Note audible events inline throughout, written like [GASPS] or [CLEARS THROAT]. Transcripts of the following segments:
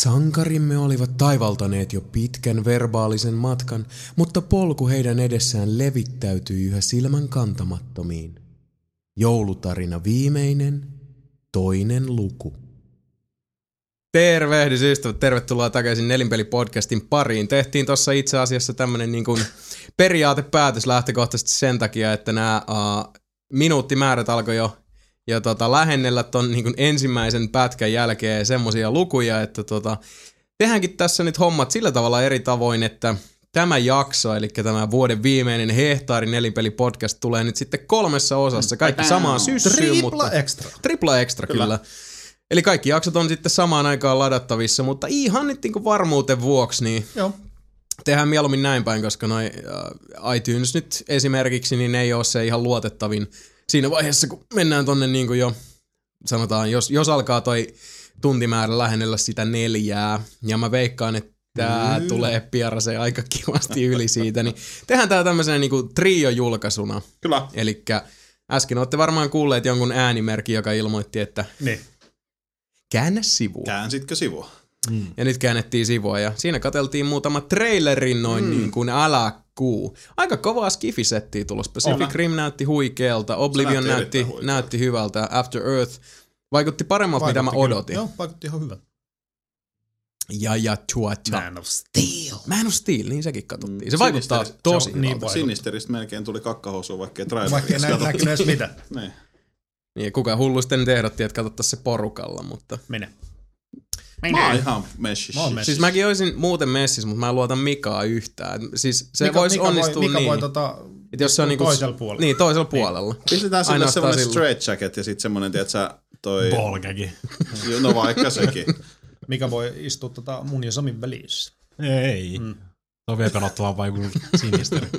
Sankarimme olivat taivaltaneet jo pitkän verbaalisen matkan, mutta polku heidän edessään levittäytyi yhä silmän kantamattomiin. Joulutarina viimeinen, toinen luku. Tervehdys ystävät, tervetuloa takaisin Nelinpeli-podcastin pariin. Tehtiin tuossa itse asiassa tämmönen niin periaatepäätös lähtökohtaisesti sen takia, että nämä uh, minuuttimäärät alkoi jo, jo tota, lähennellä ton niin kuin ensimmäisen pätkän jälkeen semmosia lukuja, että tota, tehdäänkin tässä nyt hommat sillä tavalla eri tavoin, että tämä jakso, eli tämä vuoden viimeinen hehtaari nelinpeli podcast tulee nyt sitten kolmessa osassa. Kaikki samaan syssyyn, Tripla mutta... extra. Tripla extra, kyllä. kyllä. Eli kaikki jaksot on sitten samaan aikaan ladattavissa, mutta ihan nyt niin varmuuden vuoksi, niin Joo. tehdään mieluummin näin päin, koska noi uh, iTunes nyt esimerkiksi, niin ei ole se ihan luotettavin siinä vaiheessa, kun mennään tonne niin kuin jo, sanotaan, jos, jos alkaa toi tuntimäärä lähennellä sitä neljää, ja mä veikkaan, että tää Kyllä. tulee pieraseen aika kivasti yli siitä, niin tehdään tää tämmöisenä niinku trio-julkaisuna. Kyllä. Eli äsken olette varmaan kuulleet jonkun äänimerkin, joka ilmoitti, että Niin. käännä sivua. Käänsitkö sivua? Ja nyt käännettiin sivua ja siinä katseltiin muutama trailerin noin mm. niin kuin alakuu. Aika kovaa skifisettiä tulossa. Pacific. Rim näytti huikealta, Oblivion näytti näytti, huikealta. näytti hyvältä, After Earth vaikutti paremmalta, mitä mä Vaikutti kyllä. odotin. Joo, vaikutti ihan hyvältä. Ja ja tuota. Man of Steel. Man of Steel, niin sekin katsottiin. Se Mm, vaikuttaa Sinister- tosi se on niin. Sinisteristä melkein tuli kakkahousua, vaikka ei Vaikka ei trailerissa nä- katsottu. näkynyt edes mitä. Niin. Niin, kuka hullu sitten ehdotti, että katsottaisiin se porukalla, mutta... Mä oon ihan messissä. Mä messissä. Siis mäkin olisin muuten messissä, mutta mä en luota Mikaa yhtään. Siis se Mika, voisi Mika onnistua voi, Mika niin. voi tota, että jos se on niinku, toisella puolella. Niin, toisella puolella. Pistetään sille Ainoastaan semmonen silloin. straight jacket ja sitten semmonen, tiedätkö toi... Polkäkin. No vaikka sekin. [LAUGHS] Mikä voi istua tota mun ja Samin välissä. Ei. Mm. Se on vielä pelottavaa vai kuin sinisteri. [LAUGHS]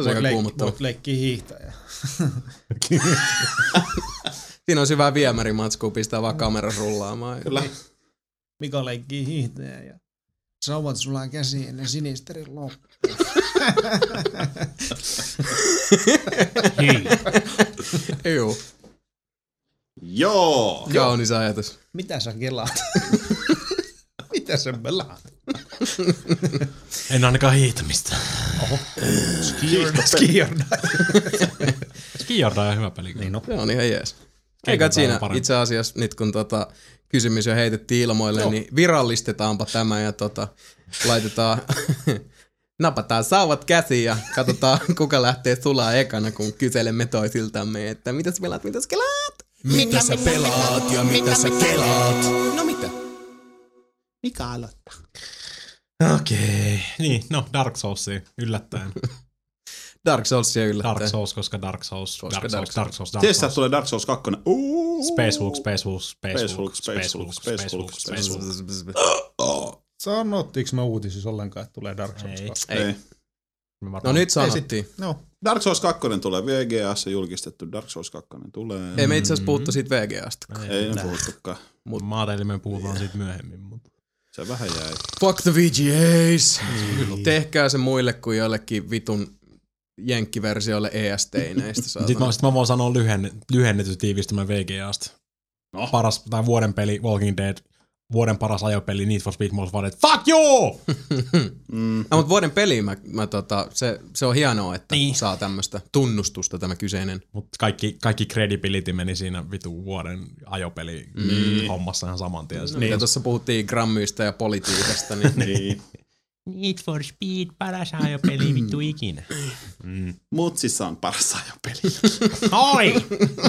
Se on aika leik- kuumottava. voit leikkiä hiihtäjä. [LAUGHS] Siinä on hyvää viemärimatskua, pistää vaan kamera rullaamaan. Kyllä. Mika leikkii hiihtäjä ja sauvat sulla käsiin ennen sinisterin loppu. Joo, Joo. kaunis ajatus. Mitä sä kelaat? Mitä sä pelaat? En ainakaan hiihtämistä. Skiorda. Skiorda on hyvä peli. Niin no. Se on ihan jees. Eikä siinä parempi. itse asiassa nyt kun tota, kysymys jo heitettiin ilmoille, Joo. niin virallistetaanpa tämä ja tota, laitetaan, [LAUGHS] napataan sauvat käsiin ja katsotaan [LAUGHS] kuka lähtee sulaa ekana, kun kyselemme toisiltamme, että mitä sä pelaat, mitä sä kelaat? Mitä sä pelaat ja mitä sä kelaat? No mitä? Mikä aloittaa? Okei. Niin, no Dark Soulsia yllättäen. [LAUGHS] Dark Soulsia yllättäen. Dark Souls, koska Dark Souls, Koska Dark Dark Souls, Dark Souls, Dark Tiedätkö, että Souls. tulee Dark Souls 2? Uuu. Space Hulk, Space Hulk, Space Space Hulk, Hulk, Space Hulk, Space Hulk, Space Hulk. Sanottiinko me uutisissa ollenkaan, että tulee Dark Souls Ei. 2? Ei. Ei. No nyt sanottiin. No, Dark Souls 2 tulee VGAssa julkistettu. Dark Souls 2 tulee. Ei me itse asiassa puhuttu siitä VGAsta. Ei ne puhuttukaan. Mä ajattelin, me puhutaan siitä myöhemmin, mutta... Se vähän jäi. Fuck the VGAs. Tehkää se muille kuin jollekin vitun jenkkiversioille EST-ineistä. [LAUGHS] Sitten mä, sit mä voin sanoa lyhenne, lyhennetty tiivistelmä VGAsta. No. Paras, tai vuoden peli, Walking Dead, vuoden paras ajopeli, Need for Speed Most Wanted. Fuck you! [LAUGHS] Mm. No, mutta vuoden peli, mä, mä tota, se, se on hienoa, että niin. Niin. saa tämmöistä tunnustusta tämä kyseinen. Mutta kaikki, kaikki credibility meni siinä vitu vuoden ajopeli mm. hommassa ihan saman tien. No, niin. Tuossa puhuttiin grammyista ja politiikasta, niin, [LAUGHS] Niin. Need for Speed, paras ajopeli [CLEARS THROAT] vittu ikinä. Mm. Mutsissa on paras ajopeli. Oi!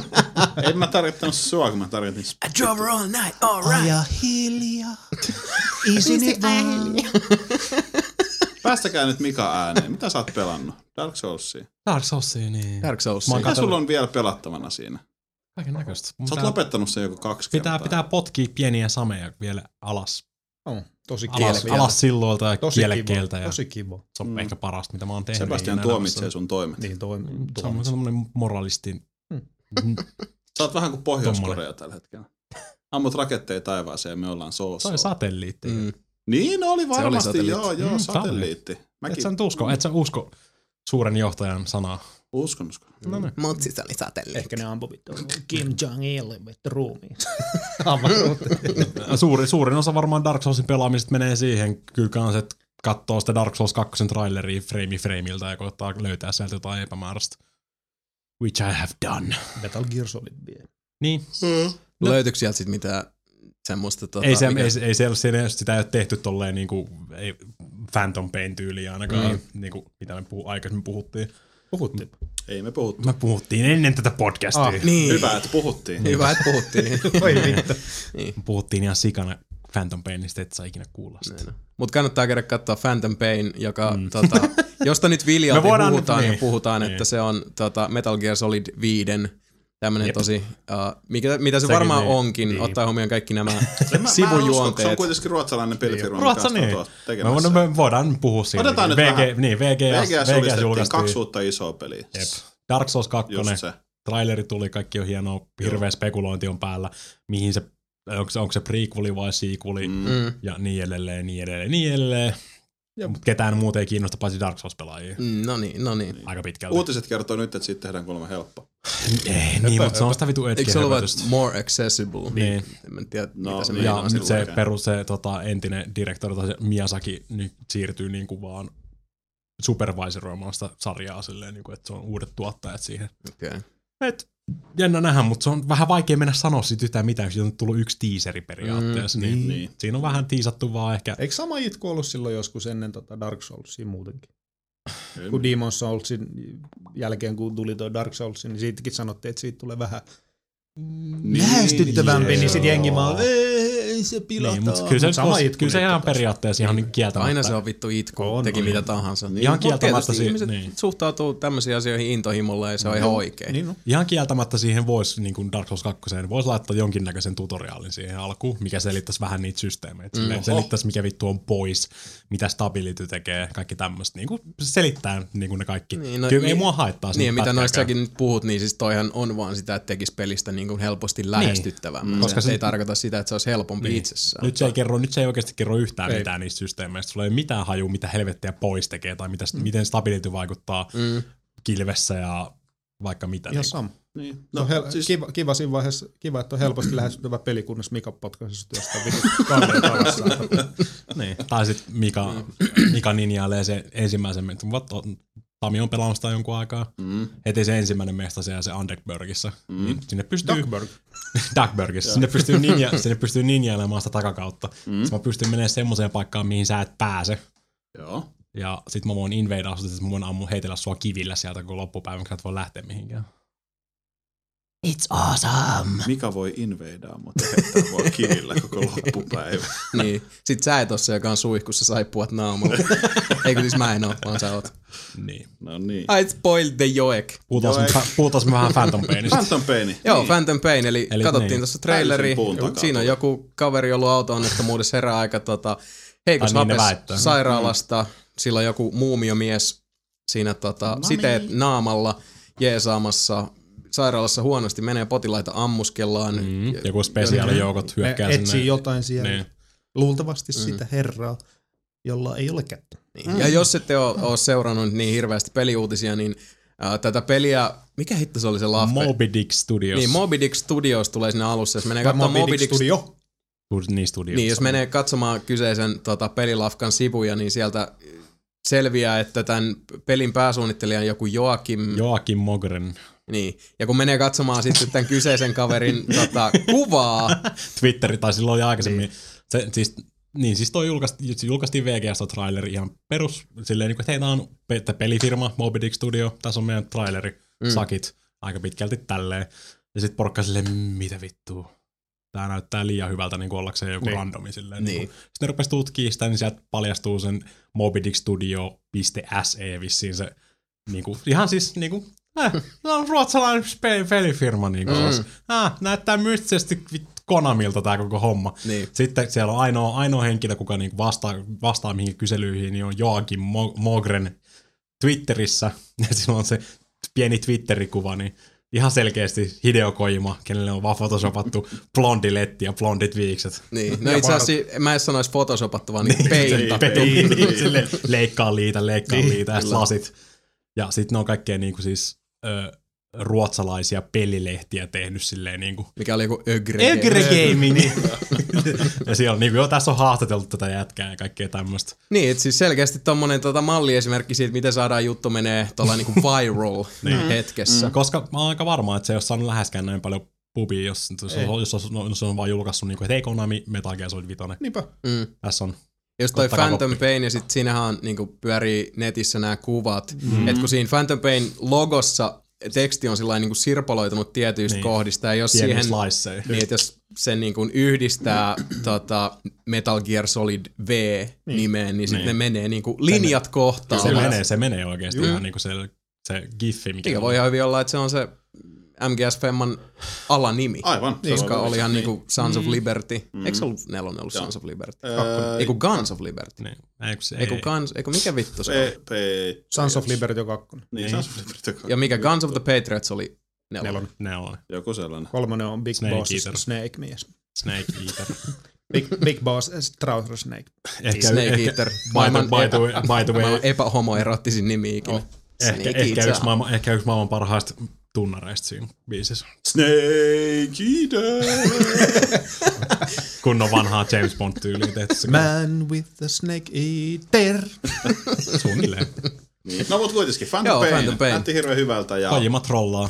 [LAUGHS] en mä tarkoittanut sua, kun mä tarkoitin I drove her all night, all right. Aja hiljaa. [LAUGHS] Isin it vaan. Päästäkää nyt Mika ääneen. Mitä sä oot pelannut? Dark Soulsia. Dark Soulsia, niin. Dark Souls. Mä oon Mitä sulla on vielä pelattavana siinä? kaiken näköistä. Sä oot lopettanut sen joku kaksi pitää, kertaa. pitää potkia pieniä sameja vielä alas. on tosi Alas, alas silloilta ja Tosi kielekkeeltä. kiva. Ja Tosi kiva. se on Mm. ehkä parasta, mitä mä oon tehnyt. Sebastian tuomitsee elämässä. sun toimet. Niin toi, Se on semmoinen moralisti. Mm. [LAUGHS] Sä oot vähän kuin Pohjois-Korea tällä hetkellä. Ammut raketteja taivaaseen ja me ollaan Se soossa. oli satelliitti. Mm. Niin oli varmasti, satelliitti. joo, joo, Mm, satelliitti. Mäkin, Et sä nyt usko, et sä usko suuren johtajan sanaa. Uskon, uskon. No niin. Mutsissa oli satelliitti. Ehkä ne ampui vittu Kim Jong-il vittu ruumiin. [LAUGHS] [LAUGHS] Suuri, suurin osa varmaan Dark Soulsin pelaamisesta menee siihen kyllä kans, että katsoo sitä Dark Souls 2 traileria frame frameilta ja koittaa löytää sieltä jotain epämääräistä. Which I have done. Metal Gear Solid vielä. Niin. Löytyykö sieltä sit mitään semmoista tota, ei, se, mikä- ei, ei se, se, sitä ei ole tehty tolleen niinku, ei, Phantom Pain tyyliin ainakaan, mm. niinku, mitä me puhu, aikaisemmin puhuttiin. Puhuttiin. Ei me puhuttu. Me puhuttiin ennen tätä podcastia. Ah, Niin. Hyvä, että puhuttiin. Hyvä, että puhuttiin. [LAUGHS] Oi vittu. Puhuttiin ihan sikana Phantom Painista, et saa ikinä kuulla sitä. Mutta kannattaa käydä katsoa Phantom Pain, joka, mm. tota, [LAUGHS] josta nyt viljalti puhutaan nyt- ja niin. puhutaan, Niin. että se on tota, Metal Gear Solid 5 tämmönen Jep. tosi, uh, mikä, mitä se Sekin varmaan niin. onkin, Niin. ottaa huomioon kaikki nämä [LAUGHS] Mä, mä en usko, kun se on sivujuonteet. kuitenkin ruotsalainen pelifirma. mikä Ruotsa niin. tuossa Me, tekemässä. voidaan- me voidaan puhua siitä. Otetaan nyt VG, vähän. Niin, VGS, VGS VGS julkaistiin. kaksi uutta isoa peliä. Jep. Dark Souls 2, Just se. traileri tuli, kaikki on hienoa, hirveä spekulointi on päällä, mihin se, onko se, onko se prequeli vai sequeli, mm. Mm. ja niin edelleen, niin edelleen, niin edelleen. Mutta ketään muuta ei kiinnosta paitsi Dark Souls-pelaajia. Mm, No niin, no niin. Aika pitkälti. Uutiset kertoo nyt, että siitä tehdään kuulemma helppo. ei, niin, mutta se on sitä vitu Eikö se ollut edge more accessible? Niin. En mä tiedä, No, mitä se niin, meinaa Ja on nyt se silloin. perus, se tota, entinen direktori, tai se Miyazaki, nyt siirtyy niin kuin vaan supervisoroimaan sitä sarjaa silleen, niin kuin, että se on uudet tuottajat siihen. Okay. Et, jännä nähdä, mutta se on vähän vaikea mennä sanoa siitä yhtään mitään, kun siitä on tullut yksi tiiseri periaatteessa. Mm, niin, niin. Siinä on vähän tiisattu vaan ehkä. Eikö sama itku ollut silloin joskus ennen tota Dark Soulsia muutenkin? Kun Demon Soulsin jälkeen, kun tuli tuo Dark Souls, niin siitäkin sanottiin, että siitä tulee vähän Niin, lähestyttävämpi, niin sitten jengi vaan, ei se pilata. Niin, mutta kyllä se, Sama itku kyllä se ihan taas. periaatteessa ihan niin kieltämättä. Aina se on vittu itku, On, teki on. mitä tahansa. Niin. Ihan kieltämättä tietysti si- ihmiset niin. suhtautuu tämmöisiin asioihin intohimolla ja se on ihan oikein. Niin no. Ihan kieltämättä siihen voisi, niin kuin Dark Souls 2, voisi laittaa jonkinnäköisen tutoriaalin siihen alkuun, mikä selittäisi vähän niitä systeemeitä. Mm. Oho. Selittäisi, mikä vittu on pois, mitä stability tekee, kaikki tämmöistä. Niin kuin selittää niin kuin ne kaikki. Niin, Niin, no, no, Kyllä ei niin- mua haittaa Niin, mitä noista säkin nyt puhut, niin siis toihan on vaan sitä, että tekisi pelistä niin kuin helposti lähestyttävämmän. Koska Koska se- ei tarkoita sitä, että se olisi helpompi niin. itsessään. Nyt se, ei kerro, nyt se ei oikeasti kerro yhtään Ei. mitään niistä systeemeistä. Sulla ei ole mitään hajua, mitä helvettiä pois tekee, tai mitä, mm. miten stability vaikuttaa Mm. kilvessä ja vaikka mitä. Ihan niin. sama. Niin. No, No, hel- siis, kiva, kiva siinä vaiheessa, kiva, että on helposti lähestyttävä peli, kunnes Mika potkaisi sut jostain talossa. Niin. Tai sitten Mika, Mm. Mika ninjailee se ensimmäisen, että what, on- Tami on pelannut sitä jonkun aikaa. mm, Heti se ensimmäinen mesta siellä se Underbergissä. Mm. Niin sinne pystyy... Duckburg. [LAUGHS] Duckburgissa. Sinne pystyy, [LAUGHS] ninja, sinne pystyy ninjailemaan sitä takakautta. Mm. Sitten mä pystyn menemään semmoiseen paikkaan, mihin sä et pääse. joo. Ja sit mä voin invadeaa sut, että mä voin ammu heitellä sua kivillä sieltä, kun loppupäivän sä et voi lähteä mihinkään. It's awesome. Mikä voi invadaa, mutta heittää vaan kivillä koko loppupäivä. [LAUGHS] Niin. Sitten sä et ole se, joka on suihkussa saippuat naamalla. [LAUGHS] Eikö siis mä en oo, vaan sä oot. Niin. No niin. I spoiled the joek. Puhutaan, me, vähän Phantom Painista. Phantom Pain. Joo, niin. Phantom Pain, eli, eli katsottiin niin. tuossa traileri. Siinä on joku kaveri ollut auto-onnettomuudessa herää aika tota, heikossa niin hapessa väittää. sairaalasta. Sillä on joku muumiomies siinä tota, No siteet niin. naamalla jeesaamassa. Sairaalassa huonosti menee, potilaita ammuskellaan. Mm. Joku spesiaalijoukot hyökkää etsii sinne. jotain siellä. Niin. Luultavasti sitä herraa, jolla ei ole kättä. Niin. Ja jos ette ole, ole seurannut niin hirveästi peliuutisia, niin äh, tätä peliä, mikä hitto se oli se laffe? Moby Dick Studios. Niin, Moby Dick Studios tulee sinne alussa. Jos menee katsomaan Moby Moby Dick Dick Studio. Niin, Studios. Niin, jos menee katsomaan kyseisen tota, pelilafkan sivuja, niin sieltä selviää, että tämän pelin pääsuunnittelija on joku Joakim. Joakim Mogren. Niin. Ja kun menee katsomaan sitten tämän kyseisen kaverin [LAUGHS] tota, kuvaa, Twitteri, tai silloin oli aikaisemmin. Niin. Se, siis, niin, siis toi julkaistiin, julkaistiin VGS-traileri ihan perus, silleen, niin kuin, että hei, tää on pe- pelifirma, Moby Dick Studio, tässä on meidän traileri, Mm. sakit, aika pitkälti tälleen. Ja sitten porukka silleen, mitä vittua. Tää näyttää liian hyvältä niin ollakseen joku Niin. randomi silleen. Niin. Niin. Sitten ne rupesi tutkimaan sitä, niin sieltä paljastuu sen mobydickstudio.se vissiin se, niin kuin, ihan siis niin kuin, äh, no, on ruotsalainen pe- pelifirma. Niin kuin, Mm. ah, näyttää mystisesti Konamilta tää koko homma. niin. Sitten siellä on ainoa, ainoa henkilö, kuka niinku vastaa, vastaa mihin kyselyihin, niin on Joakim Mo- Mogren Twitterissä. [LAUGHS] Ja sillä on se pieni Twitterikuva, niin ihan selkeästi Hideo Kojima, kenelle on vaan photoshopattu [LAUGHS] blondi letti ja blondit viikset. niin. No itse asiassa mä en sanoisi photoshopattu, vaan niin peintattu. [LAUGHS] Pe- Niin, niin, niin. leikkaa liitä, leikkaa Niin, liitä ja lasit. Ja sitten ne on kaikkea niinku siis ö, ruotsalaisia pelilehtiä tehnyt silleen niinku Mikä oli joku Ögre. Egre Gaming. [LAUGHS] ja siellä on niinku, joo, tässä on haastateltu tätä jätkää ja kaikkea tämmöistä. Niin, että siis selkeästi tommonen tota, malliesimerkki siitä, miten saadaan juttu menee tuolla niinku viral [LAUGHS] [LAUGHS] hetkessä. Koska mä oon aika varma, että se ei ole saanut läheskään näin paljon pubia, jos, jos, on, jos, on, jos on vaan julkaissut, niinku, että ei Konami Metal Gear Solid 5. Niinpä. Mm. Tässä on Just toi Ottakaa Phantom koppi. Pain ja sit siinähän on, niinku, pyörii netissä nämä kuvat. Mm. Et kun siinä Phantom Pain logossa teksti on sillä niinku sirpaloitunut tietyistä Niin. niin. kohdista ja jos pieni siihen, niin, että jos sen niinku yhdistää [CLEARS THROAT] tota, Metal Gear Solid V-nimeen, niin sitten Niin. ne menee niinku linjat kohtaan. Se menee, se menee oikeasti ihan niinku se, se giffi, mikä Eikä voi ihan hyvin olla, että se on se MGS Femman alanimi. Aivan. se Koska voi- olihan niin. niinku Sons of Liberty. Eikö se ollut nelonen ollut Sons of Liberty? Ää, Eiku Guns of Liberty. Niin. Eiku se, Eiku ei. Guns, eiku mikä vittu se oli? Sons of Liberty 2. Niin, Sons of Liberty. Ja mikä Guns of the Patriots oli nelonen. Nelonen. Ne on. Joku sellainen. Kolmonen on Big Snake Boss Eater. Snake mies. Snake Eater. [LAUGHS] Big, Big Boss Trouser Snake. ehkä, Snake ehkä, Eater. by, the, Maailman, by, the, way- by the [LAUGHS] way, epähomoerottisin nimi ikinä. Oh. ehkä, Snake ehkä, yksi maailman, ehkä yksi maailman parhaista tunnareista siinä biisissä. Snake Eater! [LAUGHS] Kunnon vanhaa James Bond-tyyliä tehty Man with the Snake Eater. suunnilleen. niin. No mut kuitenkin, Phantom Joo, Pain. Phantom Pain. Näytti hirveän hyvältä ja Kojima trollaa.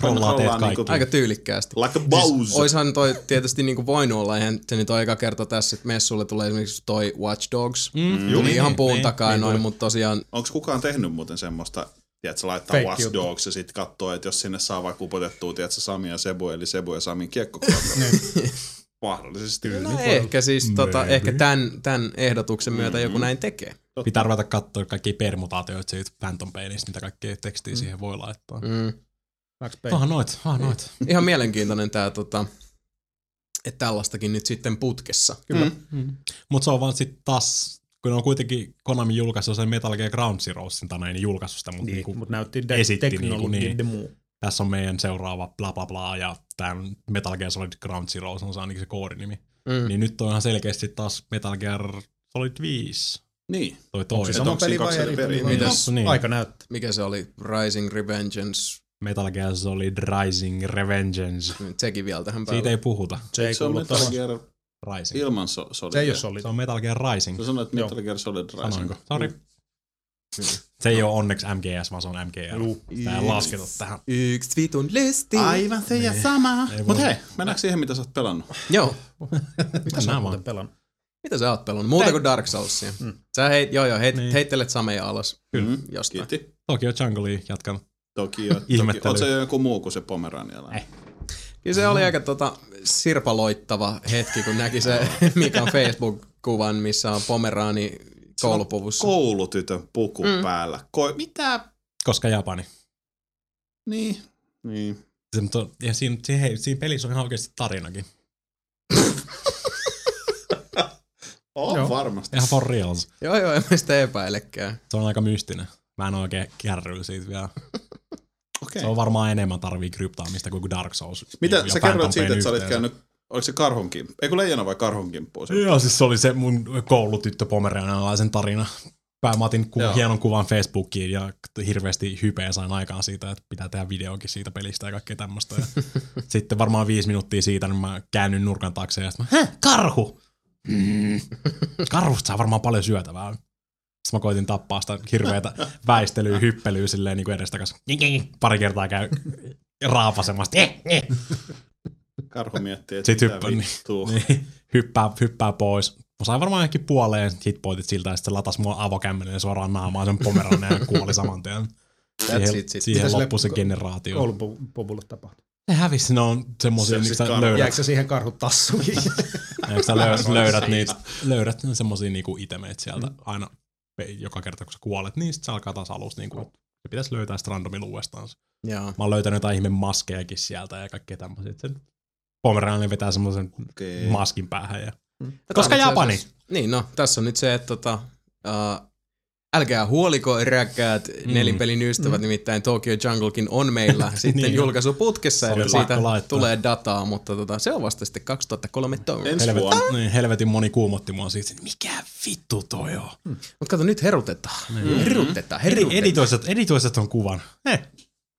Trollaa teet niinku- kaikki. Aika tyylikkäästi. like a Bowser. Siis oishan toi tietysti niinku voinut olla, eihän se nyt ole eka kerta tässä, että messulle tulee esimerkiksi toi Watch Dogs. Mm, Tuli niin, ihan niin, puun niin, takaa niin noin, tuli. mutta tosiaan Onko kukaan tehnyt muuten semmoista, tiedätkö, laittaa Fake Watch. Dogs ja sitten katsoo, että jos sinne saa vaikka upotettua, tiedätkö, Sami ja Sebu, eli Sebu ja Samin kiekkokuvat. [LAUGHS] Mahdollisesti. no ehkä siis tota, ehkä tämän, tämän ehdotuksen myötä joku näin tekee. Pitää ruveta katsoa kaikki permutaatioita siitä Phantom Painista, mitä kaikkea tekstiä siihen voi laittaa. Mm. Max Payne. Onhan noit, onhan noit. [LAUGHS] Ihan mielenkiintoinen tää, tota, että tällaistakin nyt sitten putkessa. Kyllä. Mm. Mutta se on vaan sitten taas, kun on kuitenkin Konami julkaissut sen Metal Gear Ground Zeroesin tai niin julkaissut sitä, mutta Niin, niinku, mutta näytti de- esitti niinku, niin. demo. tässä on meidän seuraava bla bla bla ja tämän Metal Gear Solid Ground Zero on se ainakin se koodinimi. Mm. Niin nyt on ihan selkeästi taas Metal Gear Solid 5. Niin. Toi Se toinen. sama onko siinä peli vai eri peli? Mitäs? No, Niin. Aika näyttää. Mikä se oli? Rising Revengeance. Metal Gear Solid Rising Revengeance. Sekin vielä tähän Siitä päälle. ei puhuta. Se ei Se on Metal. Gear Rising. ilman so- Solid. Se ei ole solid. Se on Metal Gear Rising. Sä sanoit Joo. Metal Gear Solid Rising. Sanoinko? Sorry. Se ei ole onneksi MGS, vaan se on MGR. Juu. Tää ei lasketu tähän. Yksi vitun lysti. Aivan se ja sama. Ei Mut hei, mennäänkö siihen, mitä sä oot pelannut? Joo. [LAUGHS] Mitä sä oot pelannut? Mitä sä oot pelannut? Muuta kuin Dark Soulsia. Mm. Sä heit, joo joo, heit, Niin. heittelet sameja alas. Kyllä. Jostain. Kiitti. Tokyo Jungle jatkanut. [LAUGHS] Toki, toki. Ihmettely. Oot se joku muu kuin se Pomeranialainen? Eh. Kyllä se oli aika tota, sirpaloittava hetki, kun näki se [LAUGHS] Mikan Facebook-kuvan, missä on Pomeraani koulupuvussa. Koulutytön puku mm. päällä. Ko- mitä? Koska Japani. Niin. Niin. Se, mutta, ja siinä, siinä, hei, siinä pelissä on ihan oikeasti tarinakin. [LAUGHS] On Joo. varmasti. Ihan for reals. joo joo, en mä sitä epäilekään. Se on aika mystinen. Mä en oikein kärryillä siitä vielä. [LAUGHS] Okei. Se on varmaan enemmän tarvii kryptaamista kuin Dark Souls. Mitä ja sä kerroit siitä, että sä olit käynyt, oliko se karhunkin, ei kun leijona vai karhunkimppuun? se? Joo, siis se oli se mun koulutyttö pomerianalaisen tarina. Otin ku- hienon kuvan Facebookiin ja hirveästi hypeä sain aikaan siitä, että pitää tehdä videokin siitä pelistä ja kaikkea tämmöistä. Ja [LAUGHS] sitten varmaan viisi minuuttia siitä, niin mä käännyin nurkan taakse ja sitten mä, karhu! Mm. [LAUGHS] Karhusta saa varmaan paljon syötävää. Sitten mä koitin tappaa sitä hirveätä väistelyä, hyppelyä silleen niin kuin edestakas. Pari kertaa käy raapasemasta. Eh, eh. Karhu miettii, että Sitten mitä hyppää, niin, vittua. niin, hyppää, hyppää pois. Mä sain varmaan johonkin puoleen hitpointit siltä, ja sitten se latas mua avokämmenen suoraan naamaan sen pomeran ja kuoli saman tien. Siihen, it sit. siihen loppui se generaatio. Koulupuvulle tapahtuu. Se hävisi, ne on semmosia, Se karhu. löydät, Jääkö se siihen karhut tassuihin? eikö sä löydät, löydät niitä, löydät semmosia niinku itemeitä sieltä Mm. aina joka kerta, kun sä kuolet, niin sit se alkaa taas alusta niinku, se pitäisi löytää sitä randomin uudestaan. Joo. Mä oon löytänyt jotain ihme maskejakin sieltä ja kaikkea tämmöisiä. Sen Pomeranian vetää semmoisen Okei. maskin päähän. Ja... Tätä Koska Japani. asiassa- Niin, no, tässä on nyt se, että tota, uh, älkää huoliko iräkkäät mm. nelinpelin ystävät, mm. nimittäin Tokyo Junglekin on meillä [LAUGHS] sitten Niin Se oli että siitä laittaa. tulee dataa, mutta tota, se on vasta sitten 2013. Ensi Helvet, vuonna. niin, helvetin moni kuumotti mua siitä, että mikä vittu toi on. Mutta kato, nyt herutetaan. Mm. Herutetaan, herutetaan. Editoiset, editoiset on kuvan. Eh,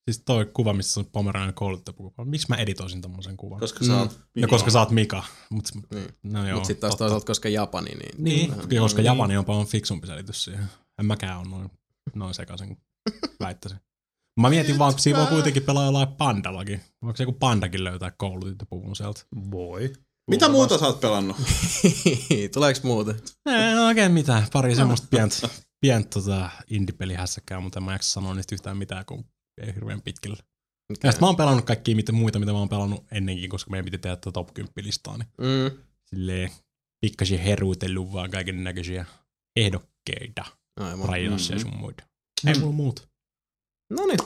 Siis toi kuva, missä on Pomeranian kouluttajapuku. Miksi mä editoisin tommosen kuvan? Koska sä oot... ja koska sä oot Mika. Mut, Niin. no joo, Mutta sitten taas toisaalta, koska Japani, niin... Niin, vähän- koska niin. Japani on paljon fiksumpi selitys siihen. En mäkään ole noin, noin sekaisin kuin väittäisin. Mä mietin vaan, kun siinä voi kuitenkin pelaa jollain pandallakin. Voiko se joku pandakin löytää koulutyttöpuvun sieltä? Voi. Mitä muuta sä oot pelannut? [LAUGHS] Tuleeko muuten? Ei no oikein mitään. Pari semmoista pientä pient, tota, indie-pelihässäkää, mutta en mä jaksa sanoa niistä yhtään mitään, kun ei hirveän pitkälle. Ja sit mä oon pelannut kaikkia mitä, muita, mitä mä oon pelannut ennenkin, koska meidän piti tehdä tätä top 10 listaa, niin Mm. silleen pikkasen heruutellut vaan kaiken näköisiä ehdokkeita, Aivan. rajassa ja Mhm. sun muita. Ei mulla muuta. No niin.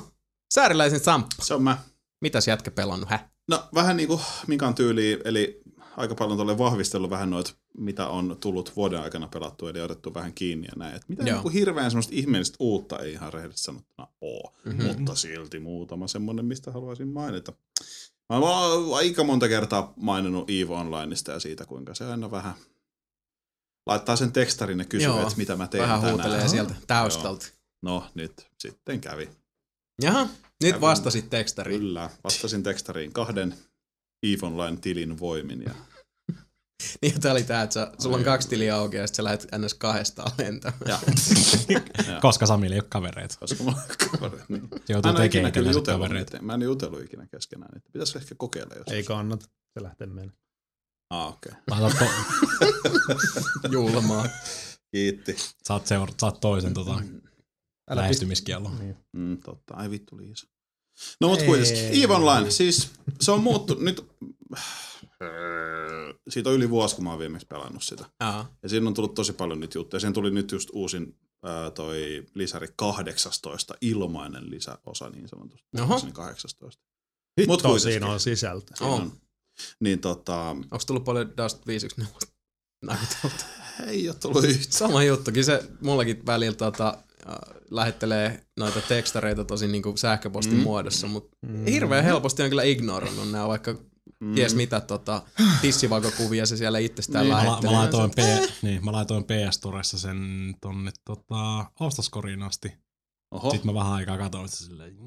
Sääriläisen Samppa. Se on mä. Mitäs jätkä pelannut, hä? No vähän niinku Mikan tyyliin, eli aika paljon tuolle vahvistellut vähän noit, mitä on tullut vuoden aikana pelattu, eli otettu vähän kiinni ja näin. Et mitä Joo. niinku hirveän semmoista ihmeellistä uutta ei ihan rehellisesti sanottuna oo, Mhm. mm-hmm. mutta silti muutama semmoinen, mistä haluaisin mainita. Mä oon aika monta kertaa maininnut EVE Onlineista ja siitä, kuinka se aina vähän laittaa sen tekstarin ja kysyy, Joo. että mitä mä teen Vähän tänään. huutelee sieltä taustalta. No nyt sitten kävi. Jaha, nyt Kävin. vastasit tekstariin. Kyllä, vastasin tekstariin kahden EVE Online-tilin voimin ja [LAUGHS] Niin tää oli tää, että sä, sulla on Ai, kaksi tiliä auki ja sit sä lähdet ns. kahdestaan lentämään. Ja. [LAUGHS] Koska Samilla ei ole kavereita. Koska mulla on kavereita. Niin. Joutuu en ole ikinä tekemään kyllä kavereita. mä en jutellut ikinä keskenään. Pitäisi ehkä kokeilla jos. Ei kannata. Se lähtee menemään. Ah, okei. Okay. To, [LAUGHS] Julmaa. Kiitti. saat, seura- saat toisen tota, Älä lähestymiskiellon. Niin. Mm, totta. Ai vittu Liisa. No mut kuitenkin. EVE Online. Siis se on muuttunut nyt. Siitä on yli vuosi, kun mä oon viimeksi pelannut sitä. Aa. Ja siinä on tullut tosi paljon nyt juttuja. Siinä tuli nyt just uusin ää, toi lisäri 18, ilmainen lisäosa niin sanotusti. Oho. Muistaakseni 18. Mut Hitto kuitenkin. siinä on sisältö. Siinä On. Niin tota, Onks tullut paljon Dust 514 näyteltä? ei ole tullut yhtään. Sama juttukin, se mullakin välillä tota, äh, lähettelee noita tekstareita tosi niinku sähköpostin mm. muodossa, mutta mm. hirveän helposti on kyllä ignorannut nämä, vaikka mm. ties mitä tota, tissivakokuvia se siellä itsestään Niin, Mä, la- lähettelee. mä, laitoin P, niin, mä laitoin PS Storessa sen tonne tota, ostoskoriin asti. Oho. Sitten mä vähän aikaa katsoin sitä silleen,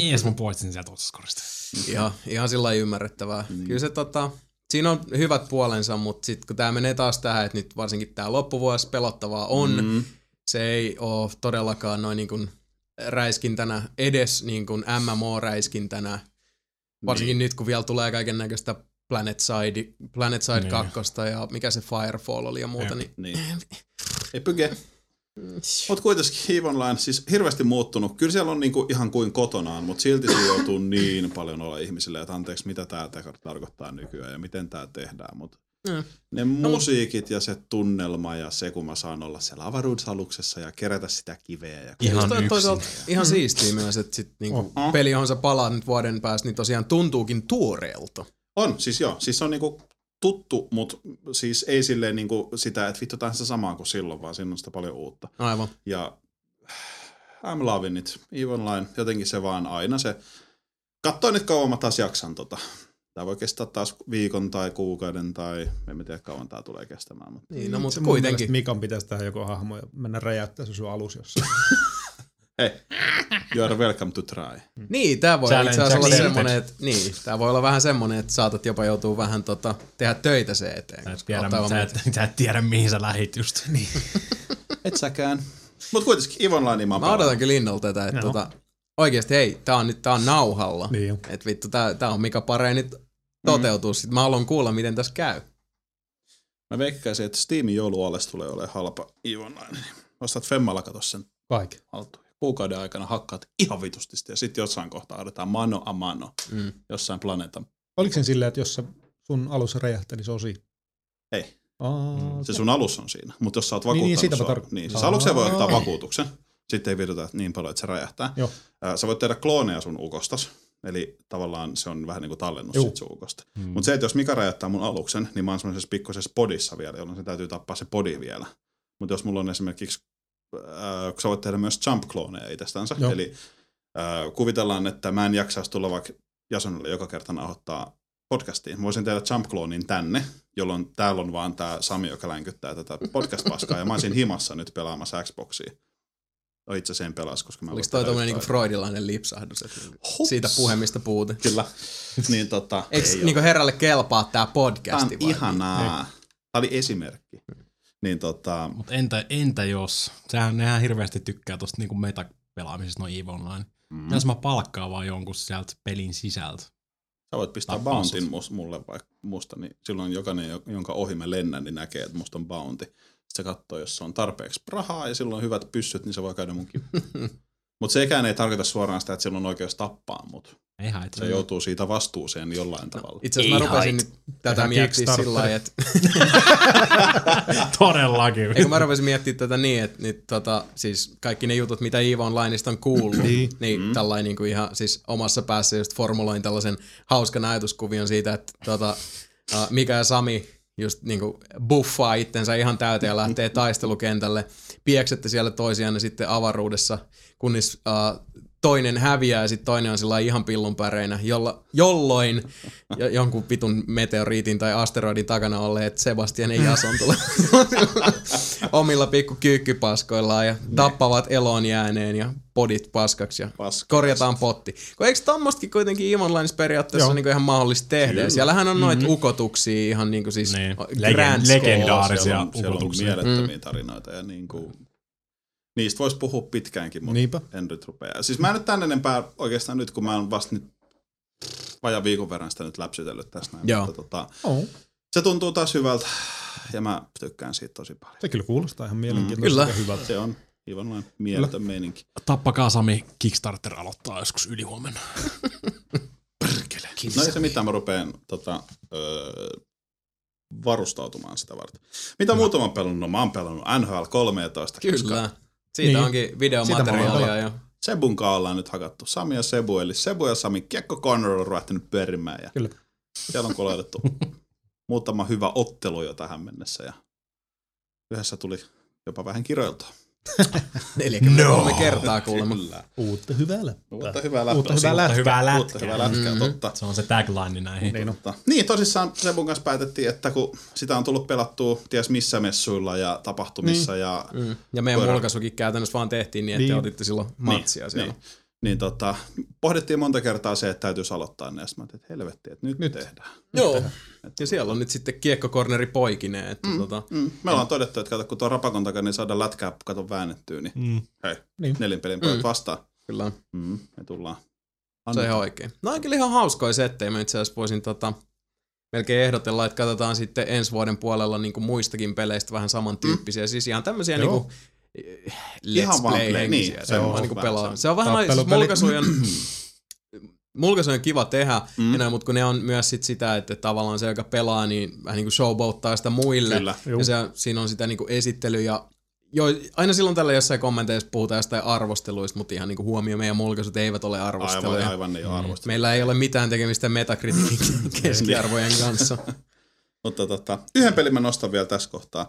ja sit mä poistin sieltä ostoskorista. Ihan, ihan sillä lailla ymmärrettävää. Mm. Kyllä se tota, siinä on hyvät puolensa, mutta sitten kun tämä menee taas tähän, että nyt varsinkin tämä loppuvuosi pelottavaa on, mm. Se ei ole todellakaan noin niin kuin räiskintänä, edes niin kuin MMO-räiskintänä, varsinkin niin. nyt kun vielä tulee kaiken näköistä Planet Side, Planet Side Niin. 2 ja mikä se Firefall oli ja muuta, Jep. niin Niin. Ei pyke. Mutta kuitenkin EVE Online, siis hirveästi muuttunut. Kyllä siellä on niinku ihan kuin kotonaan, mutta silti se joutuu niin paljon olla ihmisille, että anteeksi, mitä tämä tarkoittaa nykyään ja miten tämä tehdään. Mutta Mm. ne musiikit ja se tunnelma ja se, kun mä saan olla siellä avaruusaluksessa ja kerätä sitä kiveä. Ja Ihan toi yksin. toisaalta ihan siistiä myös, että sit niinku Oh. peli, johon sä palaat nyt vuoden päästä, niin tosiaan tuntuukin tuoreelta. On, siis joo. Siis se on niinku tuttu, mutta siis ei silleen niinku sitä, että vittu, on sitä samaa kuin silloin, vaan siinä on sitä paljon uutta. Aivan. Ja I'm loving it. EVE Online, jotenkin se vaan aina se. Katsoin nyt kauan mä taas jaksan tota. Tää voi kestää taas viikon tai kuukauden tai en mä tiedä kauan tää tulee kestämään. Mutta Niin, no mutta Se kuitenkin. Mikan pitäisi tehdä joku hahmo ja mennä räjäyttää se sun alus jossain. [LAUGHS] hei, you are welcome to try. Niin, tää voi Challenge itse asiassa olla semmonen, että niin, tää voi olla vähän semmonen, että saatat jopa joutua vähän tota, tehdä töitä se eteen. Sä et, tiedä, sä, et, sä et tiedä, mihin sä lähit just. [LAUGHS] Niin. Et säkään. Mut kuitenkin EVE Online mä Mä odotan kyllä innolla tätä, että Joo. tota, oikeesti hei, tää on nyt tää on nauhalla. niin. Et vittu, tää, tää on Mika Parei nyt toteutuu. Sit mä haluan kuulla, miten tässä käy. Mä veikkaisin, että Steamin jouluales tulee olemaan halpa EVE Online. Ostat Femmalla kato sen Kaikki. haltuun. Kuukauden aikana hakkaat ihan vitusti sitä ja sitten jossain kohtaa odotetaan mano a mano Mm. jossain planeetan. Oliko se silleen, että jos se sun alus räjähtää, niin se on siinä? Ei. Aa, Se sun alus on siinä, mutta jos sä oot Niin, niin, vakuuttanut sitä mä sua, niin siis Aa. alukseen voi ottaa vakuutuksen, sitten ei viduta niin paljon, että se räjähtää. Joo. Sä voit tehdä klooneja sun ukostas, eli tavallaan se on vähän niin kuin tallennus Juu. sit sun ukosta. Mm. Mutta se, että jos Mika räjäyttää mun aluksen, niin mä oon semmoisessa pikkuisessa podissa vielä, jolloin se täytyy tappaa se podi vielä. Mutta jos mulla on esimerkiksi, äh, kun sä voit tehdä myös jump-klooneja itsestänsä, Joo. eli äh, kuvitellaan, että mä en jaksaisi tulla vaikka Jasonille joka kerta nauhoittaa podcastiin. Voisin tehdä jump clonein tänne, jolloin täällä on vaan tää Sami, joka länkyttää tätä podcast-paskaa, ja mä olisin himassa nyt pelaamassa Xboxia. No itse asiassa en pelas, koska mä Oliko toi tommonen niinku freudilainen lipsahdus, että niinku siitä puhemista puute? Kyllä. niin tota, Eikö ei niinku herralle kelpaa tää podcasti on vai? ihanaa. Tää oli esimerkki. Niin tota, Mutta entä, entä jos? Sehän, nehän hirveästi tykkää tosta niinku metapelaamisesta no EVE Online. Mm. Jos mä palkkaan vaan jonkun sieltä pelin sisältä. sä voit pistää Tappaa sut. mus, mulle vaikka musta, niin silloin jokainen, jo- jonka ohi mä lennän, niin näkee, että musta on bounty. Sitten se katsoo, jos se on tarpeeksi rahaa ja silloin on hyvät pyssyt, niin se voi käydä mun [LAUGHS] Mutta sekään ei tarkoita suoraan sitä, että sillä on oikeus tappaa mut. Ei haittaa. Se joutuu siitä vastuuseen jollain tavalla. Itse asiassa mä Ei rupesin hait. nyt tätä miettiä sillä lailla, että [LAUGHS] Todellakin. Eikö mä rupesin miettimään tätä niin, että nyt, tota, siis kaikki ne jutut, mitä EVE Onlineista on kuullut, niin, niin mm. tällainen niin kuin ihan siis omassa päässä just formuloin tällaisen hauskan ajatuskuvion siitä, että tota, uh, Mika ja Sami just niin kuin buffaa itsensä ihan täyteen ja lähtee taistelukentälle. Pieksette siellä toisiaan sitten avaruudessa, kunnes uh, toinen häviää ja sitten toinen on sillä ihan pillunpäreinä, jolla, jolloin jo, jonkun vitun meteoriitin tai asteroidin takana olleet Sebastian ja Jason tulee [LAUGHS] omilla pikku kyykkypaskoillaan ja tappavat eloon jääneen ja podit paskaksi ja Paskaksi. korjataan potti. Kun eikö tommostakin kuitenkin Eve Onlineissa periaatteessa niin ihan mahdollista tehdä? Kyllä. Ja siellähän on noita ukotuksia ihan niin kuin siis Niin. grand Legend- legendaarisia siellä on, siellä on ukotuksia. mielettömiä tarinoita ja niin kuin, niistä voisi puhua pitkäänkin, mutta Niinpä. en nyt rupea. Siis mä en nyt tän enempää oikeastaan nyt, kun mä oon vasta nyt vajaa viikon verran sitä nyt läpsytellyt tässä näin. Joo. Mutta tota, Oh. se tuntuu taas hyvältä ja mä tykkään siitä tosi paljon. Se kyllä kuulostaa ihan mielenkiintoista Kyllä. ja hyvältä. Se on aivan mieletön meininki. Tappakaa Sami, Kickstarter aloittaa joskus ylihuomenna. [LAUGHS] No ei se mitään, mä rupeen tota, öö, varustautumaan sitä varten. Mitä muuta mä oon pelannut? No mä oon pelannut NHL 13. Koska Kyllä. Siitä Niin. onkin videomateriaalia jo. Sebun ollaan nyt hakattu. Sami ja Sebu, eli Sebu ja Sami Kiekko Connor on ryhtynyt pyörimään. Ja Kyllä. Siellä on kolaitettu [LAUGHS] muutama hyvä ottelu jo tähän mennessä. Ja yhdessä tuli jopa vähän kiroiltua. [LAUGHS] 43 no. kertaa kuulemma. Kyllä. Uutta hyvää läppää. Uutta hyvää lätkää. Uutta hyvää lätkää. Hyvää Uutta hyvää lätkää, Mhm. totta. Se on se tagline näihin. Niin on. Totta. Niin, tosissaan Sebun kanssa päätettiin, että kun sitä on tullut pelattua ties missä messuilla ja tapahtumissa Niin. ja Mm. Ja meidän Koira. mulkaisukin käytännössä vaan tehtiin niin, että Niin. te otitte silloin matsia niin, siellä. Niin, niin tota, pohdittiin monta kertaa se, että täytyisi aloittaa ne, ja että helvetti, että nyt, nyt. Nyt. tehdään. Joo. Ja siellä on nyt sitten kiekkokorneri poikineen. Että mm. tota, Mm. Me ollaan todettu, että kato, kun tuo rapakon takana niin saadaan lätkää kato väännettyä, niin Mm. hei, Niin. nelin pelin pojat Mm. vastaan. kyllä Mm. Me tullaan. se on ihan oikein. No on kyllä ihan hauskoja settejä. Mä itse asiassa voisin tota, melkein ehdotella, että katsotaan sitten ensi vuoden puolella niin kuin muistakin peleistä vähän samantyyppisiä. Mm. Siis ihan tämmöisiä Joo. niin kuin, let's Ihan play play, henkisiä. niin, se se on niin pelaa. se. On vähän siis Tappelupeli. mulkaisujen, [CLEARS THROAT] mulkaisujen kiva tehdä, Mm. mm. enää, mutta kun ne on myös sit sitä, että tavallaan se, joka pelaa, niin vähän niin kuin showboattaa sitä muille. Kyllä. Juu. Ja se, siinä on sitä niin kuin esittely ja jo, aina silloin tällä jossain kommenteissa puhutaan jostain arvosteluista, mutta ihan niin kuin huomio, meidän mulkaisut eivät ole arvosteluja. Aivan, aivan ei ole arvostettu. Meillä ei ole mitään tekemistä metakritiikin [LAUGHS] keskiarvojen kanssa. Mutta tota, yhden pelin mä nostan vielä tässä kohtaa.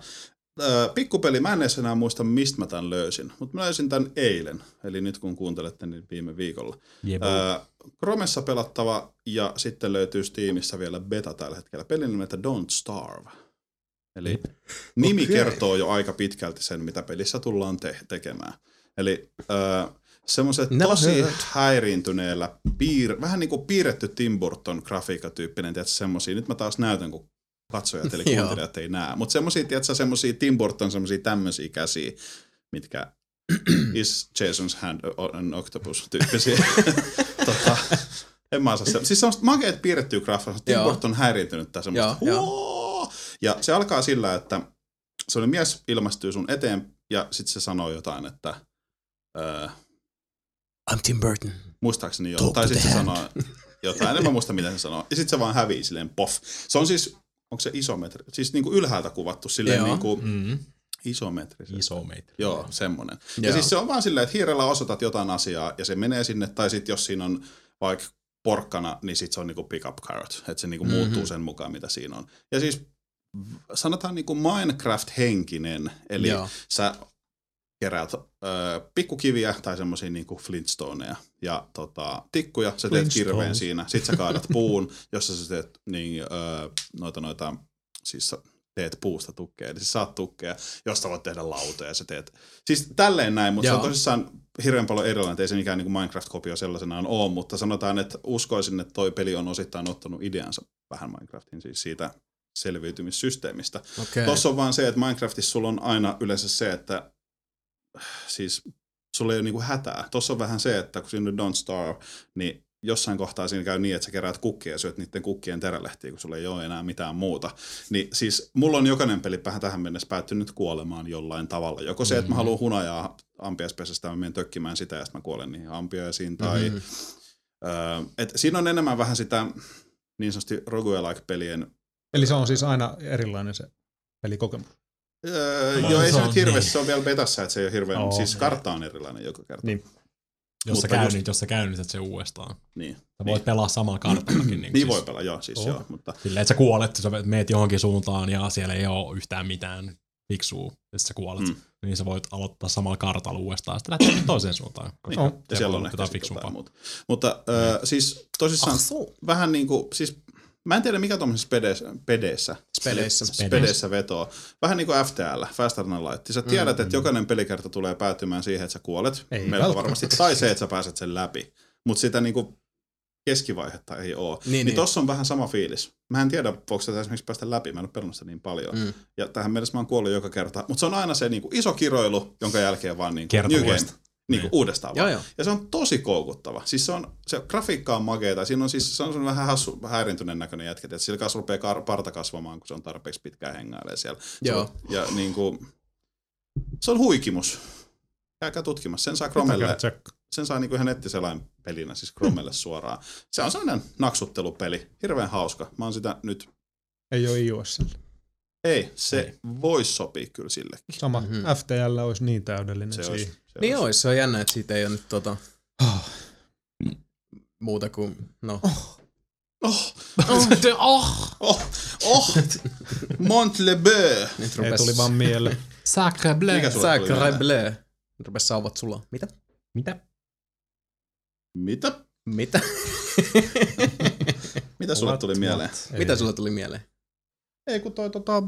Öö, pikkupeli, mä en edes enää muista, mistä mä tämän löysin, mutta mä löysin tämän eilen, eli nyt kun kuuntelette, niin viime viikolla. Öö, Chromessa pelattava ja sitten löytyy Steamissa vielä beta tällä hetkellä. Pelin nimeltä Don't Starve. Eli nimi Okei. kertoo jo aika pitkälti sen, mitä pelissä tullaan te- tekemään. Eli öö, semmoiset Never tosi heard. häiriintyneellä, piir- vähän niin kuin piirretty Tim Burton grafiikkatyyppinen, tiedätkö, semmosia. Nyt mä taas näytän, kun katsojat eli kuuntelijat ei näe. Mutta semmosia, tiedätkö, semmosia Tim Burton, semmosia tämmöisiä käsiä, mitkä [CLEARS THROAT] is Jason's hand an octopus tyyppisiä. [LAUGHS] tota, en mä osaa se. Siis semmoista makeet piirrettyä graffaa, Tim. Burton häiriintynyt tai semmoista. Joo! Ja se alkaa sillä, että se oli mies ilmestyy sun eteen ja sitten se sanoo jotain, että öö, I'm Tim Burton. muistaakseni jo, Talk tai sitten se sanoo jotain, en mä muista mitä se sanoo. Ja sitten se vaan hävii silleen poff. Se on siis, onko se isometri? Siis niinku ylhäältä kuvattu silleen Joo. niinku Mm. isometrisesti. Iso meitä. Joo, semmonen. Ja Joo. siis se on vaan silleen, että hiirellä osoitat jotain asiaa ja se menee sinne, tai sitten jos siinä on vaikka porkkana, niin sit se on niinku pick up carrot, että se niinku Mhm. muuttuu sen mukaan, mitä siinä on. Ja siis sanotaan niinku Minecraft-henkinen, eli Joo. sä keräät ö, pikkukiviä tai semmoisia niinku flintstoneja ja tota, tikkuja, sä teet kirveen siinä, sit sä kaadat puun, jossa sä teet niin, ö, noita, noita siis teet puusta tukkeja. Eli sä saat tukkeja, josta voit tehdä lautoja ja sä teet. Siis tälleen näin, mutta se on tosissaan hirveän paljon erilainen, ei se mikään niin Minecraft-kopio sellaisenaan ole, mutta sanotaan, että uskoisin, että toi peli on osittain ottanut ideansa vähän Minecraftin, siis siitä selviytymissysteemistä. Okei. Tuossa on vaan se, että Minecraftissa sulla on aina yleensä se, että siis sulla ei ole niinku hätää. Tuossa on vähän se, että kun on Don't Starve, niin jossain kohtaa siinä käy niin, että sä keräät kukkia ja syöt niiden kukkien terälehtiä, kun sulla ei ole enää mitään muuta. Niin siis mulla on jokainen peli vähän tähän mennessä päättynyt kuolemaan jollain tavalla. Joko se, että mä haluan hunajaa ampiaispesästä, mä menen tökkimään sitä ja sitten mä kuolen niihin ampiaisiin. Tai, Mhm. öö, et siinä on enemmän vähän sitä niin sanotusti roguelike-pelien Eli se on siis aina erilainen se pelikokemus. Öö, No, joo, ei se se ole hirveästi, niin. se on vielä betassa, että se ei ole hirveän, Oo. siis kartta on erilainen joka kerta. Niin. Jos sä, Mutta just- käynnit, jos sä käynnistät sen uudestaan. Niin, Sä voit pelaa samalla kartallakin. niin, Niin, niin siis, voi pelaa, joo, siis Oo. joo, mutta Silleen, että sä kuolet, sä meet johonkin suuntaan ja siellä ei ole yhtään mitään fiksua, ja sit sä kuolet. Mm. Niin sä voit aloittaa samalla kartalla uudestaan ja sitten lähteä nyt [CLEARS THROAT] toiseen suuntaan. Koska Joo. ja siellä on ehkä jotain fiksumpaa. jotain muuta. Mutta öö, siis tosissaan Ah, so. vähän niin kuin, siis mä en tiedä mikä tuommoisessa pedeissä, pedeissä, Speleissä. pedeissä vetoo. Vähän niin kuin FTL, Than Light. Sä tiedät, että jokainen pelikerta tulee päättymään siihen, että sä kuolet. Ei melko varmasti. Tai se, että sä pääset sen läpi. Mutta sitä niin kuin keskivaihetta ei ole. Niin, Niin, niin tossa on vähän sama fiilis. Mä en tiedä, voiko sitä esimerkiksi päästä läpi. Mä en ole pelannut sitä niin paljon. Mm. Mm. Ja tähän mennessä mä oon kuollut joka kerta. Mutta se on aina se niin kuin iso kiroilu, jonka jälkeen vaan niin kuin, Kerta new game. Niin kuin Niin. uudestaan Joo, vaan. joo. Ja se on tosi koukuttava. Siis se on, se grafiikka on makeeta. Siinä on siis, se on vähän hassu, häirintyneen näköinen jätkä. Että sillä kanssa rupeaa kar- parta kasvamaan, kun se on tarpeeksi pitkään hengailee siellä. Se Joo. on- Ja niin kuin, se on huikimus. Käykää tutkimassa. Sen saa Chromelle, sen saa niin kuin ihan nettiselain pelinä, siis Chromelle suoraan. Se on sellainen naksuttelupeli. Hirveän hauska. Mä oon sitä nyt... Ei ole iOS. Ei, se voisi sopia kyllä sillekin. Sama Mhm. mm-hmm. FTL olisi niin täydellinen Se siihen. olisi, Niin olisi. se on jännä, että siitä ei ole nyt tota, Ah. muuta kuin, no. Oh, oh. oh, oh, Mont le Beau. Nyt Ei rupes, tuli vaan mieleen. [LAUGHS] Sacre bleu. Sulle Sacre bleu. Nyt rupes sauvat sulla. Mitä? Mitä? Mitä? Mitä? [LAUGHS] Mitä sulle tuli what? mieleen? Ei. Mitä sulla tuli mieleen? Ei kun toi tota,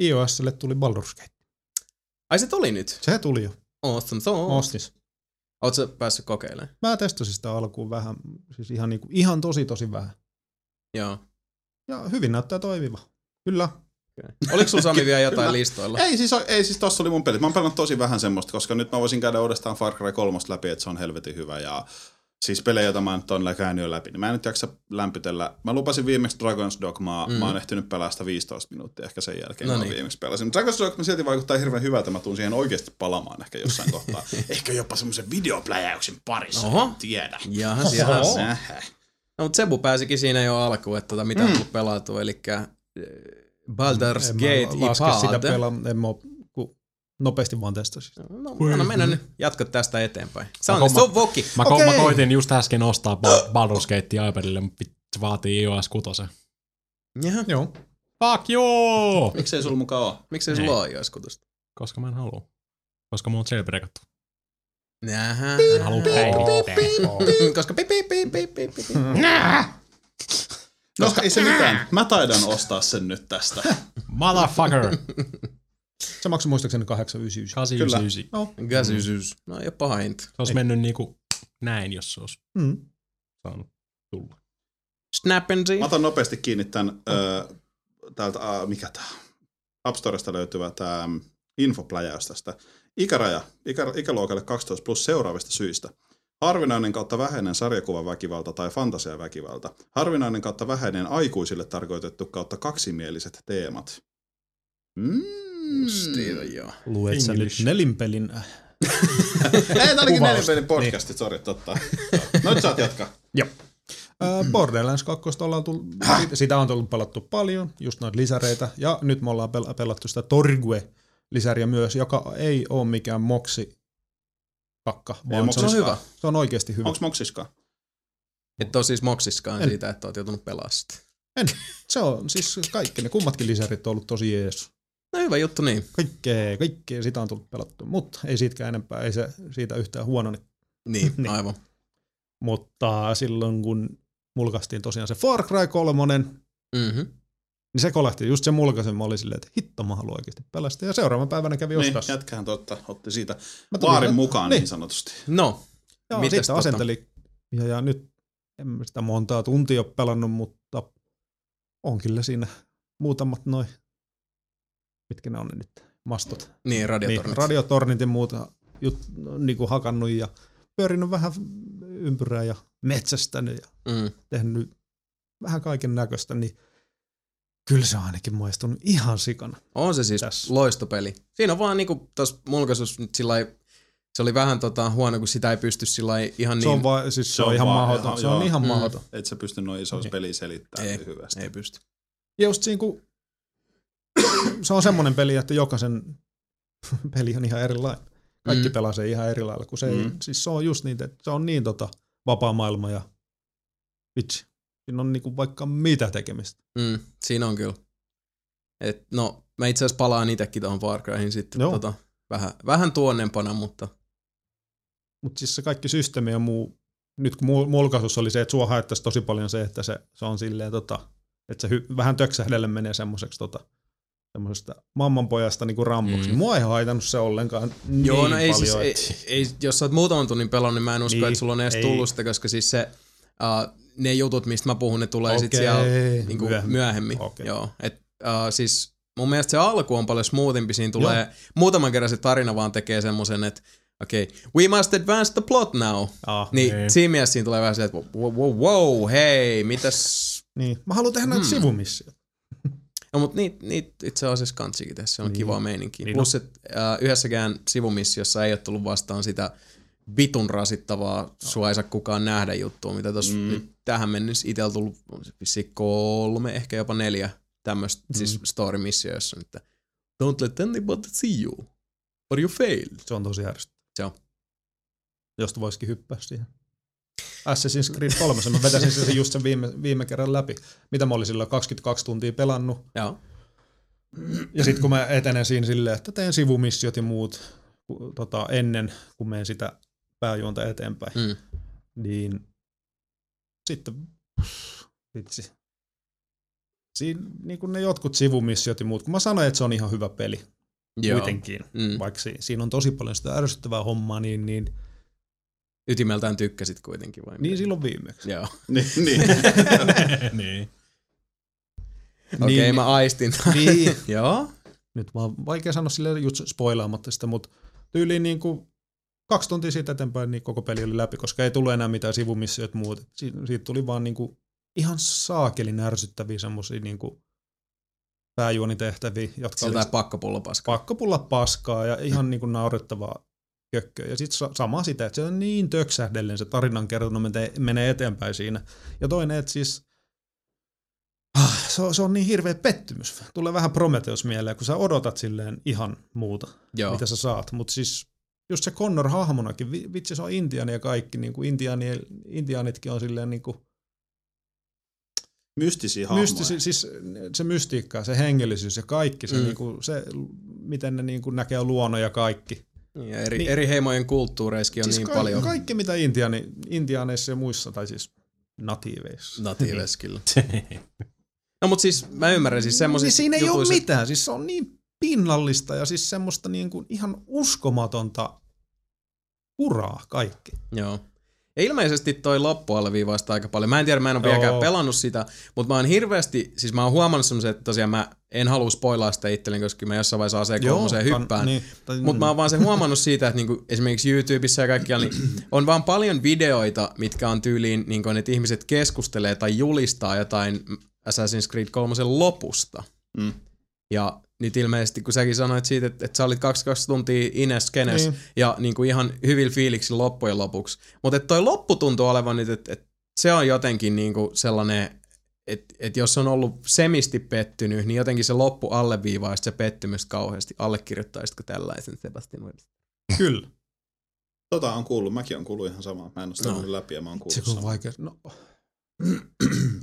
iOSlle tuli Baldur's Gate. Ai se tuli nyt. Se tuli jo. Awesome, so awesome. Ostis. Sä päässyt kokeilemaan? Mä testasin sitä alkuun vähän, siis ihan, niinku, ihan tosi tosi vähän. Joo. Ja hyvin näyttää toimiva. Kyllä. Oliko sulla Sami vielä jotain Kyllä. listoilla? Ei siis, ei siis tossa oli mun pelit. Mä oon pelannut tosi vähän semmoista, koska nyt mä voisin käydä uudestaan Far Cry 3 läpi, että se on helvetin hyvä. Ja siis pelejä, joita mä nyt on käynyt jo läpi, niin mä en nyt jaksa lämpytellä. Mä lupasin viimeksi Dragon's Dogmaa, Mm. mm. mä oon ehtinyt pelaa sitä 15 minuuttia ehkä sen jälkeen, No niin. viimeksi pelasin. Mutta Dragon's Dogma silti vaikuttaa hirveän hyvältä, mä tuun siihen oikeasti palamaan ehkä jossain kohtaa. [LAUGHS] ehkä jopa semmoisen videopläjäyksen parissa, Oho. en tiedä. Jahas, jahas. No, mutta Sebu pääsikin siinä jo alkuun, että tota, mitä on tullut pelattua, eli Baldur's En Gate mä laske sitä pelaa, en mä nopeasti vaan testasin. sitä. No, anna mennä nyt, jatka tästä eteenpäin. Sano, Mä- se on voki. Mä, ko- Okei. mä koitin just äsken ostaa Ba- Baldur's Gatea iPadille, mutta se vaatii iOS 6. Jaha. Joo. Fuck joo! Miksei sulla mukaan ole? Miksei sulla ole iOS kutosta? Koska mä en halua. Koska mulla on jailbreakattu. Nähä. En halua päivittää. [LAUGHS] Koska pip, pip, pip, pip, pip, pip. No ei se mitään. Mä taidan ostaa sen nyt tästä. Motherfucker! [LAUGHS] Se maksoi muistaakseni 899. 899. Joo. Gasysyys. No ei ole paha hinta. Se olisi mennyt niinku näin, jos se olisi Mm. saanut tulla. Snap and see. Mä otan nopeasti kiinni tämän, ö, täältä, äh, mikä tää, App Storesta löytyvä tämä infopläjäys tästä. Ikäraja, ikä, ikäluokalle 12 plus seuraavista syistä. Harvinainen kautta vähäinen sarjakuvaväkivalta tai fantasiaväkivalta. Harvinainen kautta vähäinen aikuisille tarkoitettu kautta kaksimieliset teemat. Mm. Justiin, joo. Luet sä nyt nelinpelin [LAUGHS] Ei, tää olikin nelinpelin podcastit, niin. sori, totta. Joo. No nyt saat jatkaa. [LAUGHS] Äh, Borderlands 2 ollaan tullut, sitä on tullut pelattu paljon, just noita lisäreitä, ja nyt me ollaan pel- pelattu sitä Torgue-lisäriä myös, joka ei ole mikään moksi kakka, vaan se on, hyvä. se on oikeasti hyvä. Onks moksiskaan? Et ole siis moksiskaan En. siitä, että oot joutunut pelaamaan sitä. Se on siis kaikki, ne kummatkin lisärit on ollut tosi jees. No hyvä juttu niin. Kaikkea, kaikkea sitä on tullut pelattu, mutta ei siitäkään enempää, ei se siitä yhtään huono. Niin. [LAUGHS] Niin, [LAUGHS] Niin. aivan. Mutta silloin kun mulkaistiin tosiaan se Far Cry 3, Mm-hmm. Niin se kolahti. Just se mulkaisen mä olin silleen, että hitto mä haluan oikeasti pelastaa. Ja seuraavan päivänä kävi Niin, ostaa. jätkähän totta, otti siitä Mä tulin- vaarin mukaan niin, niin. sanotusti. No, Joo, Mites sitten tota? asenteli. Ja, ja nyt en mä sitä montaa tuntia ole pelannut, mutta on kyllä siinä muutamat noin, mitkä ne on ne nyt, mastot. niin Niin, radiotornit. radiotornit ja muuta jut, niin kuin hakannut ja pyörinyt vähän ympyrää ja metsästänyt ja mm. tehnyt vähän kaiken näköistä, niin kyllä se on ainakin maistunut ihan sikana. On se siis Tässä. loistopeli. Siinä on vaan niinku tuossa mulkaisuus nyt sillä se oli vähän tota, huono, kun sitä ei pysty sillä ihan Se niin... on, va- siis se, se on, ihan vaan- mahdoton. Se on ihan Mm. mahdoton. Et sä pysty noin isoissa Niin. pelissä selittämään ei, niin hyvästi. ei pysty. Ja just siinä, kun se on semmoinen peli, että jokaisen [LAUGHS] peli on ihan erilainen. Kaikki Mm. pelaa sen ihan eri lailla, kun se, mm. ei, siis se on just niin, että se on niin tota, vapaa maailma ja vitsi. Siinä on niinku vaikka mitä tekemistä. Mm, siinä on kyllä. Et, no, mä itse asiassa palaan itsekin tuohon Far Cryhin sitten Joo. tota, vähän, vähän tuonnempana, mutta Mutta siis se kaikki systeemi ja muu, nyt kun mul- mulkaisuus oli se, että sua haittaisi tosi paljon se, että se, se on silleen, tota, että se hy- vähän töksähdelle menee semmoiseksi tota, semmoisesta mammanpojasta niin kuin ramboksi. Mm. Mm. Mua ei haitannut se ollenkaan niin Joo, no ei paljon. siis, että- ei, ei, jos sä oot muutaman tunnin pelannut, niin mä en usko, Niin, että sulla on edes ei. tullut sitä, koska siis se, uh, ne jutut, mistä mä puhun, ne tulee sit Okei, siellä niin kuin myöhemmin. myöhemmin. Okei. Joo, et, uh, siis mun mielestä se alku on paljon smoothimpi, siinä tulee Joo. muutaman kerran se tarina vaan tekee semmoisen, että okei, okay, we must advance the plot now. Ah, Niin Niin. siinä mielessä siinä tulee vähän se, että wow, wow, wow, hei, mitäs niin. Mä haluan tehdä näitä Hmm. hmm. sivumissioita. No mutta niitä niit itse asiassa kansikin tässä, se on niin. Kivaa meininkiä. Niin Plus, että äh, yhdessäkään sivumissiossa ei ole tullut vastaan sitä vitun rasittavaa, no. sua ei saa kukaan nähdä juttua, mitä tuossa Mm. nyt tähän mennessä itsellä tullut vissiin kolme, ehkä jopa neljä tämmöistä mm. siis story missio, jossa nyt don't let anybody see you, or you fail. Se on tosi ärsyttävää. Se on. Josta voisikin hyppää siihen. Assassin's Creed 3, mä vetäsin sen just sen viime, viime kerran läpi. Mitä mä olin silloin 22 tuntia pelannut. Joo. Ja sitten kun mä etenen siinä silleen, että teen sivumissiot ja muut tota, ennen kuin menen sitä pääjuonta eteenpäin, Mm. niin sitten vitsi. Siinä niin kuin ne jotkut sivumissiot ja muut, kun mä sanoin, että se on ihan hyvä peli Joo. kuitenkin, Mm. vaikka si- siinä on tosi paljon sitä ärsyttävää hommaa, niin, niin, Ytimeltään tykkäsit kuitenkin vai? niin silloin viimeksi. Joo. [LAUGHS] niin, [LAUGHS] niin. niin. Okei, okay, Niin- mä aistin. Niin, [LAUGHS] Joo. nyt vaan vaikea sanoa sille just spoilaamatta sitä, mutta tyyliin niin kuin kaksi tuntia siitä eteenpäin niin koko peli oli läpi, koska ei tullut enää mitään sivumissioita muuta. Siitä, siitä tuli vaan niin kuin ihan saakelin ärsyttäviä semmosia niin kuin pääjuonitehtäviä, jotka Siltä oli pakkopulla paskaa. pakkopulla paskaa ja ihan niin kuin naurettavaa kökköä. Ja sitten sama sitä, että se on niin töksähdellen se tarinan kerronut menee, eteenpäin siinä. Ja toinen, että siis ah, se on, se on niin hirveä pettymys. Tulee vähän Prometheus mieleen, kun sä odotat silleen ihan muuta, Joo. mitä sä saat. Mutta siis just se Connor hahmonakin, vi- vitsi se on intiani ja kaikki, niin kuin intiani, intianitkin on silleen niin kuin Mystisiä hahmoja. Mystisi, siis se mystiikka, se hengellisyys ja kaikki, se, Mm. mm. niinku, se miten ne niinku näkee luonnon ja kaikki. Ja eri, niin. Niin. eri heimojen kulttuureissakin on siis niin ka- paljon Kaikki mitä intiani, intiaaneissa ja muissa, tai siis natiiveissa. natiiveissa kyllä. [LAUGHS] No mut siis mä ymmärrän siis semmoisissa niin siinä ei jutuissa, ole mitään, siis se on niin pinnallista ja siis semmoista niinku ihan uskomatonta kuraa kaikki. Joo. Ja ilmeisesti toi loppu alleviivaa aika paljon. Mä en tiedä, mä en ole Joo. vieläkään pelannut sitä, mutta mä oon hirveästi, siis mä oon huomannut semmoisen, että tosiaan mä en halua spoilaa sitä itselleni, koska mä jossain vaiheessa aseen kolmoseen hyppään. niin, tai, Mutta mä oon vaan sen huomannut siitä, että niinku esimerkiksi YouTubessa ja kaikkialla, niin on vaan paljon videoita, mitkä on tyyliin, niinku, että ihmiset keskustelee tai julistaa jotain Assassin's Creed 3 lopusta. Mm. Ja nyt ilmeisesti, kun säkin sanoit siitä, että, että sä olit 22 tuntia Ines Kenes niin. Niin. ja niin kuin ihan hyvillä fiiliksi loppujen lopuksi. Mutta toi loppu tuntuu olevan nyt, että, että se on jotenkin niin kuin sellainen, että, että jos on ollut semisti pettynyt, niin jotenkin se loppu alleviivaa se pettymys kauheasti. Allekirjoittaisitko tällaisen, Sebastian Wells? Kyllä. Tota on kuullut, mäkin on kuullut ihan samaa. Mä en ole sitä No. läpi ja mä oon Se kuullut on samaa. vaikea. No,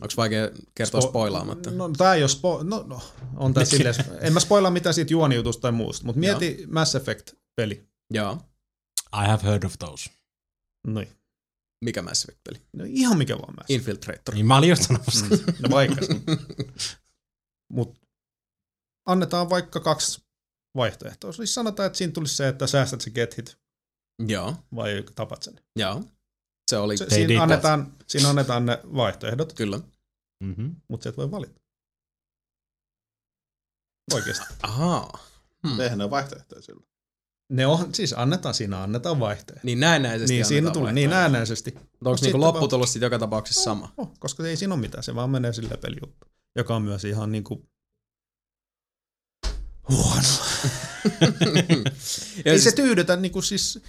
Onko vaikea kertoa Spo- spoilaamatta? No tää ei ole spo- no, no, on tää silleen, en mä spoilaa mitään siitä juonijutusta tai muusta, mutta mieti Mass Effect-peli. Joo. I have heard of those. Noin. Mikä Mass Effect-peli? No ihan mikä vaan Mass. Infiltrator. Niin mä olin just sanomassa. Mm, no vaikka. [LAUGHS] Mutta annetaan vaikka kaksi vaihtoehtoa. Siis sanotaan, että siinä tulisi se, että säästät se get hit Joo, vai tapat sen. joo. Se oli, Se, siinä, annetaan, siinä annetaan ne vaihtoehdot, kyllä. Mm-hmm. mutta et voi valita. Oikeasti. Ahaa. Hmm. Tehdään vaihtoehtoja sillä. Ne on, siis annetaan, siinä annetaan vaihtoehto. Niin näennäisesti Niin siinä tulee, niin vaihtoehtoja. näennäisesti. Onko Mut niinku lopputulos sitten joka tapauksessa sama? Oh, koska ei siinä ole mitään, se vaan menee sille pelijuttu. Joka on myös ihan niinku huono. [LAUGHS] ja ei siis, se tyydytä, niinku siis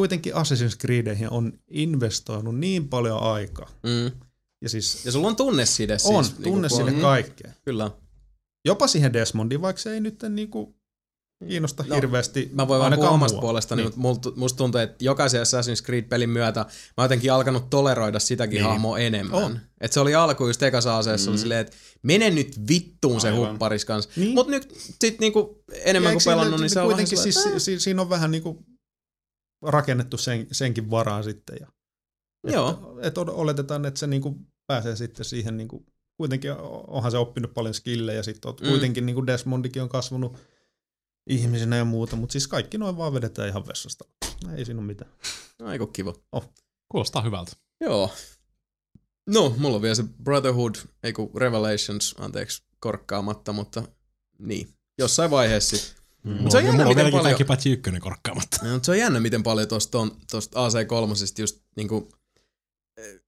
kuitenkin Assassin's Creedeihin on investoinut niin paljon aikaa. mm. Ja siis ja sulla on tunneside siis. on, niinku, tunne sille on- kaikkeen. Kyllä. Jopa siihen Desmondiin, vaikka se ei nyt niinku kiinnosta No, hirveästi. Mä voin vaan puhua omasta mua. puolestani, Niin. niin. mutta musta tuntuu, että jokaisen Assassin's Creed-pelin myötä mä jotenkin alkanut toleroida sitäkin Niin. niin. hahmoa enemmän. On. Et se oli alku just ekassa aseessa, mm. oli silleen, että mene nyt vittuun se Aivan. hupparis kanssa. Niin. Mut nyt sit niinku enemmän kuin pelannut, niin se on vähän siis, että, si, siinä on vähän niinku rakennettu sen, senkin varaan sitten. Ja, Joo. Et, et oletetaan, että se niinku pääsee sitten siihen, niinku, kuitenkin onhan se oppinut paljon skillejä ja sitten Mm. kuitenkin niinku Desmondikin on kasvanut ihmisenä ja muuta, mutta siis kaikki noin vaan vedetään ihan vessasta. Ei siinä ole mitään. Aiku kiva. Kuulostaa hyvältä. Joo. No, mulla on vielä se Brotherhood, ei kun Revelations, anteeksi korkkaamatta, mutta niin. Jossain vaiheessa sit. Mulla, se on jännä, mulla on miten vieläkin paljon- kaikki paitsi ykkönen korkkaamatta. No, mutta se on jännä, miten paljon tosta, on, tosta AC3 just niinku, eh,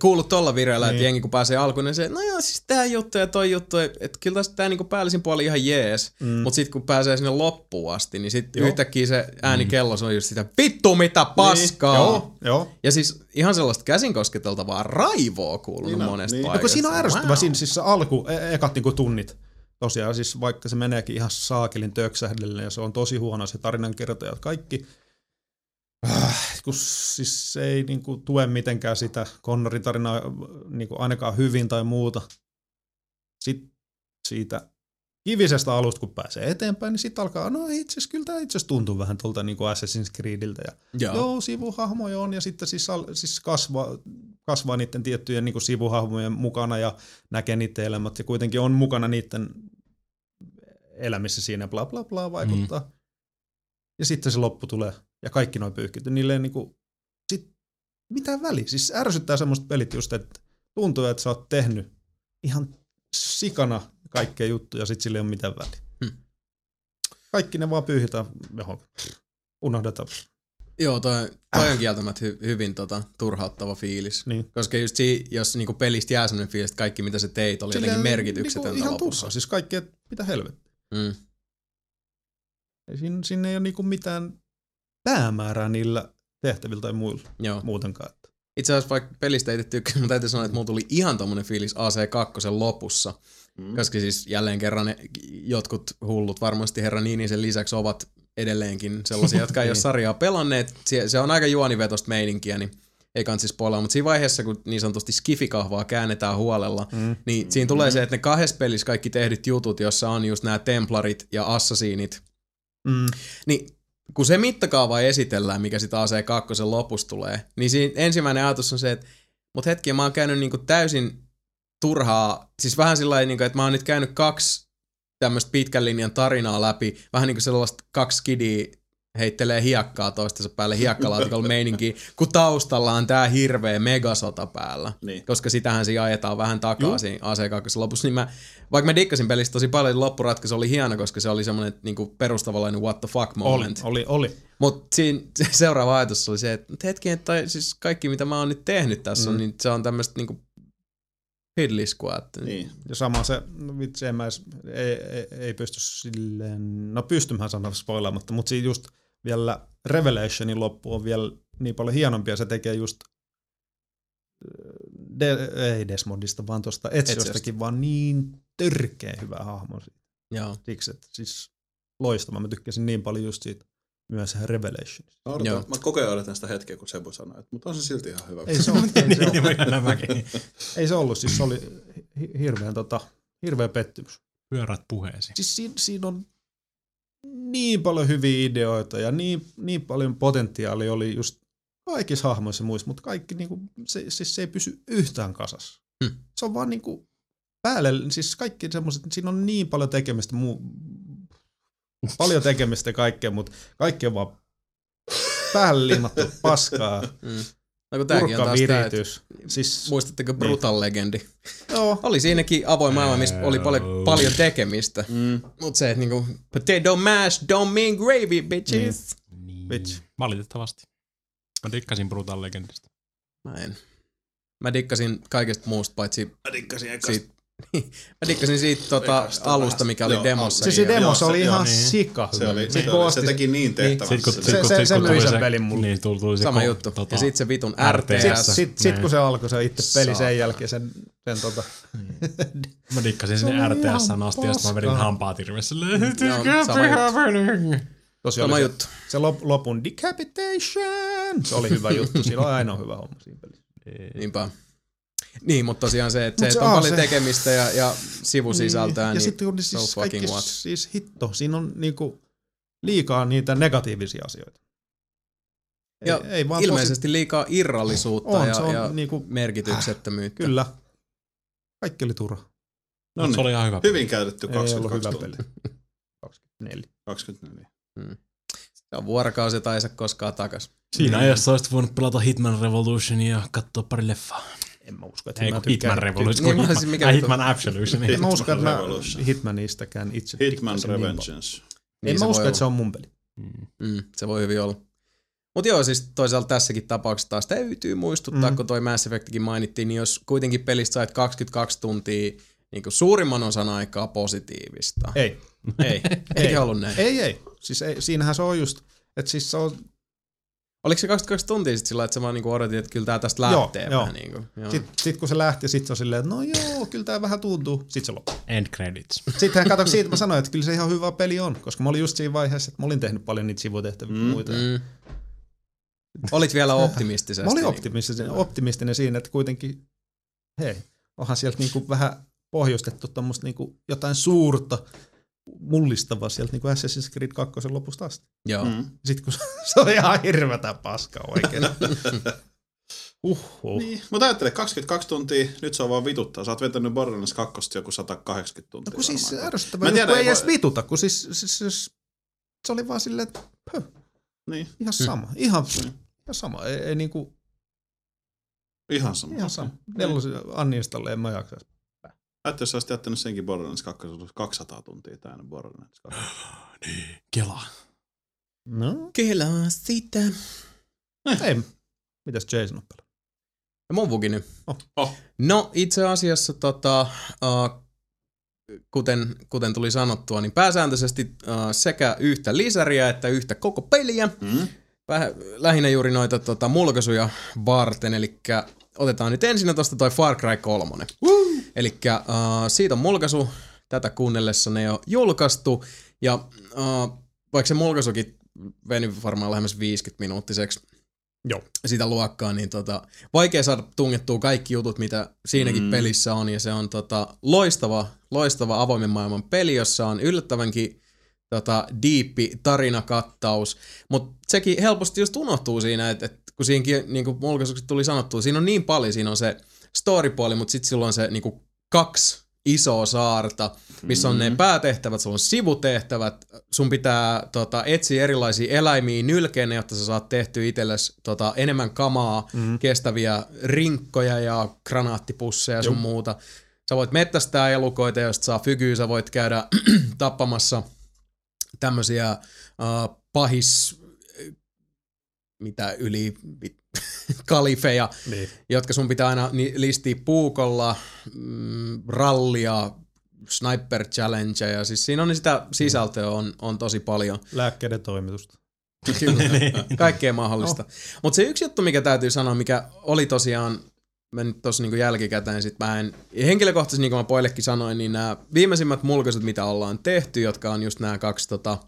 kuullut tolla vireellä, niin. Että jengi kun pääsee alkuun, niin se, no joo, siis tää juttu ja toi juttu, että et kyllä tästä tää niinku päällisin puoli ihan jees, Mm. mm. mutta sitten kun pääsee sinne loppuun asti, niin sitten yhtäkkiä se ääni kellos on just sitä, vittu mitä paskaa! Niin. Joo, joo. Ja siis ihan sellaista käsin kosketeltavaa raivoa kuulunut Niin on, monesta niin. niin. No No kun paikasta. siinä on ärsyttävä, Wow. siinä siis se alku, e- ekat niinku tunnit. Tosiaan siis vaikka se meneekin ihan saakelin töksähdelle ja se on tosi huono se tarinankertoja ja kaikki. Äh, kun siis se ei niinku tue mitenkään sitä Connorin tarinaa niinku ainakaan hyvin tai muuta. Sitten siitä kivisestä alusta, kun pääsee eteenpäin, niin sitten alkaa, no itse asiassa kyllä tämä itse asiassa tuntuu vähän tuolta niinku Assassin's Creediltä. Ja Joo. Joo, sivuhahmoja on ja sitten siis, siis kasvaa, kasvaa niiden tiettyjen niin sivuhahmojen mukana ja näkee niiden elämät ja kuitenkin on mukana niiden elämissä siinä bla bla bla vaikuttaa. Mm. Ja sitten se loppu tulee ja kaikki noin pyyhkitty. Niille ei niinku, sit mitään väliä. Siis ärsyttää semmoista pelit just, että tuntuu, että sä oot tehnyt ihan sikana kaikkea juttuja ja sit sille ei ole mitään väliä. Hmm. Kaikki ne vaan pyyhitään johonkin. Unohdetaan. Joo, toi, toi on kieltämättä hy, hyvin tota, turhauttava fiilis. Niin. Koska just si, jos niinku pelistä jää sellainen fiilis, että kaikki mitä sä teit oli Silleen jotenkin merkityksetöntä niinku ihan lopussa. turhaa. Siis kaikkea, mitä helvettiä. Mm. Ei Siinä, siinä ei ole niinku mitään päämäärää niillä tehtävillä tai muilla Joo. muutenkaan. Itse asiassa vaikka pelistä ei tykkää, [LAUGHS] mutta täytyy sanoa, että mulla tuli ihan tommonen fiilis AC2 lopussa. Mm. Koska siis jälleen kerran ne jotkut hullut varmasti herra Niinisen lisäksi ovat edelleenkin sellaisia, jotka ei ole [LAUGHS] Niin. sarjaa pelanneet. Se, se on aika juonivetosta meininkiä, niin ei kansi spoilaa, mutta siinä vaiheessa, kun niin sanotusti skifikahvaa käännetään huolella, Mm. niin siinä tulee se, että ne kahdessa pelissä kaikki tehdyt jutut, jossa on just nämä templarit ja assasiinit, Mm. niin kun se mittakaava esitellään, mikä sitten AC2 lopussa tulee, niin siinä ensimmäinen ajatus on se, että mut hetki, mä oon käynyt niinku täysin turhaa, siis vähän sillä lailla, niinku, että mä oon nyt käynyt kaksi tämmöistä pitkän linjan tarinaa läpi, vähän niin kuin sellaista kaksi skidiä heittelee hiekkaa toistensa päälle hiekkalaatikolla meininkiä, kun taustalla on tää hirveä megasota päällä. Niin. Koska sitähän siinä ajetaan vähän takaa Juu. siinä AC2 lopussa, niin mä, vaikka mä dikkasin pelistä tosi paljon, niin loppuratkaisu oli hieno, koska se oli semmoinen niinku perustavanlainen what the fuck Oli, moment. oli, oli. Mutta siinä se seuraava ajatus oli se, että hetki, että toi, siis kaikki mitä mä oon nyt tehnyt tässä, mm. on, niin se on tämmöistä niinku fiddly squad. Niin. Ja sama se, no vitsi, en mä edes, ei, ei, ei pysty silleen, no pystymään sanoa spoilaamatta, mutta siinä just vielä Revelationin loppu on vielä niin paljon hienompia, ja se tekee just de, ei Desmondista, vaan tuosta Etsiostakin, vaan niin törkeä hyvä hahmo. Joo. Siksi, että siis loistava. Mä tykkäsin niin paljon just siitä myös Revelation. Mä, odotan, Joo. mä koko ajan odotan sitä hetkeä, kun Sebu sanoi, että, mutta on se silti ihan hyvä. Ei se, ollut, [LAUGHS] ei, se niin, ollut, niin, nämäkin. ei se ollut, siis se oli hi- hirveän, tota, hirveä pettymys. Pyörät puheesi. Siis siinä, siinä on niin paljon hyviä ideoita ja niin, niin paljon potentiaalia oli just kaikissa hahmoissa ja muissa, mutta kaikki niinku, se, siis se ei pysy yhtään kasassa. Hmm. Se on vaan niinku päälle, siis kaikki semmoiset, siinä on niin paljon tekemistä, muu, paljon tekemistä kaikkea, mutta kaikki on vaan päälle liimattu [LAUGHS] paskaa, Mm. No kun tääkin on taas tää. Siis, muistatteko Brutal Legendi? joo, Oli siinäkin avoin maailma, missä oli paljon, paljon tekemistä. Mm. Mut se, että niinku, potato mash don't mean gravy, bitches. Niin. Bitch. Valitettavasti. Mä dikkasin Brutal Legendista. Mä en. Mä dikkasin kaikesta muusta, paitsi Mä dikkasin siitä, mä dikkasin siitä tota, alusta, mikä oli Joo, demossa. siis se Joo, demos se- oli ihan niin. sika Se, oli, Se se, oli, se koosti- teki niin tehtävänsä. Sit kun, se- se- se myi tuli sen se, pelin mulle. Niin, tuli, tuli se Sama ko- juttu. Tota, ja sit se vitun RTS. Sitten sit, sit, Niin. kun se alkoi se itse peli sen jälkeen, sen, sen tota, Mä dikkasin Se sinne RTS asti, ja sit mä vedin hampaat irvessä. Sama juttu. tosiaan Sama oli juttu. se, se lop, lopun decapitation, se oli hyvä juttu, siinä on aina hyvä homma siinä pelissä. Niinpä. Niin, mutta tosiaan se, että, se, Mut se että on on paljon se- tekemistä ja, ja sivusisältöä, niin, ja sitten kun so siis fucking kaikki, what. siis hitto, siinä on niinku liikaa niitä negatiivisia asioita. Ei, Ja ei vaan ilmeisesti liikaa irrallisuutta On, ja, se on ja niinku- merkityksettömyyttä. Kyllä. Kaikki oli turha. No Se oli niin. ihan hyvä. Hyvin käytetty Ei ollut 22 hyvä peli. 24. 24. Se on vuorokausi, jota ei saa koskaan takas. Siinä ajassa olisit voinut pelata Hitman Revolutionia ja katsoa pari leffaa. En mä usko, että Ei mä kun Hitman tykkään- Revolution. Niin, mä Hitman, mikä vittu. Hitman Absolution. En mä usko, että mä itse. Hitman niin. Revengeance. En Niin se mä usko, että se on mun peli. Mm. Mm, se voi hyvin olla. Mutta joo, siis toisaalta tässäkin tapauksessa taas täytyy muistuttaa, Mm. kun toi Mass Effectkin mainittiin, niin jos kuitenkin pelistä sait 22 tuntia niin kuin suurimman osan aikaa positiivista. Ei. Ei. [LAUGHS] Eikä ollut näin. Ei, ei. Siis ei, siinähän se on just, että siis se on, Oliko se 22 tuntia sitten sillä, että sä vaan niinku odotit, että kyllä tää tästä Joo, lähtee joo. vähän niinku. Joo. sit, sit kun se lähti, sit se on silleen, että no joo, kyllä tää vähän tuntuu. Sit se loppuu. End credits. Sittenhän kato, siitä mä sanoin, että kyllä se ihan hyvä peli on, koska mä olin just siinä vaiheessa, että mä olin tehnyt paljon niitä sivutehtäviä Mm, muita. Mm. Olit vielä optimistisesti. Mä olin optimistinen, optimistinen siinä, että kuitenkin, hei, onhan sieltä niinku vähän pohjustettu tommoista niinku jotain suurta, mullistavaa sieltä niinku Assassin's Creed 2 lopusta asti. Joo. Mm. Sitten kun [LAUGHS] se on ihan hirvetä paskaa oikein. Uhuh. [LAUGHS] Niin, mutta ajattele, 22 tuntia, nyt se on vaan vituttaa. Sä oot vetänyt Borderlands 2 joku 180 tuntia. No kun siis ärsyttävää, juttu, tiedä, ei edes vituta, kun siis, siis, siis se oli vaan silleen, että pö, Niin, ihan sama, ihan, Mm. ihan sama, ei, ei niinku, ihan sama. ihan sama. Okei. Nelosen Annistalle en mä jaksa. Ajattelin, jos sä olisit jättänyt senkin Borderlands 2, se olisi 200 tuntia täynnä Borderlands 2. [GASPS] niin, Kela. No, Kelaa sitä. ei. Mitäs Jason on pelannut? Ja mun vuki nyt. Oh. Oh. No itse asiassa tota, uh, kuten, kuten tuli sanottua, niin pääsääntöisesti uh, sekä yhtä lisäriä että yhtä koko peliä. Mm? Vähän, lähinnä juuri noita tota, mulkaisuja varten, eli otetaan nyt ensin tuosta toi Far Cry 3. Eli uh, siitä on mulkaisu, tätä kuunnellessa ne jo julkaistu, ja uh, vaikka se mulkaisukin veni varmaan lähemmäs 50 minuuttiseksi, Joo. sitä luokkaa, niin tota, vaikea saada tungettua kaikki jutut, mitä siinäkin mm. pelissä on, ja se on tota, loistava, loistava avoimen maailman peli, jossa on yllättävänkin tota, diippi tarinakattaus, mutta sekin helposti just unohtuu siinä, että et, kun siinäkin niin kuin tuli sanottua, siinä on niin paljon, siinä on se storypuoli, mutta sitten silloin on se niin kuin kaksi isoa saarta, missä on ne Mm. päätehtävät, sulla on sivutehtävät, sun pitää tota, etsiä erilaisia eläimiä nylkeen, jotta sä saat tehtyä itsellesi tota, enemmän kamaa, Mm. kestäviä rinkkoja ja granaattipusseja ja sun muuta. Sä voit mettästää elukoita, josta saa fykyä, sä voit käydä [CLEARS THROAT] tappamassa tämmöisiä uh, pahis, mitä yli [LAUGHS] kalifeja, Niin. jotka sun pitää aina listiä puukolla, mm, rallia, sniper challenge ja siis siinä on sitä sisältöä on, on tosi paljon. Lääkkeiden toimitusta. Kyllä, [LAUGHS] kaikkea mahdollista. No. Mutta se yksi juttu, mikä täytyy sanoa, mikä oli tosiaan, mä nyt tossa niinku jälkikäteen sit mä en, henkilökohtaisesti niin kuin mä poillekin sanoin, niin nämä viimeisimmät mulkaisut, mitä ollaan tehty, jotka on just nämä kaksi tota,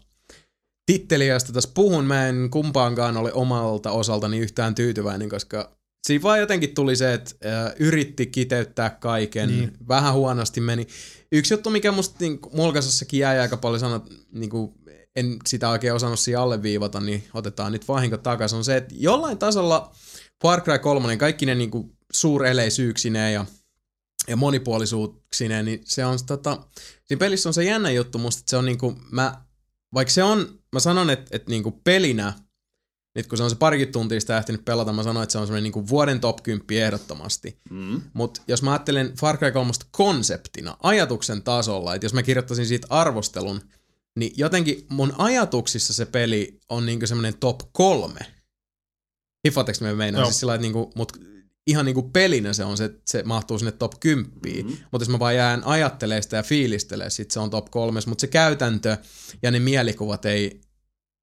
titteliä, josta tässä puhun, mä en kumpaankaan ole omalta osaltani yhtään tyytyväinen, koska siinä vaan jotenkin tuli se, että äh, yritti kiteyttää kaiken, Niin. niin. vähän huonosti meni. Yksi juttu, mikä musta niin mulkaisessakin jäi aika paljon sanoa, niin kuin, en sitä oikein osannut siinä alleviivata, niin otetaan nyt vahinko takaisin, on se, että jollain tasolla Far Cry 3, kaikki ne niin kuin suureleisyyksineet ja ja monipuolisuuksineen, niin se on tota, siinä pelissä on se jännä juttu musta, että se on niinku, mä, vaikka se on, mä sanon, että, että niinku pelinä, nyt kun se on se parikin tuntia sitä ehtinyt pelata, mä sanoin, että se on semmoinen niinku vuoden top 10 ehdottomasti. Mm. Mutta jos mä ajattelen Far Cry 3 konseptina, ajatuksen tasolla, että jos mä kirjoittaisin siitä arvostelun, niin jotenkin mun ajatuksissa se peli on niinku semmoinen top kolme. Hiffatteko me meinaan? Joo. Siis sillä, että niinku, mut ihan niinku pelinä se on se, se mahtuu sinne top 10. Mm-hmm. Mutta jos mä vaan jään ajattelee sitä ja fiilistelee, sit se on top kolmes. Mutta se käytäntö ja ne mielikuvat ei...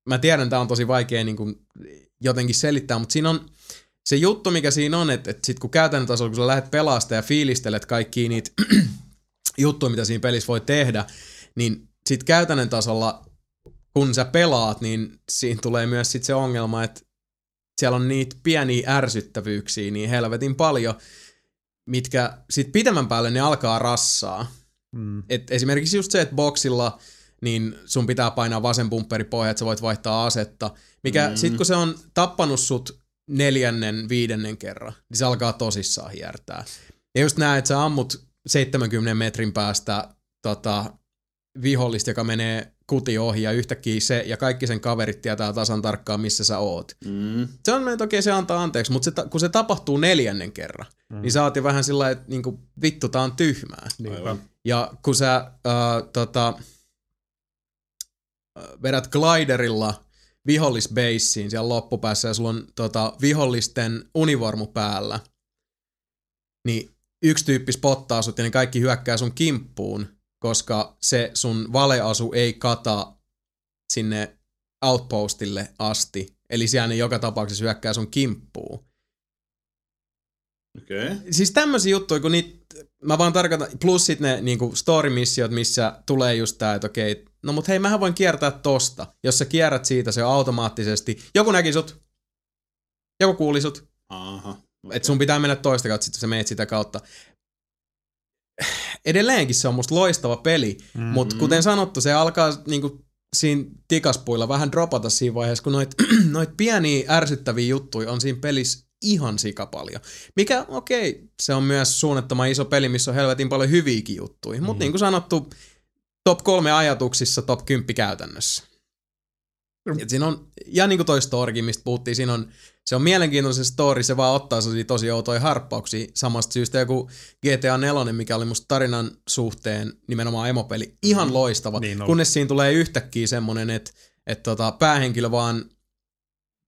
Mä tiedän, tää on tosi vaikea niinku jotenkin selittää, mutta siinä on se juttu, mikä siinä on, että, että sit kun käytännön tasolla, kun sä lähdet pelaamaan ja fiilistelet kaikkia niitä [CLEARS THROAT] juttuja, mitä siinä pelissä voi tehdä, niin sit käytännön tasolla, kun sä pelaat, niin siinä tulee myös sit se ongelma, että siellä on niitä pieniä ärsyttävyyksiä niin helvetin paljon, mitkä sit pitemmän päälle ne alkaa rassaa. Mm. Et esimerkiksi just se, että boksilla niin sun pitää painaa vasen pumpperi pohja, että sä voit vaihtaa asetta. Mikä mm. sit kun se on tappanut sut neljännen, viidennen kerran, niin se alkaa tosissaan hiertää. Ja just näet, että sä ammut 70 metrin päästä tota, vihollista, joka menee kuti ohi ja yhtäkkiä se ja kaikki sen kaverit tietää tasan tarkkaan, missä sä oot. Mm. Se on että okei, se antaa anteeksi, mutta se, kun se tapahtuu neljännen kerran, mm. niin sä oot jo vähän sillä että niinku, vittu, tää on tyhmää. Aivan. Ja kun sä äh, tota, äh, vedät gliderilla vihollisbeissiin siellä loppupäässä ja sulla on tota, vihollisten univormu päällä, niin yksi tyyppi spottaa sut ja ne kaikki hyökkää sun kimppuun, koska se sun valeasu ei kata sinne outpostille asti. Eli siellä ne joka tapauksessa hyökkää sun kimppuun Okei. Okay. siis tämmöisiä juttuja, kun niitä, mä vaan tarkoitan, plus sit ne niinku story-missiot, missä tulee just tää, että okei, no mut hei, mähän voin kiertää tosta. Jos sä kierrät siitä, se automaattisesti, joku näki sut, joku kuuli sut, Aha. Okay. että sun pitää mennä toista kautta, sit sä meet sitä kautta. Edelleenkin se on musta loistava peli, mm-hmm. mutta kuten sanottu, se alkaa niinku siinä tikaspuilla vähän dropata siinä vaiheessa, kun noit, [CLEARS THROAT] noit pieniä ärsyttäviä juttuja on siinä pelissä ihan sikapaljon. Mikä, okei, se on myös suunnattoman iso peli, missä on helvetin paljon hyviäkin juttuja. Mutta niin kuin sanottu, top kolme ajatuksissa, top 10 käytännössä. Et siinä on, ja niin kuin toi story, mistä puhuttiin, siinä on, se on mielenkiintoinen story, se vaan ottaa sellaisia tosi outoja harppauksia. Samasta syystä joku GTA 4, mikä oli musta tarinan suhteen nimenomaan emopeli, ihan loistava, Niin kunnes siinä tulee yhtäkkiä semmonen, että et tota, päähenkilö vaan,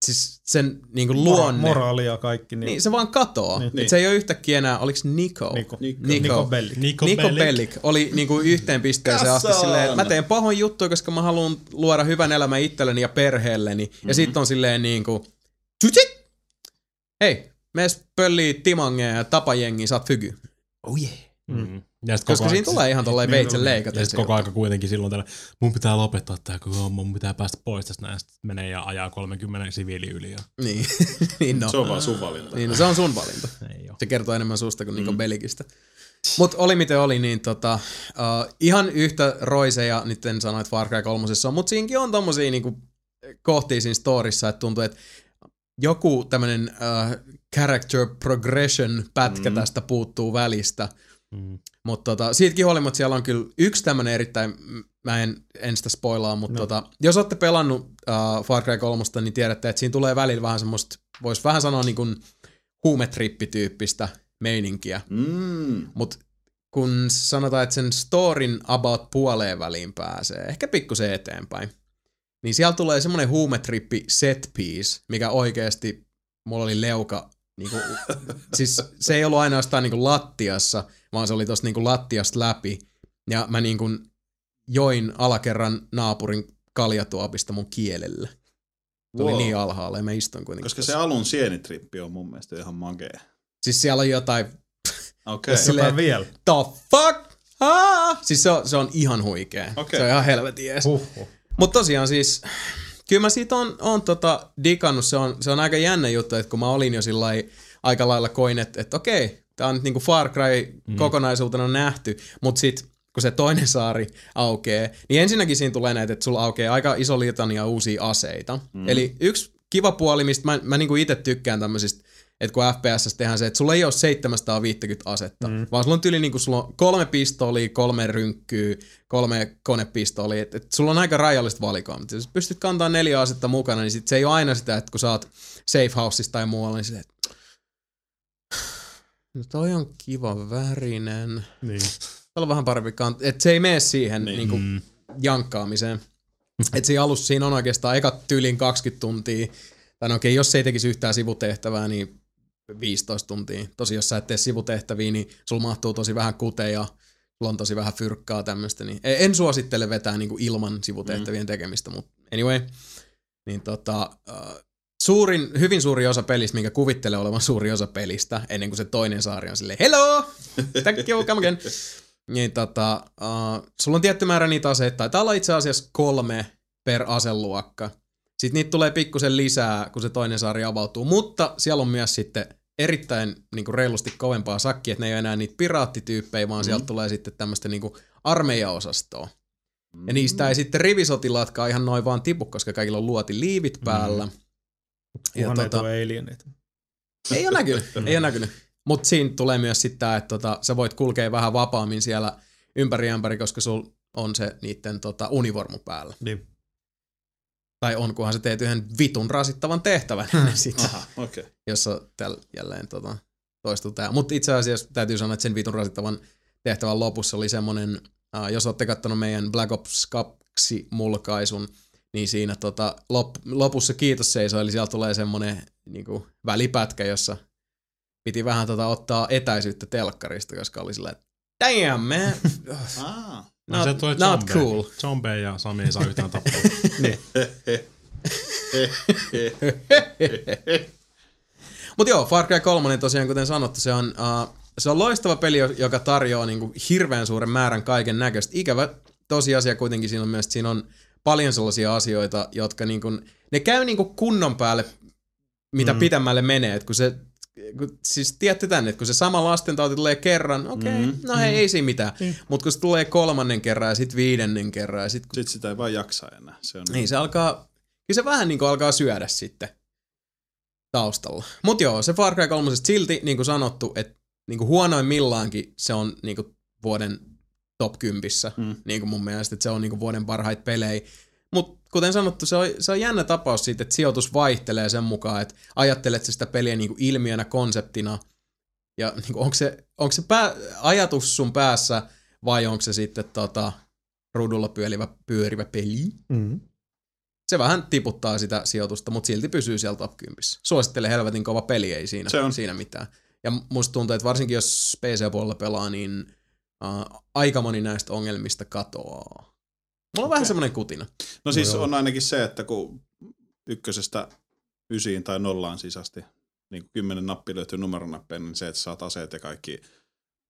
siis sen niinku Mora- luonne, moraali ja kaikki. Niin, niin se vaan katoaa. Niin. Niin. Et se ei ole yhtäkkiä enää, oliks Niko? Niko. Niko. Niko. Niko Bellic. Niko, Niko Bellic. Bellic oli niinku yhteen pisteeseen asti silleen, mä teen pahoin juttuja, koska mä haluan luoda hyvän elämän itselleni ja perheelleni. Mm-hmm. Ja sit on silleen niinku, tsytsit! Hei, mees pöllii timangea ja tapajengi, saat fygy. Oh yeah. Mm. Ja Koska koko siinä tulee ihan tolleen Niin, veitsen no, leikata. Ja sit koko aika kuitenkin silloin tällä, mun pitää lopettaa tää koko homma, mun pitää päästä pois tästä näin. Sitten menee ja ajaa 30 siviili yli. Ja... Niin, [LAUGHS] niin no. Se on vaan sun valinta. Niin, no, se on sun valinta. Ei oo. Se kertoo enemmän susta kuin Niko Belikistä. Mutta oli miten oli, niin tota, uh, ihan yhtä roiseja, nyt en sano, että Far Cry 3 on, mutta siinäkin on tommosia niinku, kohtia siinä storissa, että tuntuu, että joku tämmönen uh, character progression pätkä mm. tästä puuttuu välistä. Mm. Mutta tota, siitäkin huolimatta siellä on kyllä yksi tämmönen erittäin, mä en, en sitä spoilaa, mutta no. tota, jos olette pelannut uh, Far Cry 3, niin tiedätte, että siinä tulee välillä vähän semmoista, vois vähän sanoa niin kuin huumetrippityyppistä meininkiä. Mm. Mutta kun sanotaan, että sen storin about puoleen väliin pääsee, ehkä pikkusen eteenpäin, niin siellä tulee semmoinen huumetrippi set piece, mikä oikeasti mulla oli leuka, niinku, siis se ei ollut ainoastaan niinku lattiassa, vaan se oli tosta niinku lattiasta läpi, ja mä niinku join alakerran naapurin kaljatuopista mun kielellä. Tuli Wow. niin alhaalle ja mä istuin kuitenkin. Koska se tossa. alun sienitrippi on mun mielestä ihan makea. Siis siellä on jotain Okei. Silleen- Jotain vielä. the fuck? Ah! Siis se on, se on ihan huikea. Okei. Se on ihan helvetin. Huhhuh. Mutta tosiaan siis, kyllä mä siitä on, on tota digannut, se on, se on aika jännä juttu, että kun mä olin jo sillä aika lailla koin, että, että okei, tää on nyt niinku Far Cry mm. kokonaisuutena nähty, mutta sit kun se toinen saari aukeaa, niin ensinnäkin siinä tulee näitä, että sulla aukeaa aika iso litania uusia aseita. Mm. Eli yksi kiva puoli, mistä mä, mä niinku itse tykkään tämmöisistä, että kun FPS tehdään se, että sulla ei ole 750 asetta, mm. vaan sulla on tyyli niinku sulla on kolme pistolia, kolme rynkkyä, kolme konepistolia, että et sulla on aika rajallista valikoimaa. Jos pystyt kantaa neljä asetta mukana, niin sit se ei ole aina sitä, että kun sä oot safe houseissa tai muualla, niin se, että no toi on kiva värinen. Niin. Täällä on vähän parempi kant- että se ei mene siihen niin. Niin. Niin kuin, jankkaamiseen. että siinä alussa siinä on oikeastaan ekat tyylin 20 tuntia, tai no okei, jos se ei tekisi yhtään sivutehtävää, niin 15 tuntia. Tosi jos sä et tee sivutehtäviä, niin sulla mahtuu tosi vähän kuteja, sulla on tosi vähän fyrkkaa tämmöistä, niin en en suosittele vetää niin kuin ilman sivutehtävien tekemistä, mutta anyway, niin tota, suurin, hyvin suuri osa pelistä, minkä kuvittelee olevan suuri osa pelistä, ennen kuin se toinen saari on silleen, hello, thank you, come again. [LAUGHS] Niin tota, uh, sulla on tietty määrä niitä aseita, taitaa olla itse asiassa kolme per aseluokka. Sitten niitä tulee pikkusen lisää, kun se toinen saari avautuu, mutta siellä on myös sitten erittäin niin kuin reilusti kovempaa sakkia, että ne ei ole enää niitä piraattityyppejä, vaan mm. sieltä tulee sitten tämmöistä niin armeijaosastoa. Ja niistä ei sitten rivisotilaatkaan ihan noin vaan tipu, koska kaikilla on luotiliivit päällä. Mm. Kunhan ei ole alieneita. Ei ole näkynyt, ei ole näkynyt. Mutta siinä tulee myös sitten tämä, että tota, sä voit kulkea vähän vapaammin siellä ympäri ämpäri, koska sul on se niiden tota, univormu päällä. Niin. Tai on, kunhan sä teet yhden vitun rasittavan tehtävän, niin sit, Aha. Okay. jossa tällä jälleen tota, toistuu tämä. Mutta itse asiassa täytyy sanoa, että sen vitun rasittavan tehtävän lopussa oli semmonen, uh, jos olette kattonut meidän Black Ops 2 mulkaisun, niin siinä tota, lop, lopussa kiitos seisoo, eli siellä tulee semmonen niinku, välipätkä, jossa piti vähän tota, ottaa etäisyyttä telkkarista, koska oli sillä, damn man, [LAUGHS] Ah. No, not, se tulee not zombeja. cool. Zombeja ja Sami ei saa yhtään tappaa. [LAUGHS] niin. Mutta joo, Far Cry 3 tosiaan, kuten sanottu, se on, uh, se on loistava peli, joka tarjoaa niinku hirveän suuren määrän kaiken näköistä. Ikävä tosiasia kuitenkin siinä on myös, että siinä on paljon sellaisia asioita, jotka niinku, ne käy niinku kunnon päälle, mitä mm. pitemmälle menee. Et kun se, kun, siis tiedätte tänne, että kun se sama lastentauti tulee kerran, okei, okay, mm. no hei, ei siinä mitään. Mm. Mutta kun se tulee kolmannen kerran ja sitten viidennen kerran ja sitten Sitten sitä ei vaan jaksa enää. Se on niin se alkaa, kyllä se vähän niin kuin alkaa syödä sitten taustalla. Mut joo, se Far Cry 3 silti, niin kuin sanottu, että niin kuin huonoimmillaankin se on niin kuin vuoden top 10, mm. niin kuin mun mielestä, että se on niin kuin vuoden parhaita pelejä. Mutta kuten sanottu, se on, se on jännä tapaus siitä, että sijoitus vaihtelee sen mukaan, että ajattelet sä sitä peliä niin kuin ilmiönä, konseptina, ja niin kuin, onko se, onko se pää, ajatus sun päässä, vai onko se sitten tota, ruudulla pyörivä, pyörivä peli? Mm. se vähän tiputtaa sitä sijoitusta, mutta silti pysyy siellä top 10. Suosittelen helvetin kova peli, ei siinä, Se on. siinä mitään. Ja musta tuntuu, että varsinkin jos PC-puolella pelaa, niin uh, aika moni näistä ongelmista katoaa. Mulla on vähän semmoinen kutina. No siis joo. on ainakin se, että kun ykkösestä ysiin tai nollaan sisästi, niin kuin kymmenen nappi löytyy numeronappeja, niin se, että saat aseet ja kaikki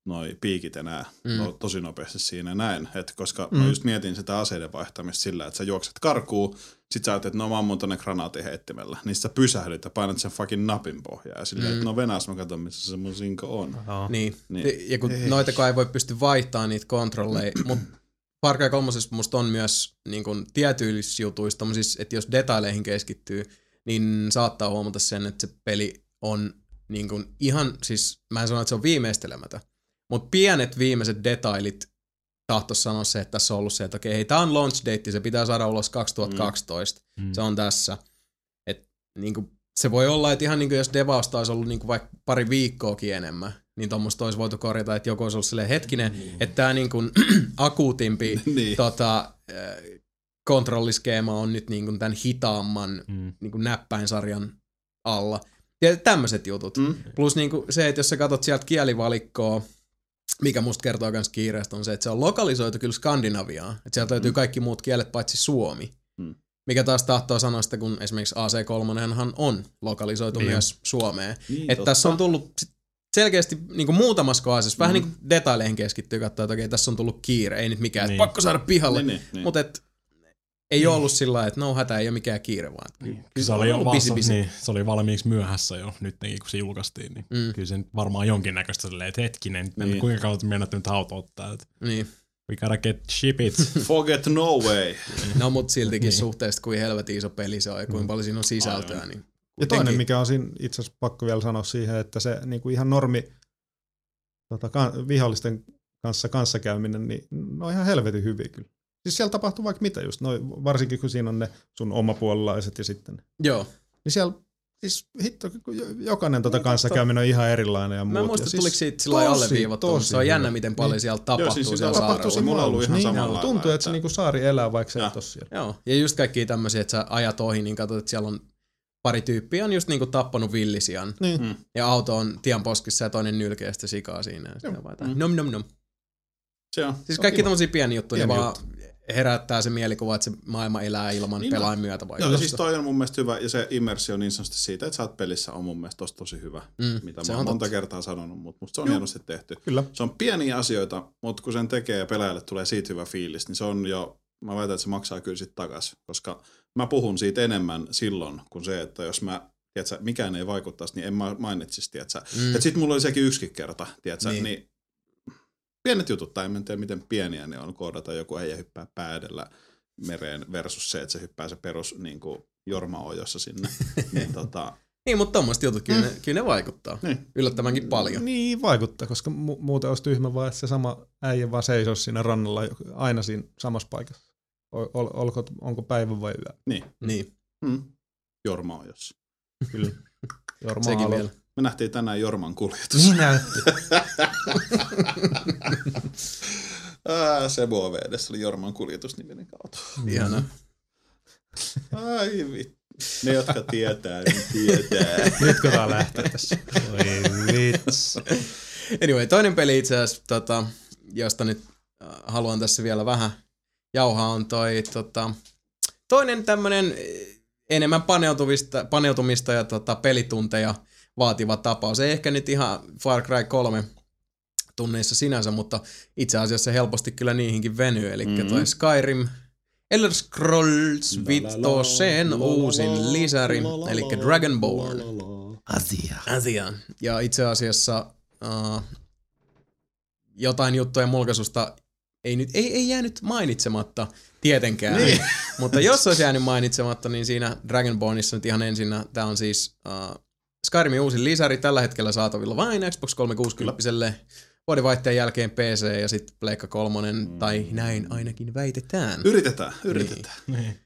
noi piikit enää Mm. no, tosi nopeasti siinä näin. Et koska Mm. mä just mietin sitä aseiden vaihtamista sillä, että sä juokset karkuun, sit sä ajattelet, että no mä ammun tonne granaatin heittimellä. Niin sä pysähdyt ja painat sen fucking napin pohjaan. Ja silleen, Mm. että no venas mä katson, missä se mun sinko on. Niin. Niin. Ja kun noita kai ei voi pysty vaihtamaan niitä kontrolleja, mutta Far Cry 3 musta on myös niin kun, tietyissä jutuissa, että jos detaileihin keskittyy, niin saattaa huomata sen, että se peli on niin kun, ihan, siis mä en sano, että se on viimeistelemätön, mutta pienet viimeiset detailit tahtoisi sanoa se, että tässä on ollut se, että okei, hei, tää on launch date, se pitää saada ulos 2012, Mm. se on tässä. Et, niin kuin, se voi olla, että ihan niin kuin jos devausta olisi ollut niin kuin vaikka pari viikkoakin enemmän, niin tuommoista olisi voitu korjata, että joku olisi ollut silleen hetkinen, mm. että tämä niin kuin [CLEARS THROAT] akuutimpi [LAUGHS] Niin. tota, äh, kontrolliskeema on nyt niin kuin tämän hitaamman Mm. niin kuin näppäinsarjan alla. Ja tämmöiset jutut. Mm. Plus niin kuin se, että jos sä katsot sieltä kielivalikkoa, mikä musta kertoo myös kiireestä, on se, että se on lokalisoitu kyllä Skandinaviaan. Että sieltä löytyy Mm. kaikki muut kielet paitsi suomi. Mm. Mikä taas tahtoo sanoa sitä, kun esimerkiksi AC3 on lokalisoitu Niin. myös Suomeen. Niin, Että tässä on tullut sit selkeästi niin kuin muutamassa kohdassa, vähän Mm. niin kuin detaileihin keskittyy katsoa, että okei, tässä on tullut kiire, ei nyt mikään, Niin. että pakko saada pihalle. Niin, niin, niin. Mutta et, ei niin. ollut sillä lailla, että no hätä ei ole mikään kiire, vaan että kyllä- Se oli, jo busy, busy. niin, se oli valmiiksi myöhässä jo nyt kun se julkaistiin, niin Mm. kyllä se nyt varmaan jonkinnäköistä silleen, että hetkinen, niin. Niin. kuinka kauan meinaat nyt autoa täältä. Niin. We gotta get ship it. [LAUGHS] Forget no way. No mut siltikin Niin. suhteessa kuin helvetin iso peli se on ja kuinka paljon siinä on sisältöä. Niin Ja toinen, mikä on siinä itse asiassa pakko vielä sanoa siihen, että se niin kuin ihan normi tota, kan, vihollisten kanssa kanssakäyminen, niin ne on ihan helvetin hyviä kyllä. Siis siellä tapahtuu vaikka mitä just, noi, varsinkin kun siinä on ne sun omapuolelaiset ja sitten. Joo. Niin siellä, siis hitto, jokainen tota kanssakäyminen on ihan erilainen ja Mä muut. en muista, ja siis tuliko siitä sillä lailla tosi, alleviivattua, mutta tosi se on jännä, miten paljon Niin. siellä tapahtuu siis siellä sitä saarella. tapahtuu siinä Mulla on ollut ihan niin, samalla Tuntuu, että se niinku saari elää, vaikka se Joo. ei ole siellä. Joo, ja just kaikki tämmöisiä, että sä ajat ohi, niin katsot, että siellä on pari tyyppiä on just niinku tappanut villisian. Niin. Mm. Ja auto on tien poskissa ja toinen nylkee sitä sikaa siinä. Ja sitä Mm. nom nom nom. Se on. Siis kaikki kiva. tämmöisiä pieniä juttuja, Pieni vaan herättää se mielikuva, että se maailma elää ilman Niin pelaajan myötä vai Joo, siis toi on mun mielestä hyvä, ja se immersio niin sanotusti siitä, että sä oot pelissä, on mun mielestä tosi, tosi hyvä. Mm, Mitä se mä on oon monta totta. kertaa sanonut, mutta musta se on Joo. hienosti tehty. Kyllä. Se on pieniä asioita, mutta kun sen tekee ja pelaajalle tulee siitä hyvä fiilis, niin se on jo, mä väitän, että se maksaa kyllä sitten takas, koska mä puhun siitä enemmän silloin kuin se, että jos mä tiedätkö, mikään ei vaikuttaisi, niin en mä mainitsisi, tiedätkö. Mm. Mm. Sitten mulla oli sekin yksikin kerta, tiedätkö, Niin. niin. pienet jutut, tai en tiedä miten pieniä ne on, koodata joku äijä hyppää pää edellä mereen versus se, että se hyppää se perus niin kuin jormaojossa sinne. [LAUGHS] niin tota, Niin, mutta tommoset jutut, kyllä, ne, kyllä ne vaikuttaa. niin. Yllättävänkin paljon. Niin vaikuttaa, koska mu- muuten olisi tyhmä vaan, että se sama äijä vaan seisoisi siinä rannalla aina siinä samassa paikassa. Ol, ol, olko, onko päivä vai yö? niin. Niin, Mm. Jormaojossa. Kyllä. [LAUGHS] Jorma sekin vielä. Me nähtiin tänään Jorman kuljetus. Niin näytti. Ää, [LAUGHS] Sebo VDssä oli Jorman kuljetusniminen kautta. Ihana. Ai vittu. Ne, jotka tietää, niin tietää. [LAUGHS] Nyt kun tää lähtee tässä. Oi vitsi. Anyway, toinen peli itse asiassa, tota, josta nyt äh, haluan tässä vielä vähän jauhaa, on toi tota, toinen tämmönen eh, enemmän paneutumista, paneutumista ja tota, pelitunteja vaativa tapaus. Ei ehkä nyt ihan Far Cry 3 tunneissa sinänsä, mutta itse asiassa helposti kyllä niihinkin venyy. Eli mm-hmm. toi Skyrim, Elder Scrolls Vittosen uusin lisäri, eli Dragonborn Asia. asiaan. Ja itse asiassa uh, jotain juttuja mulkaisusta ei, nyt, ei, ei jäänyt mainitsematta tietenkään. Niin. Mutta jos olisi jäänyt mainitsematta, niin siinä Dragonbornissa nyt ihan ensinnä, tämä on siis uh, Skyrimin uusi lisäri tällä hetkellä saatavilla vain Xbox 360 vuodenvaihteen jälkeen PC ja sitten Pleikka 3, mm. tai näin ainakin väitetään. Yritetään, yritetään. Niin.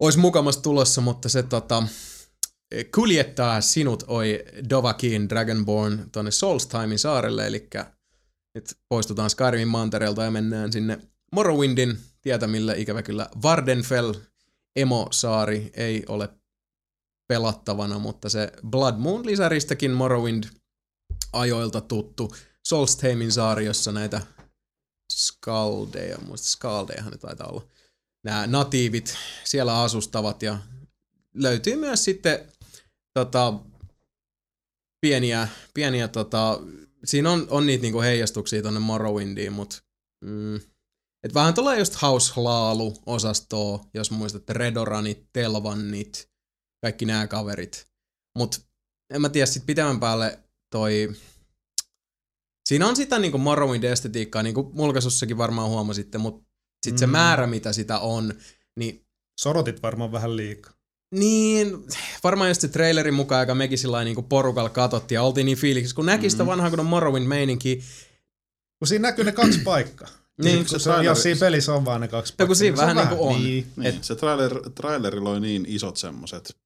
Olisi mukamassa tulossa, mutta se tota, kuljettaa sinut oi Dovakin Dragonborn tuonne Solstimein saarelle, eli nyt poistutaan Skyrimin mantereelta ja mennään sinne Morrowindin tietämille ikävä kyllä Vardenfell emosaari ei ole pelattavana, mutta se Blood Moon lisäristäkin Morrowind ajoilta tuttu. Solstheimin saari, jossa näitä skaldeja, muista skaldejahan ne taitaa olla, nämä natiivit siellä asustavat ja löytyy myös sitten tota, pieniä, pieniä tota, siinä on, on niitä niinku heijastuksia tonne Morrowindiin, mutta mm, et vähän tulee just House-laalu-osastoa, jos muistatte Redoranit, Telvannit, kaikki nämä kaverit. Mut en mä tiedä, sit pitemmän päälle toi... Siinä on sitä niinku Morrowind-estetiikkaa, niin kuin mulkaisussakin varmaan huomasitte, mutta sit se Mm. määrä, mitä sitä on, niin Sorotit varmaan vähän liikaa. Niin, varmaan just se trailerin mukaan, joka mekin sillä niin porukalla katsottiin ja oltiin niin fiiliksissä, kun näki sitä vanhaa kun on Morrowind meininki. Kun siinä näkyy ne kaksi paikkaa. Niin, kun se se, on, traileri- jos siinä pelissä on vaan ne kaksi paikkaa. kun siinä se vähän niinku on. Niin. Niin, Et, se trailer, traileri loi niin isot semmoset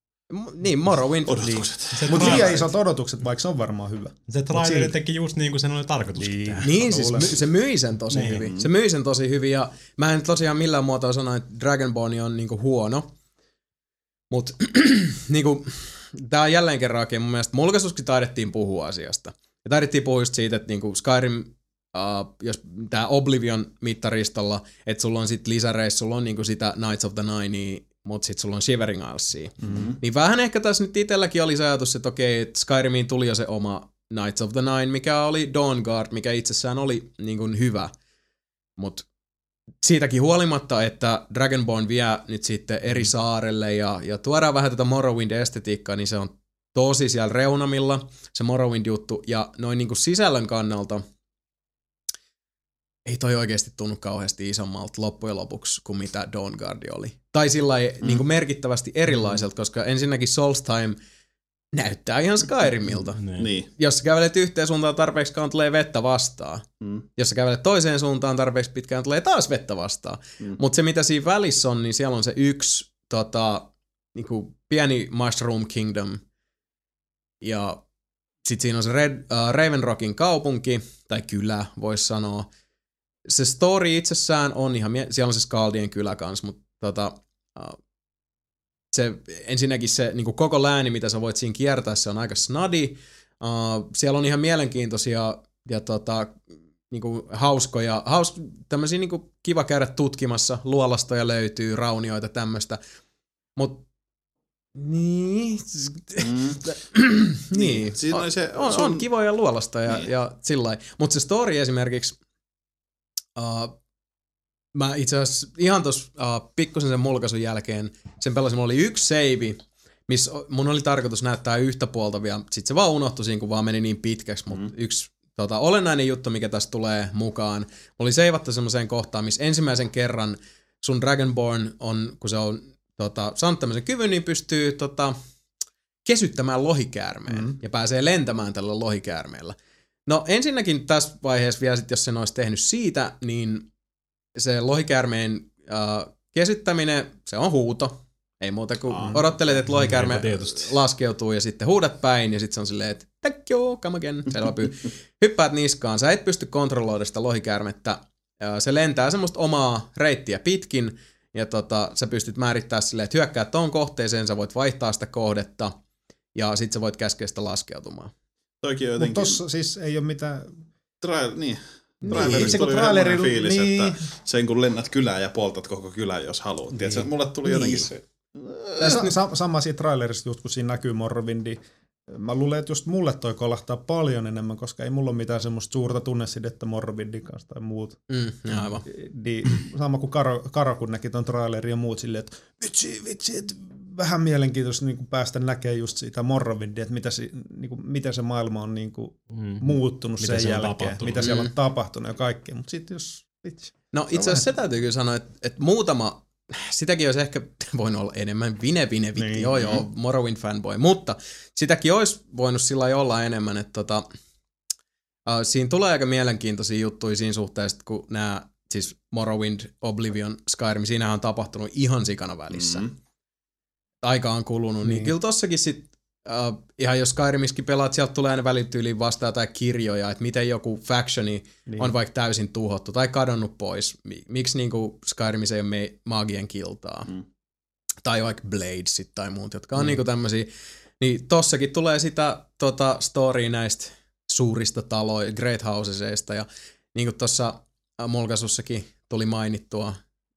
Niin, Morrowind. odotukset. Se, Mutta liian isot odotukset, vaikka se on varmaan hyvä. se traileri teki just niin kuin sen oli tarkoitus Niin. tehdä. Niin, siis my, se myi sen tosi Niin. hyvin. Se myi sen tosi hyvin ja mä en tosiaan millään muotoa sano, että Dragonborn on niinku huono. Mut [CLEARS THROAT] niinku, tää on jälleen kerran oikein mun mielestä mulkaisuskin taidettiin puhua asiasta. Ja taidettiin puhua just siitä, että niinku Skyrim, uh, jos tää Oblivion mittaristolla, että sulla on sit lisäreissä, sulla on niinku sitä Knights of the Ninea, mut sit sulla on Shivering Islesia. Mm-hmm. Niin vähän ehkä tässä nyt itselläkin oli se ajatus, että okei, että Skyrimiin tuli jo se oma Knights of the Nine, mikä oli Dawnguard, mikä itsessään oli niin kuin hyvä. Mutta siitäkin huolimatta, että Dragonborn vie nyt sitten eri saarelle ja, ja tuodaan vähän tätä Morrowind-estetiikkaa, niin se on tosi siellä reunamilla, se Morrowind-juttu. Ja noin niin kuin sisällön kannalta, ei toi oikeasti tunnu kauheasti isommalta loppujen lopuksi kuin mitä Dawn Guard oli. Tai sillä mm. niin kuin merkittävästi erilaiselta, koska ensinnäkin Solstheim näyttää ihan Skyrimilta. Niin. Niin. Jos sä kävelet yhteen suuntaan tarpeeksi kauan, tulee vettä vastaan. Mm. Jos sä kävelet toiseen suuntaan tarpeeksi pitkään, tulee taas vettä vastaan. Mm. Mutta se mitä siinä välissä on, niin siellä on se yksi tota, niinku, pieni Mushroom Kingdom. Ja sitten siinä on se Red, uh, Ravenrockin kaupunki, tai kylä voisi sanoa. Se story itsessään on ihan, mie- siellä on se Skaldien kylä kanssa, mutta tota, uh, se, ensinnäkin se niin kuin koko lääni, mitä sä voit siinä kiertää, se on aika snadi. Uh, siellä on ihan mielenkiintoisia ja tota, niin kuin hauskoja, haus, tämmöisiä niin kuin kiva käydä tutkimassa, luolastoja löytyy, raunioita, tämmöistä. Mut niin, Mm. [CLEARS THROAT] niin. Siinä oli se on, sun- on kivoja luolasta ja, Niin. ja sillä Mutta se story esimerkiksi, uh, mä itse asiassa ihan tuossa uh, pikkusen sen mulkaisun jälkeen, sen pelasin, mulla oli yksi save, missä mun oli tarkoitus näyttää yhtä puolta vielä, sit se vaan unohtui siinä, kun vaan meni niin pitkäksi, mutta mm. yksi tota, olennainen juttu, mikä tässä tulee mukaan, mulla oli seivattu semmoiseen kohtaan, missä ensimmäisen kerran sun Dragonborn on, kun se on tota, saanut tämmöisen kyvyn, niin pystyy tota, kesyttämään lohikäärmeen mm. ja pääsee lentämään tällä lohikäärmeellä. No ensinnäkin tässä vaiheessa vielä, sit, jos sen olisi tehnyt siitä, niin se lohikäärmeen äh, kesyttäminen, se on huuto. Ei muuta kuin Aa. odottelet, että lohikäärme laskeutuu ja sitten huudat päin ja sitten se on silleen, että thank you, come again. Selvä pyy. [LAUGHS] Hyppäät niskaan. Sä et pysty kontrolloida sitä lohikäärmettä. Äh, Se lentää semmoista omaa reittiä pitkin ja tota, sä pystyt määrittämään silleen, että hyökkää tuon kohteeseen, sä voit vaihtaa sitä kohdetta ja sitten sä voit käskeä sitä laskeutumaan. Toikin on Mutta jotenkin... tossa siis ei ole mitään... Trail, niin. Niin, se kun traileri- fiilis, niin. että sen kun lennät kylään ja poltat koko kylän, jos haluat. Tiedätkö, mulle tuli jotenkin se... Sa- sa- sama siinä trailerissa just kun siinä näkyy Morrowindi. Mä luulen, että just mulle toi kolahtaa paljon enemmän, koska ei mulla ole mitään semmoista suurta tunnesidettä Morrowindin kanssa tai muut. Mm, aivan. Niin, sama kuin Karo, Karo, kun näki ton trailerin ja muut silleen, että vitsi, vitsi, että vähän mielenkiintoista niin päästä näkemään just siitä Morrowindia, että mitä, si, niin kuin, miten se maailma on niin kuin, Mm. muuttunut Mitä sen on jälkeen, tapahtunut. mitä siellä Mm. on tapahtunut ja kaikkea. Mutta sitten jos, vitsi. No itse asiassa se täytyy kyllä sanoa, että, että muutama, sitäkin olisi ehkä [LAUGHS] voinut olla enemmän, vine vine vitti, niin. Joo joo, Morrowind fanboy, mutta sitäkin olisi voinut sillä olla enemmän, että tota, uh, siinä tulee aika mielenkiintoisia juttuja siinä suhteessa, kun nämä, siis Morrowind, Oblivion, Skyrim, siinähän on tapahtunut ihan sikana välissä. Mm. Aika on kulunut, niin, niin kyllä tossakin sit, uh, ihan jos Skyrimiskin pelaat, sieltä tulee aina välityyliin vastaan jotain kirjoja, että miten joku factioni Niin. on vaikka täysin tuhottu tai kadonnut pois. Mi- Miksi niinku Skyrimissa ei ole me- maagien kiltaa? Mm. Tai vaikka Bladesit tai muut, jotka on Mm. niinku tämmöisiä. Niin tossakin tulee sitä tota, storya näistä suurista taloista, Great Housesista ja niin kuin tuossa mulkaisussakin tuli mainittua,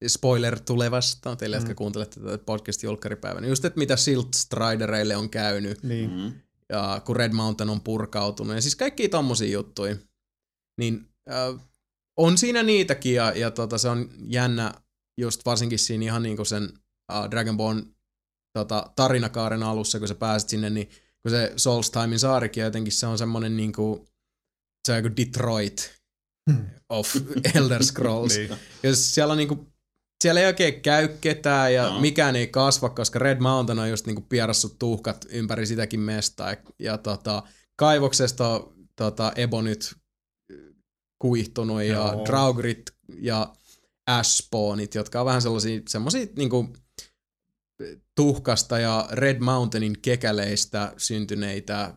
spoiler tulevasta teille, jotka Mm. kuuntelette tätä podcast-julkkaripäivänä, just että mitä Silt Stridereille on käynyt, Niin. Mm. ja kun Red Mountain on purkautunut, ja siis kaikki tommosia juttuja, niin äh, on siinä niitäkin, ja, ja tota, se on jännä just varsinkin siinä ihan niinku sen äh, Dragonborn tota, tarinakaaren alussa, kun sä pääset sinne, niin kun se Solstimein saarikin jotenkin se on semmonen niinku, se on joku Detroit of Elder Scrolls. Niin. Ja siellä on niinku, siellä ei oikein käy ketään ja no. mikään ei kasva, koska Red Mountain on just niinku pierassut tuhkat ympäri sitäkin mestaa. Ja, ja tota, kaivoksesta tota, Ebonyt kuihtunut ja Joo. Draugrit ja Ashspawnit, jotka on vähän sellaisia semmosia niinku tuhkasta ja Red Mountainin kekäleistä syntyneitä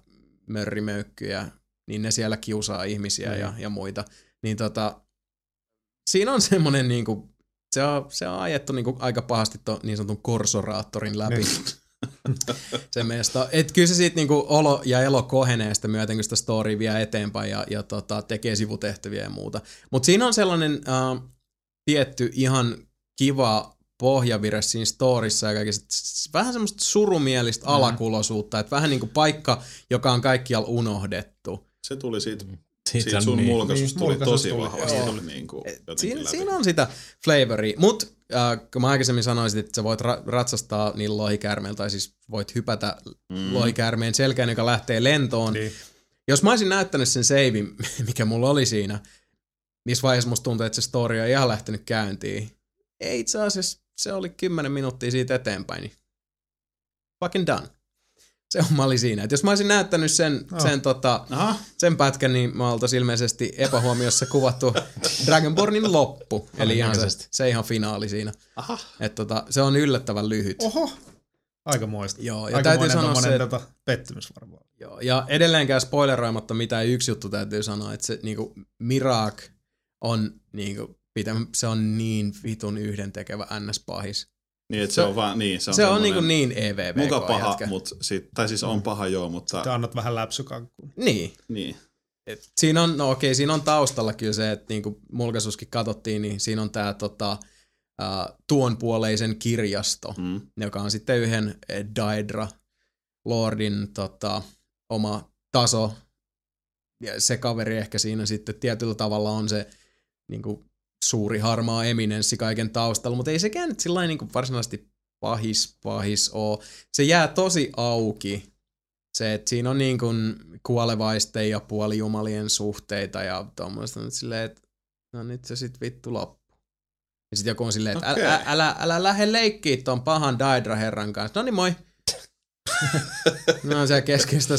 mörrimöykkyjä, niin ne siellä kiusaa ihmisiä ja, ja muita. Niin tota, siinä on semmoinen niinku, se on, se on ajettu niinku aika pahasti to, niin sanotun korsoraattorin läpi. [LAUGHS] se meistä. Et kyllä se siitä niinku olo ja elo kohenee sitä myöten, kun sitä story vie eteenpäin ja, ja tota, tekee sivutehtäviä ja muuta. Mutta siinä on sellainen äh, tietty ihan kiva pohjavire siinä storissa ja kaikessa, s- vähän semmoista surumielistä Mhm. alakulosuutta, että vähän niin kuin paikka, joka on kaikkialla unohdettu. Se tuli siitä, Siitä siitä sun niin. mulkaisusta Niin, tuli mulkaisusta tosi tuli, vahvasti. joo. Tuli niin kuin Siinä, läpi. siinä on sitä flavoria, mutta äh, kun mä aikaisemmin sanoisin, että sä voit ra- ratsastaa niillä lohikäärmeillä, tai siis voit hypätä mm. lohikäärmeen selkään, joka lähtee lentoon. Niin. Jos mä olisin näyttänyt sen seivin, [LAUGHS] mikä mulla oli siinä, missä vaiheessa musta tuntuu, että se story on ihan lähtenyt käyntiin. Ei itse asiassa, se oli 10 minuuttia siitä eteenpäin, niin fucking done. Se homma oli siinä. Et jos mä olisin näyttänyt sen, Oh. sen, tota, Aha. sen pätkän, niin mä oltais ilmeisesti epähuomiossa kuvattu [LAUGHS] Dragonbornin loppu. Eli ihan se, se ihan finaali siinä. Aha. Et tota, se on yllättävän lyhyt. Oho. Aikamoista. Joo, ja Aikamoinen täytyy sanoa se, tota, pettymys varmaan. Joo, ja edelleenkään spoileroimatta mitään yksi juttu täytyy sanoa, että se niinku Mirak on niinku, pitä, se on niin vitun yhdentekevä NS-pahis. Niin, että se, Se- on vaan, niin, se on, Se on niinku niin EVV. Muka paha, mut sit, tai siis on paha joo, mutta Sä annat vähän läpsykankkuun. Niin. niin. Et siinä on, no okei, siinä on taustalla kyllä se, että niinku mulkaisuskin katsottiin, niin siinä on tää tota, uh, tuonpuoleisen kirjasto, Mm. joka on sitten yhden eh, Daedra Lordin tota, oma taso. Ja se kaveri ehkä siinä sitten tietyllä tavalla on se niin kuin, suuri harmaa eminenssi kaiken taustalla, mutta ei sekään nyt sillä niin kuin varsinaisesti pahis pahis oo. Se jää tosi auki. Se, että siinä on niin kuin kuolevaisten ja puolijumalien suhteita ja tuommoista nyt silleen, että no nyt se sit vittu loppu. Ja sit joku on silleen, että Okei. älä, älä, älä, lähde leikkiä ton pahan Daedra-herran kanssa. No niin moi. [LAUGHS] no on siellä keskeistä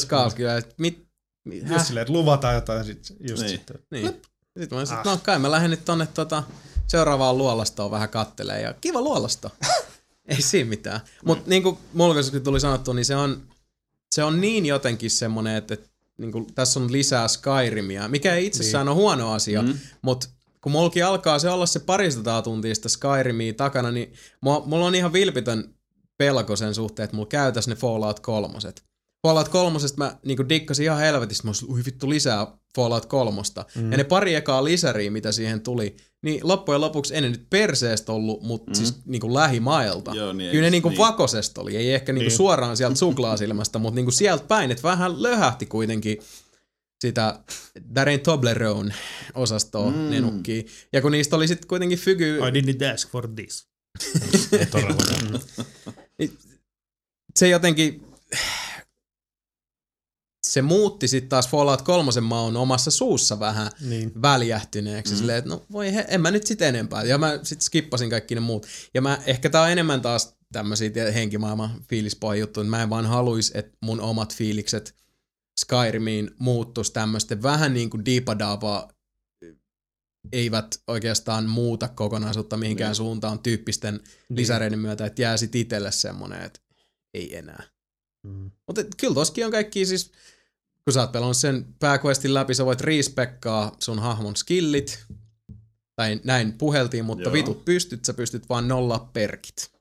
että mit, mit, Just silleen, että luvataan jotain sit, just Niin. sitten. niin. Sitten mä sanoin, Ah. no kai mä lähden nyt tonne tota, seuraavaan luolastoon vähän kattelee ja kiva luolasto. [LAUGHS] Ei siinä mitään. Mutta niin kuin mulkaisuuskin tuli sanottu, niin se on, se on niin jotenkin semmonen, että, että niin kuin, tässä on lisää Skyrimia, mikä ei itsessään niin. ole huono asia, Mm. mm. mutta kun mulki alkaa se olla se parisataa tuntia sitä Skyrimia takana, niin mulla, mulla on ihan vilpitön pelko sen suhteen, että mulla käytäs ne Fallout kolmoset. Fallout kolmosesta mä niinku dikkasin ihan helvetistä, mä olisin, ui vittu lisää Fallout kolmosta. Mm. Ja ne pari ekaa lisäriä, mitä siihen tuli, niin loppujen lopuksi ei ne nyt perseestä ollut, mutta mm. siis niinku lähimailta. Joo, niin, Kyllä ne niinku niin. vakosesta oli, ei ehkä niinku Niin. suoraan sieltä suklaasilmasta, mutta niinku sieltä päin, että vähän löhähti kuitenkin sitä Darren Toblerone osastoa Mm. nenukkiin. Ja kun niistä oli sitten kuitenkin fygy... I didn't ask for this. [LAUGHS] Todellakaan. [LAUGHS] se jotenkin, se muutti sitten taas Fallout 3 maun omassa suussa vähän Niin. väljähtyneeksi. Mm. Silleen, että no voi he, en mä nyt sit enempää. Ja mä sit skippasin kaikki ne muut. Ja mä, ehkä tää on enemmän taas tämmösiä tie- henkimaailman fiilispohja juttuja. Mä en vaan haluis, että mun omat fiilikset Skyrimiin muuttus tämmöisten vähän niin kuin diipadaapa eivät oikeastaan muuta kokonaisuutta mihinkään Niin. suuntaan tyyppisten lisäreiden myötä, että jää sit itselle semmonen, että ei enää. Mm. Mutta kyllä toskin on kaikki siis, kun sä oot pelannut sen pääquestin läpi, sä voit respekkaa sun hahmon skillit, tai näin puheltiin, mutta Joo. Vitut pystyt, sä pystyt vaan nolla perkit.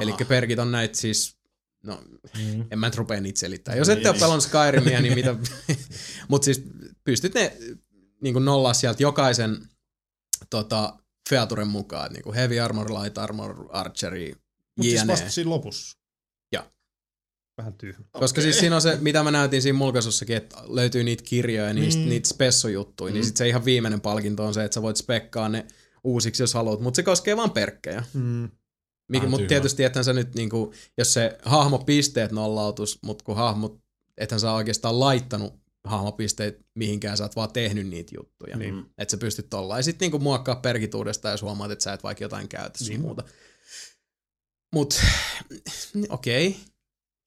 Eli perkit on näitä siis, no Mm. en mä nyt rupea niitä selittämään. Jos ette Niin, ole niin. pelannut Skyrimia, niin mitä... [LAUGHS] Mutta siis pystyt ne niin kuin nollaa sieltä jokaisen tota, featuren mukaan. Niin kuin heavy armor, light armor, archery, Mutta siis vasta siinä lopussa. Vähän tyhmä. Koska siis siinä on se, mitä mä näytin siinä mulkaisussakin, että löytyy niitä kirjoja, niistä, Niin. niitä spessujuttuja, mm. niin sit se ihan viimeinen palkinto on se, että sä voit spekkaa ne uusiksi, jos haluat, mutta se koskee vaan perkkejä. Mm. Mikä, mutta tietysti ethän sä nyt, niinku, jos se hahmopisteet nollautus, mutta kun hahmot, ethän sä oikeastaan laittanut hahmopisteet mihinkään, sä oot vaan tehnyt niitä juttuja. Niin. Mm. Että sä pystyt tolla. Ja sit niinku muokkaa perkit uudestaan, jos huomaat, että sä et vaikka jotain käytä Niin. muuta. Mut okei, okay.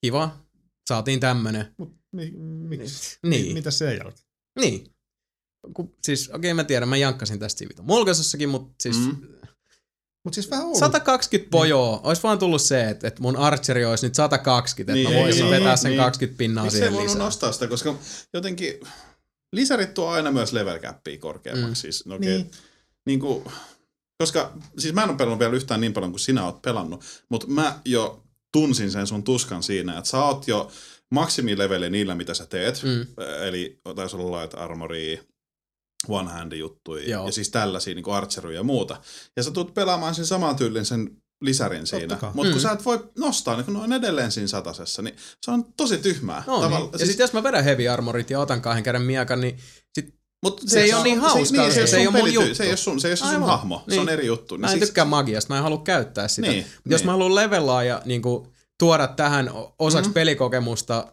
Kiva. Saatiin tämmönen. Mut mi, miksi? Niin. Mi, mitä sen jälkeen? Niin. Ku, siis okei okay, mä tiedän, mä jankkasin tästä siitä mulkaisussakin, mutta siis Mm. Mut siis vähän ollut. 120 pojoa. Olisi vaan tullut se, että, että mun archeri olisi nyt 120, että Niin, mä voisin niin, vetää sen niin. 20 pinnaa Miksi ei siihen lisää. nostaa sitä, koska jotenkin lisärit tuo aina myös level cappia korkeammaksi. Mm. Siis, no okei, Niin. niin kuin, koska siis mä en ole pelannut vielä yhtään niin paljon kuin sinä oot pelannut, mutta mä jo tunsin sen sun tuskan siinä, että sä oot jo maksimileveli niillä, mitä sä teet. Mm. Eli taisi olla light armoria, one hand juttuja Joo. ja siis tällaisia niin archeryja ja muuta. Ja sä tulet pelaamaan sen saman tyylin sen lisärin siinä. Mutta kun Mm. sä et voi nostaa, niin kun ne on edelleen siinä satasessa, niin se on tosi tyhmää. No, niin. Ja siis, sitten jos mä vedän heavy armorit ja otan kahden käden miekan, niin sit Mut Se ei oo niin hauskaa, Se, niin, se, se se, ei oo mun juttu. se ei ole sun, se ei ole sun Aivan. hahmo, se Niin. on eri juttu. mä en tykkää magiasta, mä en halua käyttää sitä. Niin, Mut Jos niin. mä haluan levelaa ja niin kuin, tuoda tähän osaksi mm-hmm. pelikokemusta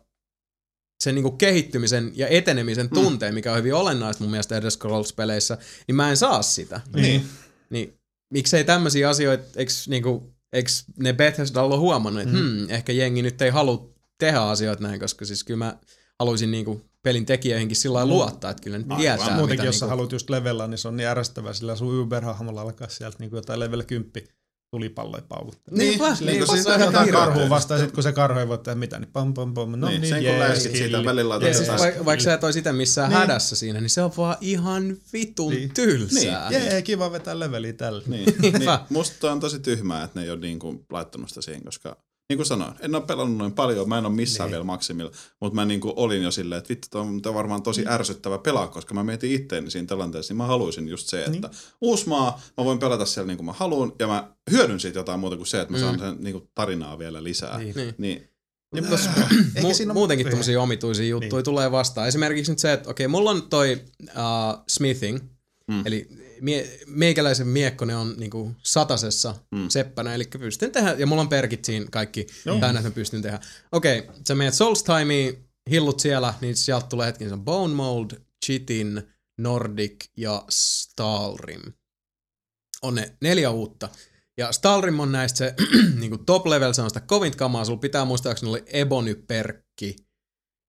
sen niinku kehittymisen ja etenemisen tunteen, mikä on hyvin olennaista mun mielestä Elder Scrolls-peleissä, niin mä en saa sitä. Niin. Niin miksei tämmöisiä asioita, eikö niinku, eiks ne Bethesda ollut huomannut, että hmm, ehkä jengi nyt ei halua tehdä asioita näin, koska siis kyllä mä haluaisin niinku pelin tekijöihinkin sillä lailla luottaa, että kyllä ne Aivan. tietää, Muutenkin, mitä jos sä niinku, haluat just levellä, niin se on niin ärsyttävää, sillä sun Uber-hahmolla alkaa sieltä niin jotain level 10 tulipalloja paukuttaa. Niin, Niin, niin, niin, niin, kun niin, siitä niin, jotain niin, karhuun vastaan, sit kun se karhu ei voi tehdä mitään, niin pam pam pam. No Niin, niin, sen kun jees, läskit siitä välillä laitat Jees. sitä- Vai, vaikka sä et ois itse missään Niin. hädässä siinä, niin se on vaan ihan vitun Niin. tylsää. Jee, kiva vetää leveliä tällä. [LAUGHS] Niin, niin Niinpä. musta on tosi tyhmää, että ne ei ole niin kuin laittanut sitä siihen, koska niin kuin sanoin, en ole pelannut noin paljon, mä en ole missään Niin. vielä maksimilla, mutta mä niin kuin olin jo silleen, että vittu, toi on, on varmaan tosi ärsyttävä pelaa, koska mä mietin itteeni siinä tilanteessa, niin mä haluaisin just se, että Niin. uusi maa, mä voin pelata siellä niin kuin mä haluan, ja mä hyödyn siitä jotain muuta kuin se, että mä saan Mm. sen niin kuin tarinaa vielä lisää. Niin. Niin. niin Niin, mutta tos- Mu- ole- muutenkin Niin. tämmöisiä omituisia juttuja niin. tulee vastaan. Esimerkiksi nyt se, että okei, mulla on toi uh, smithing, Mm. eli mie- meikäläisen miekko, ne on niinku satasessa Mm. seppänä, eli pystyn tehdä, ja mulla on perkit siinä kaikki Joo. täynnä, että mä pystyn tehdä. Okei, sä menet Solstimeen, hillut siellä, niin sieltä tulee hetken se on Bone Mold, Chitin, Nordic ja Stalrim. On ne neljä uutta. Ja Stalrim on näistä se [CLEARS THROAT] niinku top level, se on sitä kovin kamaa. Sulla pitää muistaakseni oli Ebony-perkki,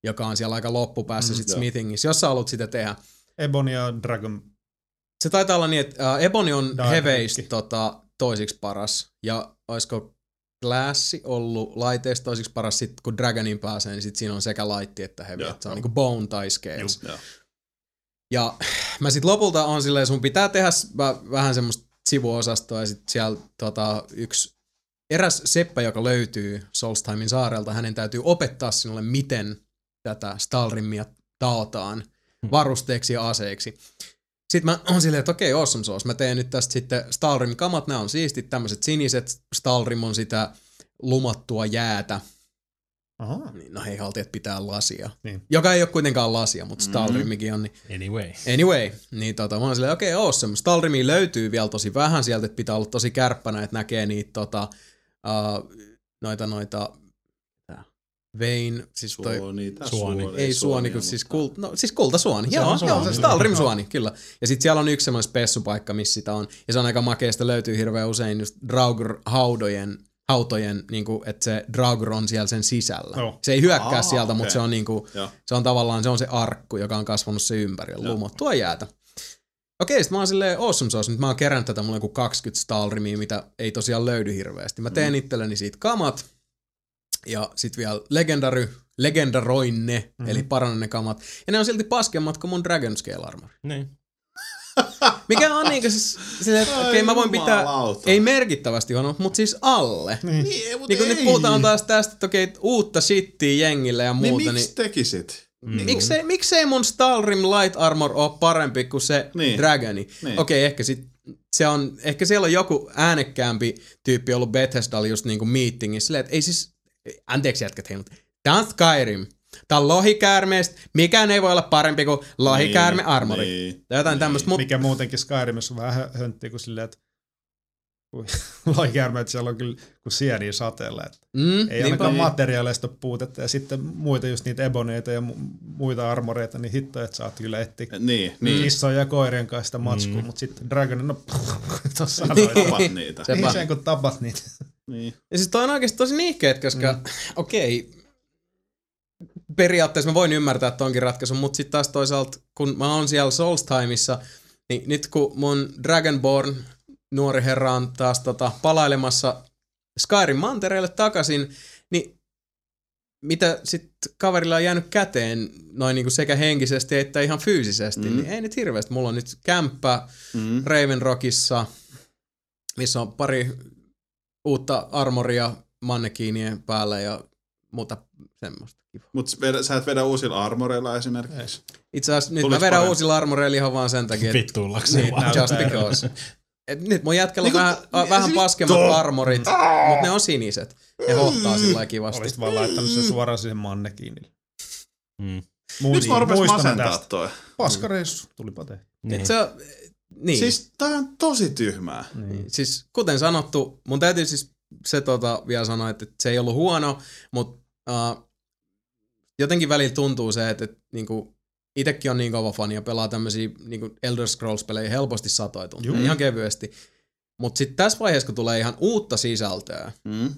joka on siellä aika loppupäässä Mm, sit. Smithingissä, jos sä haluat sitä tehdä. Ebon ja Dragon. Se taitaa olla niin, että uh, Ebony on Diamond. heveistä tota, toisiksi paras. Ja olisiko Glassi ollut laiteista toisiksi paras, sit kun Dragonin pääsee, niin sit siinä on sekä laitti että heavy. Että Se on niinku bone tai scales. joo. Ja mä sit lopulta on silleen, sun pitää tehdä vähän semmoista sivuosastoa ja sit siellä tota, yksi eräs seppä, joka löytyy Solstimin saarelta, hänen täytyy opettaa sinulle, miten tätä Stalrimia taotaan varusteeksi ja aseeksi. Sitten mä oon silleen, että okei, awesome sauce. Mä teen nyt tästä sitten Stalrim kamat, nämä on siistit, tämmöiset siniset. Stalrim on sitä lumattua jäätä. Aha. Niin, No hei, haltijat pitää lasia. Niin. Joka ei ole kuitenkaan lasia, mutta Mhm. Stalrimikin on. Niin Anyway. Anyway, niin tota, mä oon silleen, okei, okay, awesome. Stalrimia löytyy vielä tosi vähän sieltä, että pitää olla tosi kärppänä, että näkee niitä tota, uh, noita, noita, vein, siis toi, Suoni, Suoni. suoni, ei suoni, kun mutta- siis, kult, no, siis kultasuoni. Se Joo, on suoni. joo, Stalrim suoni, kyllä. Ja sitten siellä on yksi semmoinen spessupaikka, missä sitä on. Ja se on aika makeista, löytyy hirveän usein just Draugr-haudojen, hautojen, niin kuin, että se Draugr on siellä sen sisällä. Joo. Se ei hyökkää Aa, sieltä, mutta okei. se on niin kuin, Joo. se on tavallaan se on se arkku, joka on kasvanut se ympärillä, lumottua jäätä. Okei, sit mä oon silleen awesome sauce, nyt mä oon kerännyt tätä mulle joku 20 Stalrimia, mitä ei tosiaan löydy hirveästi. Mä teen mm. itselleni siitä kamat, ja sit vielä legendary, legendaroin ne, Mhm. mm-hmm. eli parannan ne kamat. Ja ne on silti paskemmat kuin mun Dragon Scale Armor. Niin. [LAUGHS] Mikä on niinku siis, silleen, että okei mä voin pitää, jumalauta. ei merkittävästi huono, mutta siis alle. Niin, Niin, niin kun ei. nyt puhutaan taas tästä, että okei, uutta shittiä jengille ja Niin muuta, miksi niin tekisit? Mm. Miksei, miksei mun Stalrim Light Armor ole parempi kuin se Niin. niin. Dragoni? Niin. Okei, ehkä sit se on, ehkä siellä on joku äänekkäämpi tyyppi ollut Bethesdalla just niinku meetingissä, silleen, että ei siis, anteeksi jätkät hei, mutta tää on Skyrim. Tää on lohikäärmeestä, mikään ei voi olla parempi kuin lohikäärme armori. Niin. Tai jotain tämmöistä, mutta Mikä muutenkin Skyrimissa on vähän hö- hönttiä kuin silleen, että kun [LAUGHS] loikäärmeet siellä on kyllä kuin sieniä sateella. Että mm, ei ainakaan materiaaleista ole puutetta. Ja sitten muita just niitä eboneita ja mu- muita armoreita, niin hitto, että saat kyllä etsiä Niin, niin. niin. kissoja ja koirien kanssa sitä matskua, Mm. mutta sitten Dragon, no [LAUGHS] tuossa sanoin. Tapat niitä. Se- niin sen kun tapat niitä. Niin. Ja siis toi on oikeasti tosi niikkeet, koska mm. okei, periaatteessa mä voin ymmärtää tonkin ratkaisun, mutta sitten taas toisaalta, kun mä oon siellä Soulstimeissa, niin nyt kun mun Dragonborn nuori herra on taas tota, palailemassa Skyrim mantereelle takaisin, niin mitä sitten kaverilla on jäänyt käteen noin niinku sekä henkisesti että ihan fyysisesti, Mm. mm. niin ei nyt hirveästi. Mulla on nyt kämppä Mm. Raven Rockissa, missä on pari uutta armoria mannekiinien päällä ja muuta semmoista kivaa. Mut vedä, sä et vedä uusilla armoreilla esimerkiksi. Itse asiassa nyt Tulis mä vedän parempi. uusilla armoreilla ihan vaan sen takia, että niin, vaan. just because. Et nyt mun jätkällä on Niinku- vähän, a, niin, vähän siis- paskemmat armorit, mutta ne on siniset. Ne hohtaa sillä lailla kivasti. Olisit vaan laittanut sen suoraan siihen mannekiinille. Mm. Nyt mä masentaa tästä. toi. Paskareissu, tulipa tehty. Niin. Et se niin. Siis, tää on tosi tyhmää. Niin. siis kuten sanottu, mun täytyy siis se tota vielä sanoa, että se ei ollut huono, mutta uh, jotenkin välillä tuntuu se, että, että niinku, itekin on niin kova fani ja pelaa tämmöisiä niinku Elder Scrolls-pelejä helposti satoja tunteja, ihan kevyesti. Mutta sitten tässä vaiheessa, kun tulee ihan uutta sisältöä, Mm.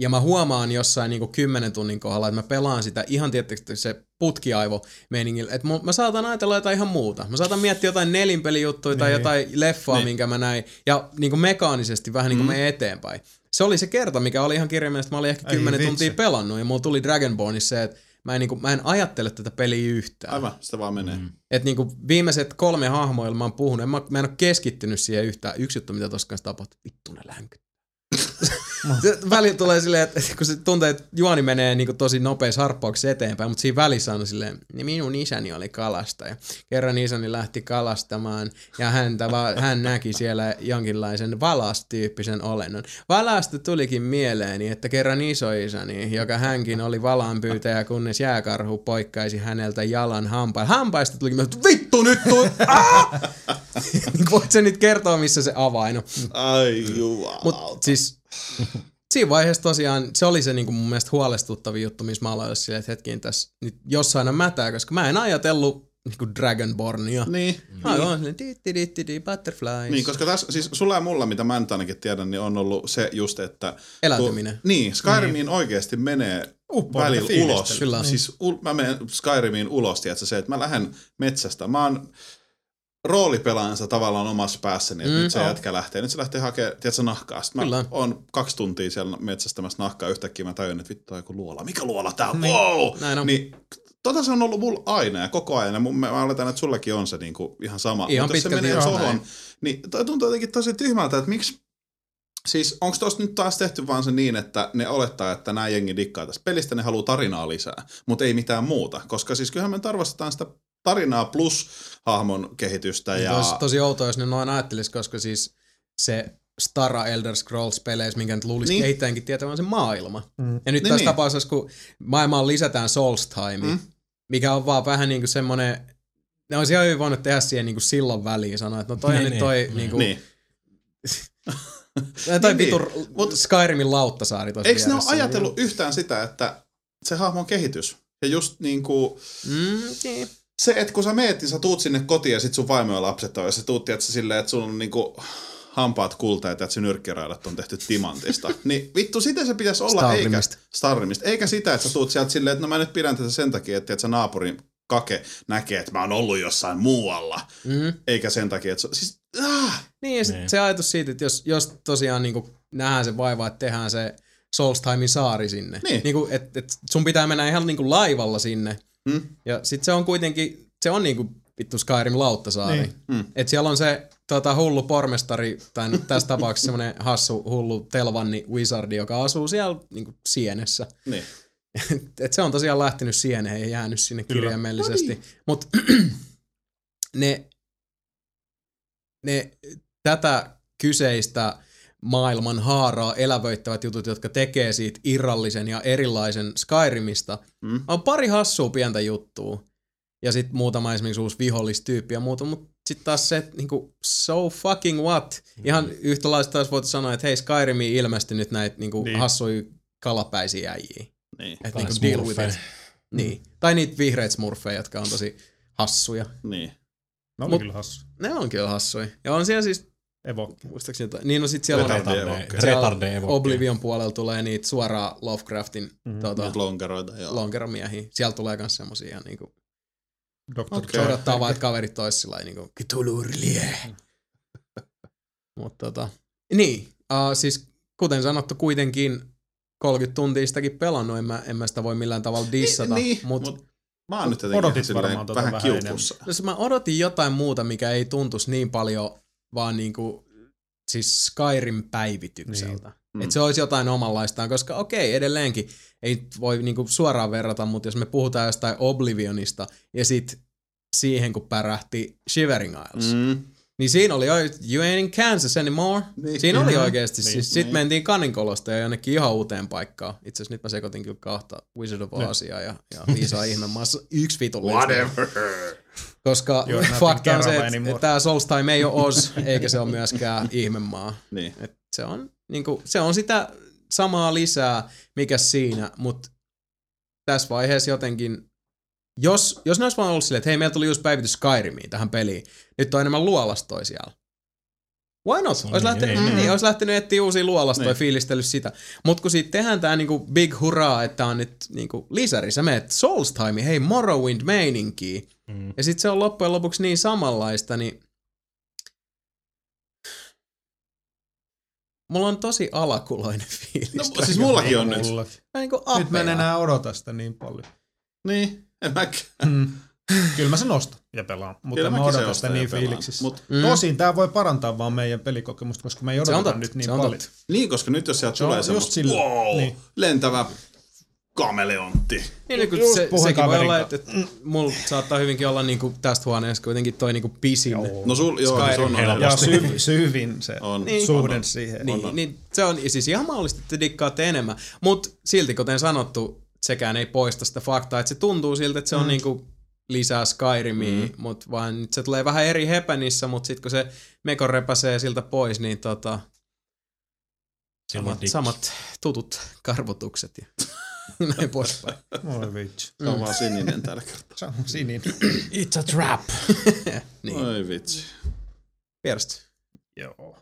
Ja mä huomaan jossain niinku 10 tunnin kohdalla, että mä pelaan sitä ihan tietysti se putkiaivo meiningillä, että mä saatan ajatella jotain ihan muuta. Mä saatan miettiä jotain nelinpelijuttuja tai Niin. jotain leffaa, Niin. minkä mä näin, ja niinku mekaanisesti vähän niinku Mm. menee eteenpäin. Se oli se kerta, mikä oli ihan kirjaimellisesti, mä olin ehkä Ai 10 vitsi. tuntia pelannut, ja mulla tuli Dragonbornissa se, että mä en, niinku, mä en ajattele tätä peliä yhtään. Aivan, sitä vaan menee. Mm. Et niinku viimeiset kolme hahmoa, mä oon puhunut, en mä, mä en ole keskittynyt siihen yhtään. Yksi juttu, mitä tossa kanssa tapahtui, vittu ne länkyt. [LAUGHS] Se Välillä tulee silleen, että kun se tuntee, että juoni menee niin kuin tosi nopeissa harppauksissa eteenpäin, mutta siinä välissä on silleen, niin minun isäni oli kalastaja. Kerran isäni lähti kalastamaan ja häntä va- hän näki siellä jonkinlaisen valastyyppisen olennon. Valasta tulikin mieleeni, että kerran isoisäni, joka hänkin oli valanpyytäjä, kunnes jääkarhu poikkaisi häneltä jalan hampaan. Hampaista tulikin, mieleen, että vittu nyt tuu! [LAUGHS] Niin Voit sä nyt kertoa, missä se avain on? Ai jumala. Mut siis [LAUGHS] siinä vaiheessa tosiaan se oli se niinku mun mielestä huolestuttavin juttu, missä mä aloin silleen, että hetkiin tässä nyt jossain on mätää, koska mä en ajatellut niinku Dragonbornia. Niin. Mä oon silleen, di, di, di, di, di, butterflies. Niin, koska tässä, siis sulla ja mulla, mitä mä nyt ainakin tiedän, niin on ollut se just, että... Eläytyminen. Kun, niin, Skyrimiin oikeasti menee Uppoa välillä ulos. Kyllä. Siis ul, mä menen Skyrimiin ulos, tiedätkö, se, että mä lähden metsästä. Mä oon roolipelaajansa tavallaan omassa päässäni, että Mm. nyt se jätkä lähtee. Nyt se lähtee hakemaan, tiedätkö, nahkaa. Sitten Kyllä. mä oon kaksi tuntia siellä metsästämässä nahkaa. Yhtäkkiä mä tajun, että vittu joku luola. Mikä luola tää on? Wow! Näin on. Niin, tota se on ollut mulla aina ja koko ajan. Ja mun, mä oletan, että sullakin on se niinku ihan sama. Ihan Mut jos se menee näin. niin toi tuntuu jotenkin tosi tyhmältä, että miksi Siis onko tuossa nyt taas tehty vaan se niin, että ne olettaa, että nämä jengi dikkaa tästä pelistä, ne haluaa tarinaa lisää, mutta ei mitään muuta. Koska siis kyllähän me tarvastetaan sitä tarinaa plus hahmon kehitystä Niin ja... Tosi, tosi outoa, jos ne noin ajattelis, koska siis se Stara Elder Scrolls-peleissä, minkä nyt luulisi Niin. niin. kehittäjänkin tietävän se maailma. Mm. Ja nyt Niin, tässä niin. tapauksessa, kun maailmaan lisätään Solstheim, Mm. mikä on vaan vähän niinku semmonen, ne olisi ihan hyvin voinut tehdä siihen niinku sillan väliin, sanoa, että no toi on Niin, nyt niin, toi niin. niinku, Niin. [LAUGHS] toi Niin, vitu niin. Mut, Skyrimin lauttasaari tosi Eikö ne ole ajatellut yhtään sitä, että se hahmon kehitys ja just niinku Mm, niin. Se, että kun sä meet, niin sä tuut sinne kotiin ja sit sun vaimo ja lapset on ja sä tuut, että silleen, että sulla on niinku hampaat kultaita, että se nyrkkiraidat on tehty timantista. [LAUGHS] niin vittu, sitä se pitäisi olla, eikä Starrimista. Eikä sitä, että sä tuut sieltä silleen, että no mä nyt pidän tätä sen takia, että, että sä naapurin kake näkee, että mä oon ollut jossain muualla. Mm. Eikä sen takia, että se, siis, ah, Niin, ja sit Niin. se ajatus siitä, että jos, jos tosiaan niinku nähdään se vaiva, että tehdään se Solstheimin saari sinne. Niin. Niinku, et, et sun pitää mennä ihan niinku laivalla sinne. Mm. Ja sit se on kuitenkin, se on niinku vittu Skyrim lauttasaari. Niin. Mm. Et siellä on se tota, hullu pormestari, tai tässä tapauksessa semmonen hassu hullu telvanni wizardi, joka asuu siellä niinku sienessä. niin. [LAUGHS] Et se on tosiaan lähtenyt sieneen ja jäänyt sinne Kyllä. kirjaimellisesti. No niin. Mutta [CLEARS THROAT] ne, ne tätä kyseistä maailman haaraa elävöittävät jutut, jotka tekee siitä irrallisen ja erilaisen Skyrimista, Mm. on pari hassua pientä juttua. Ja sitten muutama esimerkiksi uusi vihollistyyppi ja muuta, mutta sitten taas se, että niinku, so fucking what? Ihan yhtä laista taas voit sanoa, että hei Skyrimiin ilmestyi nyt näitä niinku, Niin. niin. hassuja kalapäisiä äijiä. Niin. Et Tai niinku deal with it. Niin. Tai niitä vihreitä smurfeja, jotka on tosi hassuja. niin. Ne oli Mut- kyllä hassu. Ne on kyllä hassuja. Ja on siellä siis, Evokki. muistaakseni jotain, niin no sit siellä on, Retarde Retarde, siellä retarde evokkeja. Oblivion puolella tulee niitä suoraan Lovecraftin Mhm. tota, Niitä lonkeroita, joo. lonkeromiehiä. Siellä tulee myös semmosia ihan niinku, Dr. Okei. Joe. odottaa vaan, että kaverit ois sillä niinku, Cthulhu-lie. Mutta tota, niin, uh, siis kuten sanottu kuitenkin 30 tuntia sitäkin pelannut, en mä, en mä sitä voi millään tavalla dissata. niin, mut, mut mä oon nyt jotenkin Odotit varmaan tota vähän vähän kiukussa. Jos mä odotin jotain muuta, mikä ei tuntuisi niin paljon vaan niinku, siis Skyrim päivitykseltä. Mm. Niin. Että se olisi jotain omanlaistaan, koska okei, edelleenkin ei voi niinku suoraan verrata, mutta jos me puhutaan jostain Oblivionista ja sit siihen, kun pärähti Shivering Isles, mm. Mm. niin siinä oli, you ain't in Kansas anymore. Niin. Siinä oli Mhm. oikeasti, Niin, siis niin. mentiin Kaninkolosta ja jonnekin ihan uuteen paikkaan. Itse asiassa nyt mä sekoitin kyllä kahta Wizard of Niin. Ozia ja, ja Viisaa ihmemaassa yksi vitu Whatever. Koska in fakta on se, että et tämä Solstheim ei ole Oz, eikä se ole myöskään ihmemaa. niin. Et se, on, niinku, se on sitä samaa lisää, mikä siinä, mutta tässä vaiheessa jotenkin, jos, jos ne olisi vaan ollut silleen, että hei, meillä tuli just päivitys Skyrimiin tähän peliin, nyt on enemmän luolastoja siellä. Why not? No Olisi, niin, lähtenyt, niin, niin. olisi lähtenyt etsiä uusia luolastoja, Niin. fiilistellyt sitä. Mutta kun siitä tehdään tää niinku big hurraa, että on nyt niinku lisäri, sä meet Soulstime, hei Morrowind meininkiin, Mm. ja sitten se on loppujen lopuksi niin samanlaista, niin mulla on tosi alakuloinen [LAUGHS] fiilis. No, siis mullakin on nyt. Mulla. Mä niinku Nyt mä en enää odota sitä niin paljon. Niin, en mäkään. Mm. Kyllä mä sen ostan ja pelaan, mutta Kyllä mä mäkin se odota ostan sitä niin fiiliksissä. Mut, Mm. Tosin tää voi parantaa vaan meidän pelikokemusta, koska me ei odoteta nyt niin se on paljon. totta. niin, koska nyt jos sieltä Se tulee semmoista wow, niin. lentävä kameleontti. Niin, kun Just se, sekin voi olla, että, että mulla saattaa hyvinkin olla niinku tästä huoneesta kuitenkin toi niinku pisin. No sul, joo, Skyrim se on helposti. Ja syv, syvin se On. Niin. suhde siihen. Niin, niin, se on siis ihan mahdollista, että te dikkaatte enemmän. Mutta silti, kuten sanottu, sekään ei poista sitä faktaa, että se tuntuu siltä, että se on Mm. niinku lisää Skyrimia, mm. mutta vaan nyt se tulee vähän eri hepänissä, mutta sitten kun se Mekon repäsee siltä pois, niin tota, samat, samat tutut karvotukset ja [LAUGHS] [LAUGHS] näin poispäin. Oi vitsi. Se on vaan sininen tällä kertaa. Se on sininen. [LAUGHS] It's a trap. [LAUGHS] niin, Oi vitsi. vierasta. Joo.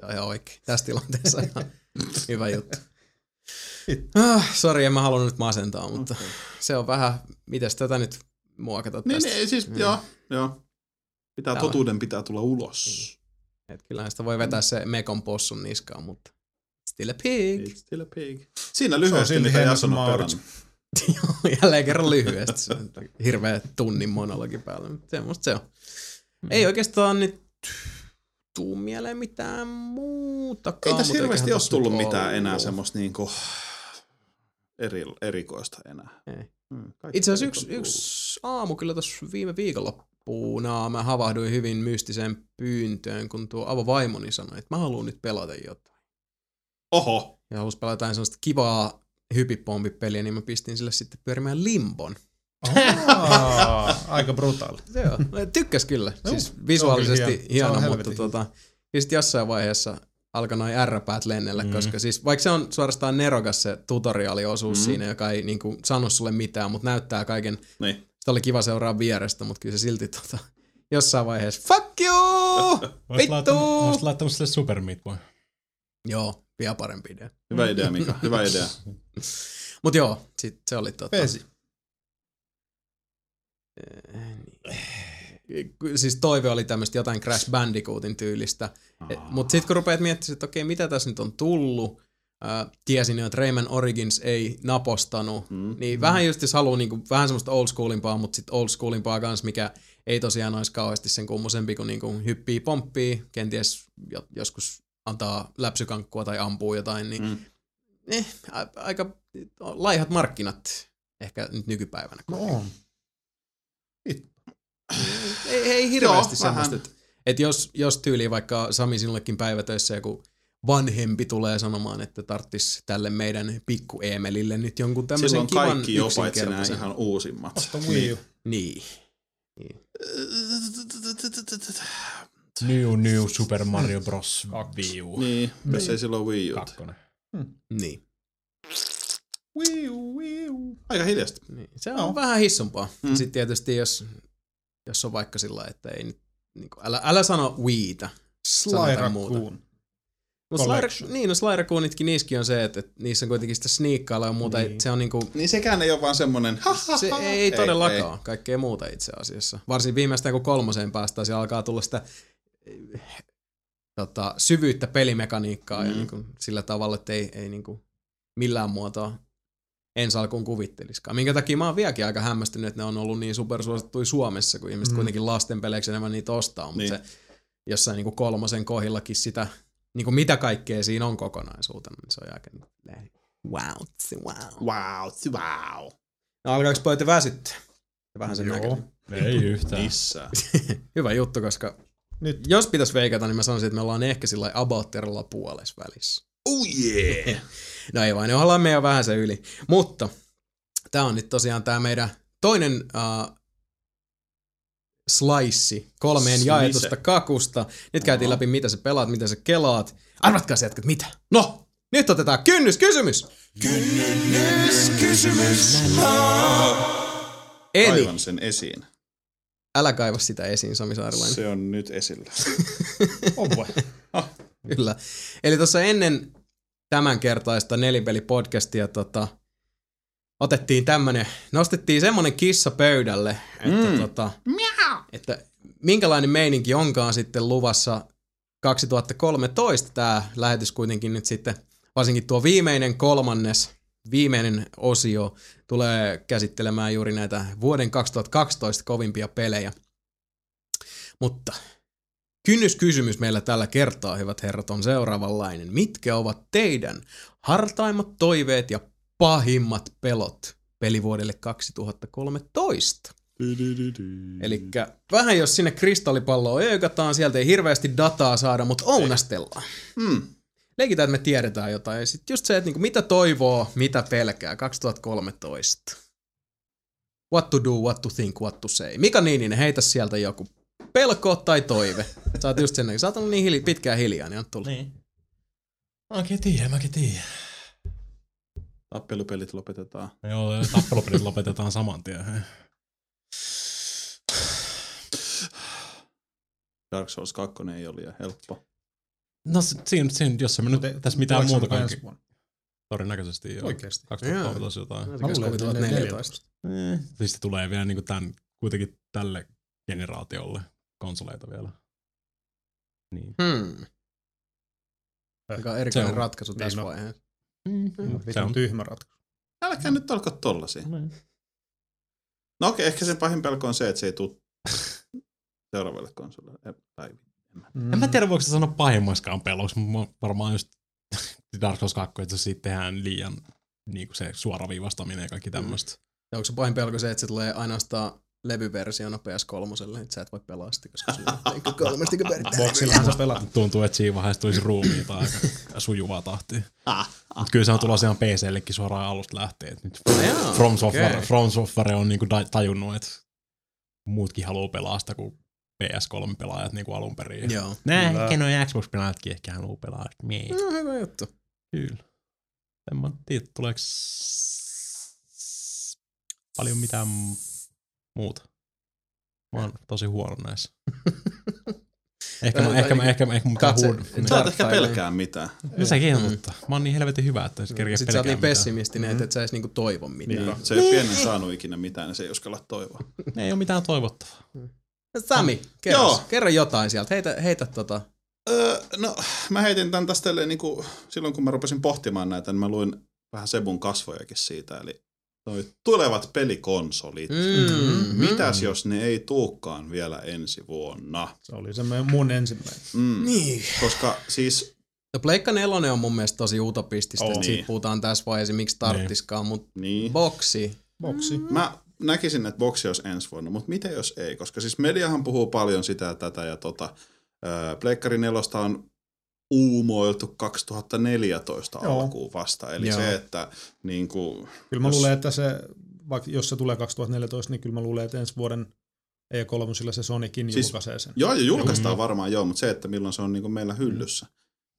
Se on ihan oikein. Tässä tilanteessa ihan hyvä juttu. Ah, sori, en mä halunnut nyt masentaa, mutta se on vähän, mitäs tätä nyt muokata Niin, tästä. niin siis, Mm. joo, joo. Pitää, Täällä. totuuden pitää tulla ulos. Et kyllähän sitä voi vetää se mekon possun niskaan, mutta still a pig. It's still a pig. Siinä lyhyesti, mitä Jason on pelannut. Jälleen kerran lyhyesti. Hirveä tunnin monologi päällä, mutta semmoista se on. Ei oikeastaan nyt tuu mieleen mitään muutakaan. Ei tässä hirveästi ole tullut mitään ollut. enää semmoista niinku eri, erikoista enää. Ei. Hmm, Itse asiassa yksi, yksi aamu kyllä tuossa viime viikonloppuuna mä havahduin hyvin mystiseen pyyntöön, kun tuo avovaimoni sanoi, että mä haluan nyt pelata jotain. Oho! Ja halusi pelata jotain sellaista kivaa hypipompipeliä, niin mä pistin sille sitten pyörimään limbon. Aa, aika brutaali. [LAUGHS] Joo, tykkäs kyllä. Joo, siis visuaalisesti kyllä hieno. Hieno, mutta tota, ja sitten jossain vaiheessa alkoi noin R-päät lennellä, Mm. koska siis vaikka se on suorastaan nerokas se tutoriaaliosuus Mm. siinä, joka ei niinku sano sulle mitään, mutta näyttää kaiken, Niin. sitä oli kiva seuraa vierestä, mutta kyllä se silti tota, jossain vaiheessa, fuck you! Laittanut, Vittu! voisit laittanut sille Super Meat Boy. Joo, vielä parempi idea. Hyvä idea, Mika. Hyvä idea. [LAUGHS] Mut joo, sit se oli tota... Pesi. Siis toive oli tämmöistä jotain Crash Bandicootin tyylistä. Mutta sitten kun rupeat miettimään, että okei, mitä tässä nyt on tullut, ää, tiesin jo, että Rayman Origins ei napostanut, Mm. niin vähän just jos haluaa niinku, vähän semmoista old schoolimpaa, mutta sitten old schoolimpaa kans, mikä ei tosiaan olisi kauheasti sen kummosempi, kun niinku hyppii, pomppii, kenties jo, joskus antaa läpsykankkua tai ampuu jotain, niin Mm. eh, aika laihat markkinat ehkä nyt nykypäivänä. No on. Ei, ei hirveästi Joo, semmoista, että et jos, jos tyyli vaikka Sami sinullekin päivätöissä joku vanhempi tulee sanomaan, että tarttis tälle meidän pikku Eemelille nyt jonkun tämmöisen Silloin kivan kaikki jo paitsi nämä ihan uusimmat. Osta Wii U. Niin. New New Super Mario Bros. Wii U. Niin, tässä ei silloin Wii U. Kakkonen. Niin. Wii U, Wii U. Aika hiljasta. niin. Se on Joo. vähän hissumpaa. Mm. Sitten tietysti jos, jos on vaikka sillä että ei nyt, niin kuin, älä, älä sano Wiitä. Sly Sanotaan muuta. Raccoon. Mutta Collection. Sly, niin, no Sly Raccoonitkin niissäkin on se, että, että niissä on kuitenkin sitä sniikkailla ja muuta. Niin. Niin. Se on niinku, Niin sekään ei ole vaan ha, ha, Se ei, ei todellakaan. Ei. Kaikkea muuta itse asiassa. Varsin viimeistään kun kolmoseen päästään, siellä alkaa tulla sitä tota, syvyyttä pelimekaniikkaa mm. ja niin kuin, sillä tavalla, että ei, ei niin kuin, millään muotoa ensi alkuun kuvitteliskaan. Minkä takia mä oon vieläkin aika hämmästynyt, että ne on ollut niin supersuosittuja Suomessa, kun ihmiset Mm. kuitenkin lasten peleiksi enemmän niitä ostaa, mutta Niin. se jossain niin kuin kolmosen kohillakin sitä, niin kuin mitä kaikkea siinä on kokonaisuutena, niin se on aika niin, wow, wow. Wow, wow. No alkaako pojat jo väsyttää? Vähän sen Joo. näköinen. Ei yhtään. [LAUGHS] Hyvä juttu, koska Nyt jos pitäisi veikata, niin mä sanoisin, että me ollaan ehkä sillä terrella puolessa välissä. Oh yeah! [LAUGHS] No ei vaan, ne ollaan meidän vähän se yli. Mutta tää on nyt tosiaan tää meidän toinen uh, slice kolmeen Slice. jaetusta kakusta. Nyt käytiin Aha. läpi, mitä sä pelaat, mitä sä kelaat. Arvatkaa se jätkät, mitä? No, Nyt otetaan kynnyskysymys! Eli, Kaivan sen esiin. Älä kaiva sitä esiin, Sami Saarilainen. Se on nyt esillä. [LAUGHS] On vai? Kyllä. Eli tuossa ennen tämänkertaista nelipelipodcastia tota, otettiin tämmönen, nostettiin semmonen kissa pöydälle, että, Mm. tota, että minkälainen meininki onkaan sitten luvassa 2013 tämä lähetys kuitenkin nyt sitten, varsinkin tuo viimeinen kolmannes, viimeinen osio tulee käsittelemään juuri näitä vuoden 2012 kovimpia pelejä. Mutta Kynnyskysymys meillä tällä kertaa, hyvät herrat, on seuraavanlainen. Mitkä ovat teidän hartaimmat toiveet ja pahimmat pelot pelivuodelle 2013? Eli vähän jos sinne kristallipalloa öökataan, sieltä ei hirveästi dataa saada, mutta ounastellaan. Mm. Leikitään, että me tiedetään jotain. Ja sitten just se, että niinku, mitä toivoo, mitä pelkää 2013. What to do, what to think, what to say. Mika Niininen, heitä sieltä joku pelko tai toive. Sä oot just sen, sä oot ollut niin hili, pitkään hiljaa, niin on tullut. Niin. Mäkin tiedän, mäkin tiedän. Tappelupelit lopetetaan. Joo, tappelupelit lopetetaan saman tien. hei. Dark Souls 2 ei ole liian helppo. No se- siinä, siinä jos se nyt tässä mitään se muuta kaikki. ensi vuonna? Todennäköisesti joo. Oikeesti? 2013 jotain. Mä luulen, että 2014. Eh, siis se tulee vielä niinku tämän, kuitenkin tälle generaatiolle konsoleita vielä. Niin. Hmm. Aika erikoinen Se on- ratkaisu tässä niin, no. vaiheessa. Mm, se Vittu on. tyhmä ratkaisu. Älkää nyt alko tollasia. Niin. No okei, ehkä sen pahin pelko on se, että se ei tule [LAUGHS] seuraavalle konsolille. Eh, Tai Mm. En mä tiedä, voiko se sanoa pahimmaskaan peloksi, mutta varmaan just [LAUGHS] Dark Souls 2, että siitä tehdään liian niin kuin se suoraviivastaminen ja kaikki tämmöistä. Ja onko se pahin pelko se, että se tulee ainoastaan levyversiona PS3, että sä et voi pelaa sitä, koska sulla on kolmesti Boxillahan sä pelaat. Tuntuu, että siinä vaiheessa tulisi ruumiita aika sujuvaa tahtia. Mutta kyllä se on tulossa ihan PCllekin suoraan alusta lähtien. Nyt jaa, From Software, okei. From Software on niinku tajunnut, että muutkin haluaa pelaa sitä kuin PS3-pelaajat niinku alun perin. Joo. Nää, Kyllä. ehkä noin Xbox-pelaajatkin ehkä haluaa pelaa. Mie. No, hyvä juttu. Kyllä. En mä tiedä, tuleeko paljon mitään muuta. Mä oon tosi huono näissä. [LAUGHS] ehkä, mä, ehkä, mä, ehkä, mä, ehkä mä Katse- huud... Sä et ehkä pelkää mitään. No sekin on totta. Mä oon niin helvetin hyvä, että se kerkeä Sitten sä oot niin pessimistinen, että et sä edes niinku toivo mitään. Niin. Se ei ole pienen saanut ikinä mitään, niin se ei uskalla toivoa. Ei ole mitään toivottavaa. Sami, kerro, Joo. kerro jotain sieltä. Heitä, heitä tota. Öö, no, mä heitin tämän tästä niin kuin, silloin kun mä rupesin pohtimaan näitä, niin mä luin vähän Sebun kasvojakin siitä, eli noi tulevat pelikonsolit. Mm, Mitäs jos ne ei tuukaan vielä ensi vuonna? Se oli se mun ensimmäinen. Mm. Niin. Koska siis, No Pleikka 4 on mun mielestä tosi utopistista, On. että siitä Niin. puhutaan tässä vaiheessa, miksi tarttiskaan, mutta niin, boksi. Boksi. mä näkisin, että boksi olisi ensi vuonna, mutta miten jos ei? Koska siis mediahan puhuu paljon sitä ja tätä ja tota, Pleikkari 4 on uumoiltu 2014 Joo. alkuun vasta. Eli Joo. se, että niin kuin, Kyllä mä Jos- luulen, että se, vaikka jos se tulee 2014, niin kyllä mä luulen, että ensi vuoden E3 se Sonicin Siis- julkaisee sen. Joo, ja julkaistaan varmaan joo, mutta se, että milloin se on niin kuin meillä hyllyssä,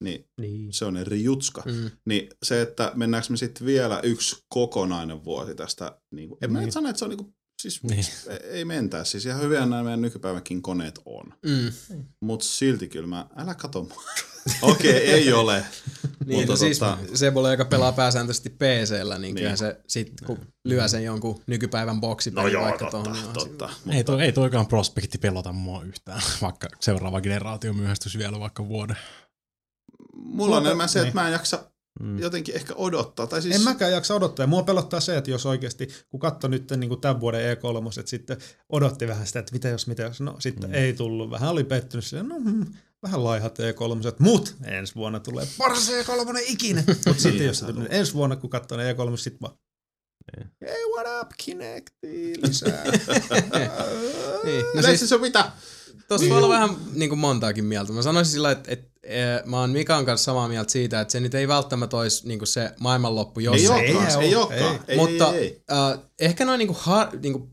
niin Niin. se on eri jutska. Mm. Niin se, että mennäänkö me sitten vielä yksi kokonainen vuosi tästä, niin kuin, en mä Niin. nyt sano, että se on niin kuin, siis Niin. ei mentää. Siis ihan hyviä nämä meidän nykypäivänkin koneet on. Mm. Mutta silti kyllä mä, älä kato mua. [LAUGHS] Okei, okay, ei ole. [LAUGHS] Niin, Mutta no siis tota- Sebolle, joka pelaa pääsääntöisesti PC-llä, niin, Niin. se sit, kun lyö sen jonkun nykypäivän boksipelin vaikka tohon, niin on totta. siinä- Ei, toi, ei toikaan prospekti pelota mua yhtään, [LAUGHS] vaikka seuraava generaatio myöhästys vielä vaikka vuoden. Mulla on enemmän se, että niin. mä en jaksa Mm. jotenkin ehkä odottaa. Tai siis, En mäkään jaksa odottaa. Ja Mua pelottaa se, että jos oikeasti, kun katsoi nyt niin kuin tämän vuoden E3, että sitten odotti vähän sitä, että mitä jos, mitä jos, no sitten Mm. ei tullut. Vähän oli pettynyt siihen, no mm, vähän laihat E3, mut ensi vuonna tulee paras E3 ikinä. [LAUGHS] Mutta sitten jos se tulee ensi vuonna, kun katsoo ne E3, sitten vaan, hey what up Kinecti [LAUGHS] lisää. Niin. no siis, se on mitä? Tuossa voi olla vähän niin kuin montaakin mieltä. Mä sanoisin sillä, että, että, että mä oon Mikan kanssa samaa mieltä siitä, että se nyt ei välttämättä olisi niin kuin se maailmanloppu, jos Ei se- olekaan, ei ei oo, olekaan. ei. Ei, Mutta ei, ei. Äh, ehkä noin niinku, har, niinku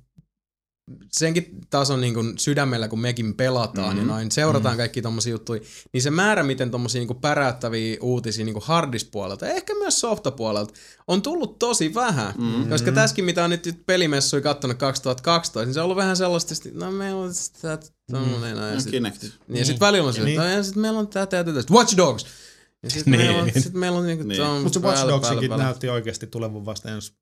senkin tason niin kuin sydämellä, kun mekin pelataan mm-hmm. ja noin, seurataan mm-hmm. kaikki tommosia juttuja, niin se määrä, miten tommosia niin kuin päräyttäviä uutisia niin kuin hardispuolelta, ja ehkä myös softapuolelta, on tullut tosi vähän. Mm-hmm. Koska tässäkin, mitä on nyt nyt pelimessuja kattonut 2012, niin se on ollut vähän sellaista, että no meillä on sitä tommonen, mm-hmm. ja sit, Kinect. niin, ja sit välillä on se, että ja sit meillä on tätä ja tätä, sit Watch Dogs! Ja sit Niin. meillä on, sit meillä on niinku Niin. Mutta se Watch Dogsikin näytti oikeasti tulevan vasta ensi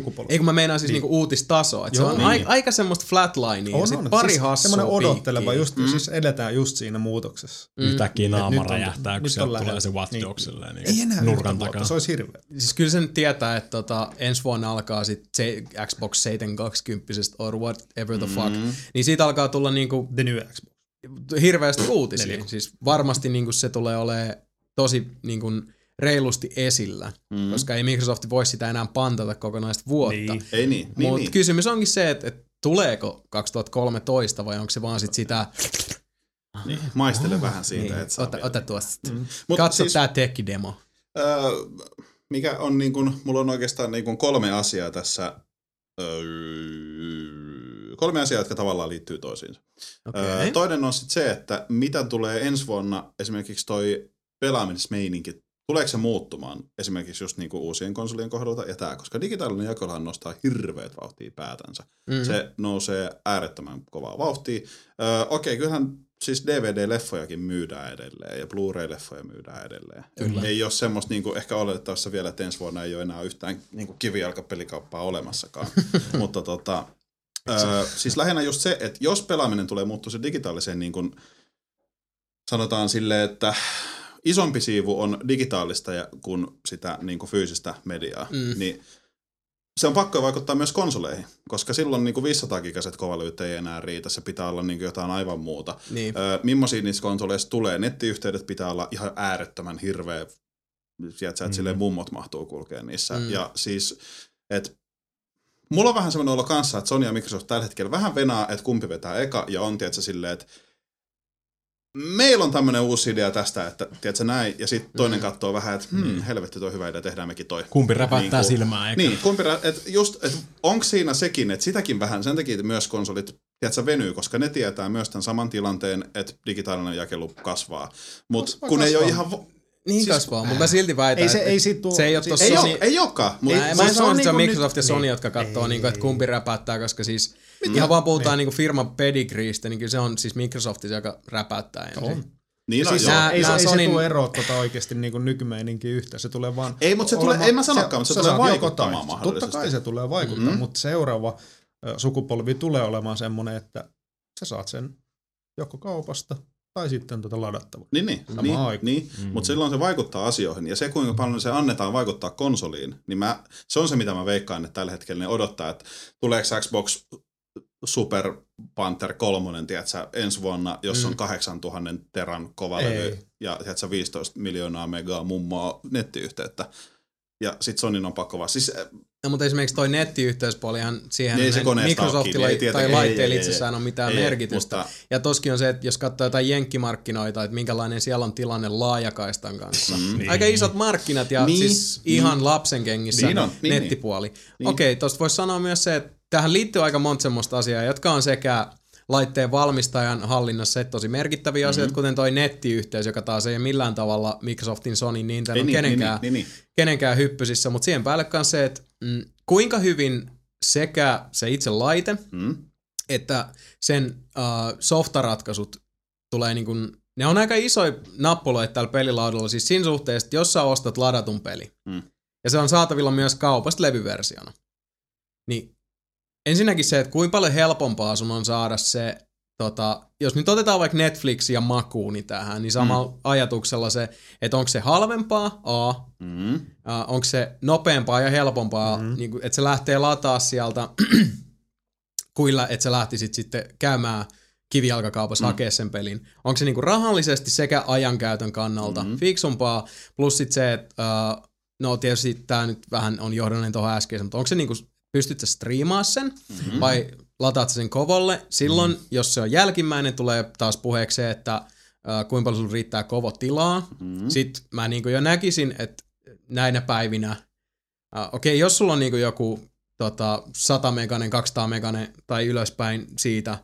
sukupolvi. Ei kun mä meinaan siis Niin. niinku uutistasoa. Että Joo, se on niin. ai, aika semmoista flatlinea ja sit on. pari siis hassua semmoinen odotteleva, piikkiä. just, mm. siis edetään just siinä muutoksessa. Yhtäkkiä naama nyt on- räjähtää, kun sieltä on tulee lähellä. se Watch Niin. Dogs Ei niin enää nurkan takana. se olisi hirveä. Siis kyllä sen tietää, että tota, ensi vuonna alkaa sit se Xbox 720 or whatever the fuck. Mm-hmm. Niin siitä alkaa tulla niinku The New Xbox. hirveästi uutisia. Siis varmasti niinku se tulee olemaan tosi niinku reilusti esillä, mm. koska ei Microsoft voi sitä enää pantata kokonaista vuotta. Niin. Ei niin, niin, Mutta niin. kysymys onkin se, että, että tuleeko 2013 vai onko se vaan sit sitä, niin. Maistele vähän siitä, niin, että saa ota, vielä. ota tuosta. Mm. Mut Katso siis- tää tech-demo. Öö, mikä on niin kuin, mulla on oikeastaan niin kuin kolme asiaa tässä, öö, kolme asiaa, jotka tavallaan liittyy toisiinsa. Okei. Öö, toinen on sitten se, että mitä tulee ensi vuonna esimerkiksi toi pelaamismeininki, tuleeko se muuttumaan esimerkiksi just niin kuin uusien konsolien kohdalta ja tämä, koska digitaalinen jakolahan nostaa hirveät vauhtia päätänsä. Mm. Se nousee äärettömän kovaa vauhtia. Öö, Okei, kyllähän siis DVD-leffojakin myydään edelleen ja Blu-ray-leffoja myydään edelleen. Kyllä. Ei ole semmoista niin kuin, ehkä oletettavassa vielä, että ensi vuonna ei ole enää yhtään niin kuin kivijalkapelikauppaa olemassakaan. [LAUGHS] Mutta tota, öö, siis lähinnä just se, että jos pelaaminen tulee muuttua se digitaaliseen niin kuin, sanotaan silleen, että isompi siivu on digitaalista ja, kuin sitä niin kuin fyysistä mediaa, Mm. niin se on pakko vaikuttaa myös konsoleihin, koska silloin niin kuin 500 gigaset kovalyyt ei enää riitä, se pitää olla niin jotain aivan muuta. Niin. Öö, millaisia niissä konsoleissa tulee? Nettiyhteydet pitää olla ihan äärettömän hirveä, sieltä mm. silleen mummot mahtuu kulkea niissä. Mm. Mm. Ja siis, että mulla on vähän semmoinen olo kanssa, että Sony ja Microsoft tällä hetkellä vähän venaa, että kumpi vetää eka, ja on tietysti silleen, että meillä on tämmöinen uusi idea tästä, että tiedätkö näin, ja sitten toinen Mm. katsoo vähän, että hmm, helvetti toi hyvä idea, tehdään mekin toi. Kumpi räpättää Niin silmää, eikä? Niin, kumpi, rä- et just, et onko siinä sekin, että sitäkin vähän, sen takia myös konsolit tiedätkö, venyy, koska ne tietää myös tämän saman tilanteen, että digitaalinen jakelu kasvaa. Mutta Kasvaa, kun ei ole kasvaa. ihan... vo- Niin siis- kasvaa, mutta mä silti väitän, Ei se, että ei siitä tuu, se ei ole siis- tossa Ei, Sony- ole, ei olekaan. Mut, Mä, Ei, mä en se sano, on että se on niinku Microsoft ja Sony, niin. jotka katsoo, Ei. niinku, että kumpi räpättää, koska siis ihan vaan puhutaan niinku firman pedigreestä, niin kyllä se on siis Microsoft, joka räpättää ensin. On. niin, no, Siis joo. nää- ei, se, nää ei se Sonin- tule eroa tota oikeasti niin kuin nykymeininkin yhtä. Se tulee vaan... Ei, mut se tulee- ei mä sanokaan, mutta se sä tulee vaikuttamaan tai. Totta mahdollisesti. kai se tulee vaikuttaa, Mhm. mm-hmm. mutta seuraava sukupolvi tulee olemaan semmoinen, että sä saat sen joko kaupasta tai sitten tota ladattavaa. Niin, niin, Samaan niin, niin. Mm. mutta silloin se vaikuttaa asioihin. Ja se, kuinka paljon se annetaan vaikuttaa konsoliin, niin mä, se on se, mitä mä veikkaan, että tällä hetkellä ne odottaa, että tuleeko Xbox Super Panther 3, tiedätkö, ensi vuonna, jos Mm. on 8000 teran kovalevy Ei. ja tiedätkö, 15 miljoonaa megaa mummoa nettiyhteyttä. Ja sit Sonin on pakko vaan. Siis, äh, No, mutta esimerkiksi toi nettiyhteyspuolihan siihen Niin, se Microsoftilla kiinni, ei tai laitteilla ei, ei, itsessään ei. ole mitään Ei, merkitystä. mutta- Ja toskin on se, että jos katsoo jotain jenkkimarkkinoita, että minkälainen siellä on tilanne laajakaistan kanssa. Mm. Aika isot markkinat ja Niin, siis ihan lapsen kengissä Niin on, niin, nettipuoli. niin. Okei, tosta voisi sanoa myös se, että tähän liittyy aika monta semmoista asiaa, jotka on sekä laitteen valmistajan hallinnassa että tosi merkittäviä Mhm. mm-hmm. asioita, kuten toi nettiyhteys, joka taas ei ole millään tavalla Microsoftin, Sony, Nintendo, niin, niin, kenenkään, niin, niin, kenenkään hyppysissä, mutta siihen päälle on se, että mm, kuinka hyvin sekä se itse laite, mm. että sen uh, softaratkaisut tulee niin kuin, ne on aika isoja nappuloita tällä pelilaudalla, siis siinä suhteessa, että jos sä ostat ladatun peli, Mm. ja se on saatavilla myös kaupasta levyversiona, niin ensinnäkin se, että kuinka paljon helpompaa sun on saada se, tota, jos nyt otetaan vaikka Netflix ja Makuuni tähän, niin samalla mm. ajatuksella se, että onko se halvempaa, A, Mm. uh, onko se nopeampaa ja helpompaa, mm-hmm. niin että se lähtee lataa sieltä, [CLEARS THROAT] kuilla, että sä lähtisit sitten käymään kivijalkakaupassa mm. hakea sen pelin. Onko se niinku rahallisesti sekä ajankäytön kannalta mm. fiksumpaa, plus sitten se, että uh, no tietysti tämä nyt vähän on johdollinen tuohon äskeiseen, mutta onko se niinku, pystyt sä striimaa sen, mm-hmm. vai lataat sen kovolle? Silloin, mm. jos se on jälkimmäinen, tulee taas puheeksi se, että uh, kuinka paljon sulla riittää kovotilaa. Mm. Sitten mä niinku jo näkisin, että näinä päivinä, uh, okei, okay, jos sulla on niinku joku tota, 100 meganen, 200 meganen tai ylöspäin siitä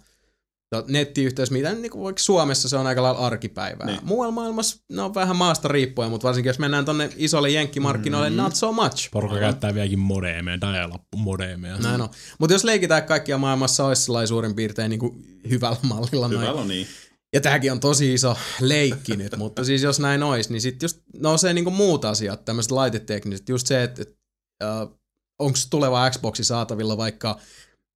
nettiyhteys, mitä niin kuin vaikka Suomessa se on aika lailla arkipäivää. Niin. Muualla maailmassa ne on vähän maasta riippuen, mutta varsinkin jos mennään tonne isolle jenkkimarkkinoille, mm. not so much. Porukka käyttää vieläkin modeemeja, dial-up-modeemeja. Näin on. Mutta jos leikitään kaikkia maailmassa olisi sellainen suurin piirtein niin kuin hyvällä mallilla. Hyvällä on niin. Ja tämäkin on tosi iso leikki nyt, mutta siis jos näin olisi, niin sitten just nousee niinku muut asiat, tämmöiset laitetekniset, just se, että et, äh, onko tuleva Xboxi saatavilla vaikka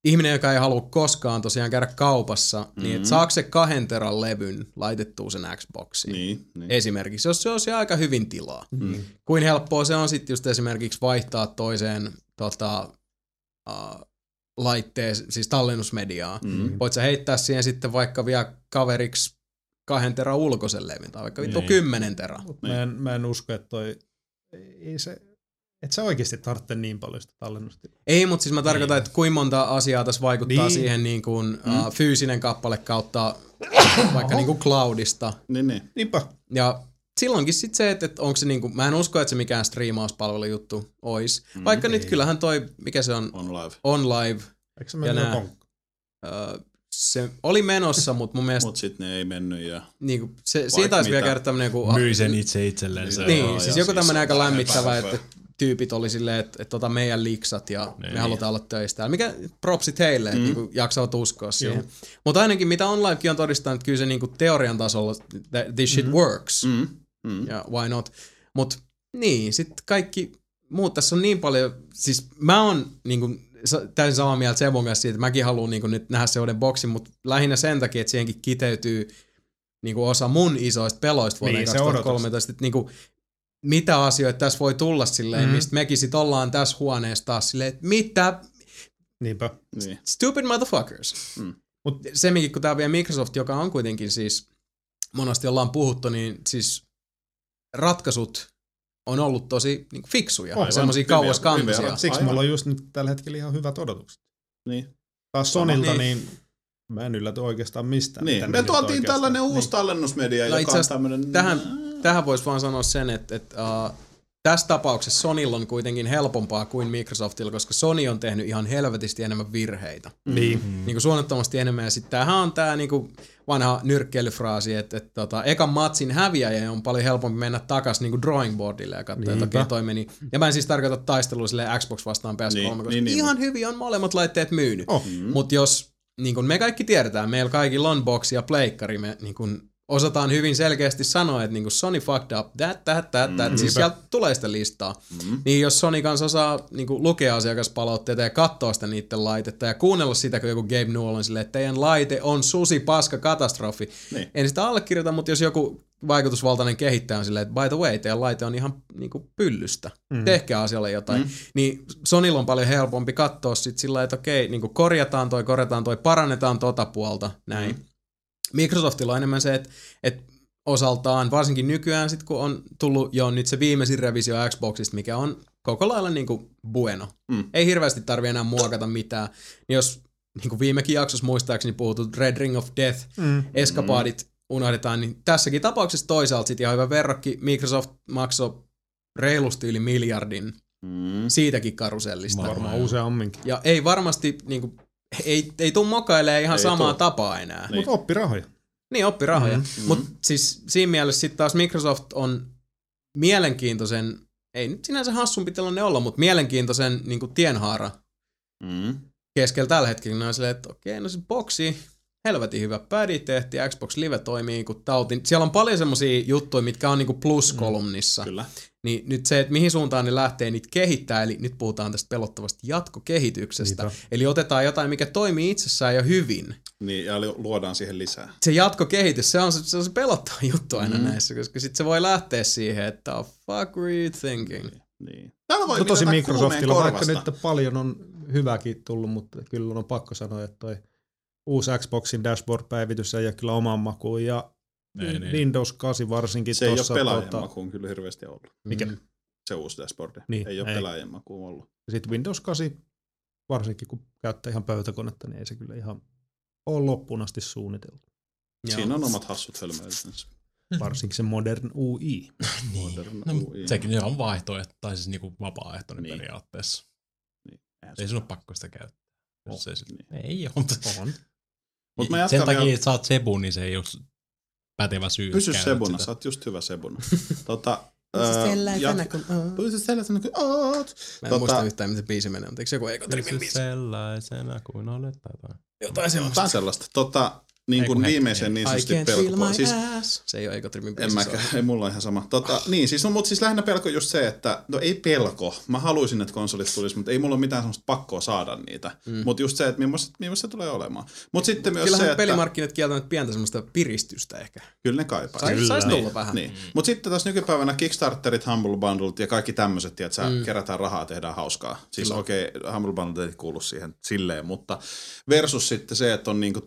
ihminen, joka ei halua koskaan tosiaan käydä kaupassa, mm-hmm. niin että saako se kahden teran levyn laitettua sen Xboxiin? Niin, niin. Esimerkiksi, jos se olisi aika hyvin tilaa. Mm. Kuin helppoa se on sitten just esimerkiksi vaihtaa toiseen tota, uh, laitteen, siis tallennusmediaa. Mm. Voit sä heittää siihen sitten vaikka vielä kaveriksi kahden terän ulkoisen levyn, tai vaikka vittu Niin. kymmenen. Mut mä, en, mä en usko, että toi, ei se, et sä oikeasti tarvitse niin paljon sitä tallennusta. Ei, mutta siis mä tarkoitan, Niin. että kuinka monta asiaa tässä vaikuttaa Niin. siihen niin kuin, uh, fyysinen kappale kautta [COUGHS] vaikka niin kuin cloudista. Niin, niin. Niinpä. Ja silloinkin sitten se, että, että onko se niinku, mä en usko, että se mikään striimauspalvelujuttu olisi. Mm, Vaikka nyt ei. kyllähän toi, mikä se on, On live. on live, Eikö se mennyt uh, se oli menossa, mutta mun mielestä Mut sit ne ei mennyt ja... niinku, se, siitä taisi vielä käydä tämmönen joku... Myi sen itse itsellensä. Joo, Niin, ja siis siis joku tämmönen aika on lämmittävä, että tyypit oli silleen, että, että tota meidän liksat ja me Niin. halutaan olla töistä. täällä. Mikä propsit heille, että Mm. niinku jaksavat uskoa siihen. Mutta ainakin mitä onlinekin on todistanut, että kyllä se niinku teorian tasolla that this shit works. Mm. Mm. Ja why not. Mut niin, sitten kaikki muut tässä on niin paljon, siis mä oon niinku, sa- täysin samaa mieltä Sebon kanssa siitä, että mäkin haluan niinku nyt nähdä se uuden boksin, mutta lähinnä sen takia, että siihenkin kiteytyy niinku osa mun isoista peloista vuoteen Niin, se 2013, että niinku, mitä asioita tässä voi tulla silleen, Mm. mm. mistä mekin sit ollaan tässä huoneessa taas silleen, että mitä Niinpä. Niin. stupid motherfuckers. Mm. Mut semminkin, kun tää on vielä Microsoft, joka on kuitenkin siis, monesti ollaan puhuttu, niin siis ratkaisut on ollut tosi niin fiksuja, Aivan. semmoisia kauaskantoisia. Siksi Aivan. mulla on just nyt tällä hetkellä ihan hyvät odotukset. Niin. Taas Sonilta, Niin. niin, mä en ylläty oikeastaan mistään. Niin. Me tuotiin oikeastaan- tällainen uusi Niin. tallennusmedia, No joka on tämmönen... Tähän, tähän voisi vaan sanoa sen, että, että uh, tässä tapauksessa Sonylla on kuitenkin helpompaa kuin Microsoftilla, koska Sony on tehnyt ihan helvetisti enemmän virheitä. Niin. Mm. Niin kuin suunnattomasti enemmän. Ja sitten tämähän on tämä niinku vanha nyrkkeilyfraasi, että, että tota, ekan matsin häviäjä on paljon helpompi mennä takaisin niinku drawing boardille ja katsoa, että okei toi meni. Ja mä en siis tarkoita taistelua silleen Xbox vastaan PS3, Niin, koska niin, niin, ihan hyvin on molemmat laitteet myynyt. Oh. Mm. Mutta jos, niin kuin me kaikki tiedetään, meillä kaikilla on boxi ja pleikkari, me niin kuin osataan hyvin selkeästi sanoa, että niin kuin Sony fucked up, that, that, that, that. Mm. Siis sieltä tulee sitä listaa. Mm. Niin jos Sony kanssa osaa niin kuin lukea asiakaspalautteita ja katsoa sitä niiden laitetta ja kuunnella sitä, kun joku Gabe Newell on silleen, että teidän laite on susi, paska, katastrofi. Niin. En sitä allekirjoita, mutta jos joku vaikutusvaltainen kehittäjä on silleen, että by the way, teidän laite on ihan niin kuin pyllystä. Mm. Tehkää asialle jotain. Mm. Niin Sonilla on paljon helpompi katsoa sit sillä että okei, niin kuin korjataan toi, korjataan toi, parannetaan tota puolta, näin. Mm. Microsoftilla on enemmän se, että, että osaltaan, varsinkin nykyään sit kun on tullut jo nyt se viimeisin revisio Xboxista, mikä on koko lailla niin kuin bueno. Mm. Ei hirveästi tarvi enää muokata mitään. Niin jos niin kuin viimekin jaksossa muistaakseni puhutut Red Ring of Death, Mm. eskapaadit unohdetaan, niin tässäkin tapauksessa toisaalta sitten ihan hyvä verrokki. Microsoft maksoi reilusti yli miljardin Mm. siitäkin karusellista. Varmaan. Varmaan useamminkin. Ja ei varmasti, niin kuin, ei, ei tuu mokailemaan ihan Ei samaa tuu. tapaa enää. Niin. Mutta oppi rahoja. Niin, oppi rahoja. Mhm. Mm-hmm. Mutta siis siinä mielessä sitten taas Microsoft on mielenkiintoisen, ei nyt sinänsä hassumpi tilanne olla, mutta mielenkiintoisen niin kuin tienhaara Mm. keskellä tällä hetkellä. Ne on silleen, että okei, no se boksi, helvetin hyvä pädi tehtiin, Xbox Live toimii kuin tautin. Siellä on paljon semmosia juttuja, mitkä on niinku plus-kolumnissa. Kyllä. Niin nyt se, että mihin suuntaan ne lähtee niitä kehittää, eli nyt puhutaan tästä pelottavasta jatkokehityksestä. Niinpä. Eli otetaan jotain, mikä toimii itsessään jo hyvin. Niin, ja lu- luodaan siihen lisää. Se jatkokehitys, se on se, se, on se pelottava juttu aina Mm. mm. näissä, koska sitten se voi lähteä siihen, että oh, fuck were you thinking? Niin. Täällä voi No tosi Microsoftilla, vaikka nyt paljon on hyväkin tullut, mutta kyllä on pakko sanoa, että toi uusi Xboxin dashboard-päivitys ei ole kyllä oman makuun ja Ei niin. Windows 8 varsinkin Se ei ole pelaajan tota, makuun kyllä hirveästi ollut. mikä? Mm. Se uusi dashboard. Niin, ei ole ei. pelaajan makuun ollut. Sitten Windows 8, varsinkin kun käyttää ihan pöytäkonetta, niin ei se kyllä ihan ole loppuun asti suunniteltu. Joo. Siinä on omat hassut hölmöilyt. [LAUGHS] Varsinkin se Modern UI. Niin. Modern No, UI. sekin on vaihtoehto, tai siis niinku vapaaehtoinen Niin. periaatteessa. Ei sun ole pakko sitä käyttää. Jos se niin. Ei ole, mutta On. Mut mä sen takia, vielä- että sä oot Sebu, niin se ei ole pätevä syy. Pysy sebuna, sitä. sä oot just hyvä sebuna. [LAUGHS] tota, Pysy sellaisena kuin oot. Pysy sellaisena kuin oot. Mä en Tota- muista yhtään, miten biisi menee, mutta eikö se joku Ego Pysy biisi? sellaisena kuin olet tai jotain. Jotain semmoista. Jotain sellaista. Tota, niin kuin viimeisen ei. niin sanotusti pelko. Siis, ass. Se ei ole Ego Trimin en mäkään, on- ei mulla ole ihan sama. Tota, niin, siis, no, mutta siis lähinnä pelko just se, että, no ei pelko. Mä haluaisin, että konsolit tulisi, mutta ei mulla ole mitään semmoista pakkoa saada niitä. Mm. Mutta just se, että millaista, millaista se tulee olemaan. Mutta sitten myös Kyllähän se, että... pelimarkkinat kieltävät pientä semmoista piristystä ehkä. Kyllä ne kaipaa. Sais, sais tulla vähän. Niin. Mutta sitten taas nykypäivänä Kickstarterit, Humble Bundlet ja kaikki tämmöiset, että mm. kerätään rahaa, tehdään hauskaa. Siis okei, okay, Humble Bundle ei kuulu siihen silleen, mutta versus sitten se, että on niinku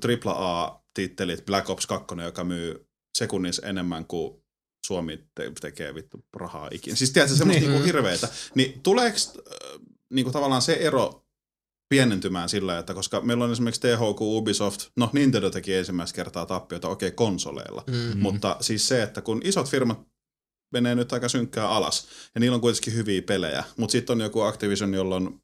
AAA-tittelit, Black Ops 2, joka myy sekunnissa enemmän kuin Suomi te- tekee vittu rahaa ikinä. Siis tiedätkö, semmoista Niin. niinku hirveetä. Niin tuleeko äh, niinku tavallaan se ero pienentymään sillä, että koska meillä on esimerkiksi THQ, Ubisoft, no Nintendo teki ensimmäistä kertaa tappiota, okei, konsoleilla, Mm. mutta siis se, että kun isot firmat menee nyt aika synkkää alas, ja niillä on kuitenkin hyviä pelejä, mutta sitten on joku Activision, jolla on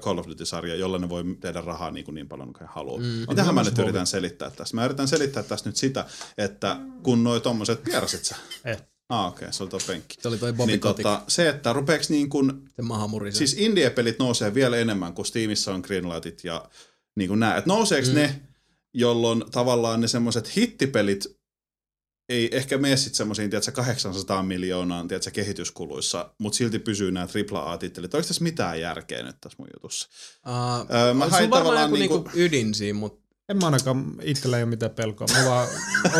Call of Duty-sarja, jolla ne voi tehdä rahaa niin, kuin niin paljon kuin haluaa. Mm. Mitähän mä nyt yritän selittää tästä? Mä yritän selittää tästä nyt sitä, että kun noi tommoset, viersit sä? Eh. Ah, okei, okay, se oli tuo penkki. Se oli toi Bobby Niin tota, se, että rupeeks niin kuin se. Siis indie-pelit nousee vielä enemmän, kuin Steamissa on Greenlightit ja niin kuin nämä. Et nouseeko mm. ne, jolloin tavallaan ne semmoiset hittipelit ei ehkä mene sitten semmoisiin, tiedätkö, 800 miljoonaan, tiedätkö, kehityskuluissa, mutta silti pysyy nämä AAA-tittelit. Onko tässä mitään järkeä nyt tässä mun jutussa? Uh, Öö, mä se hain varmaan joku niinku- niinku ydin siinä, mutta En mä ainakaan itsellä ei ole mitään pelkoa. Mä vaan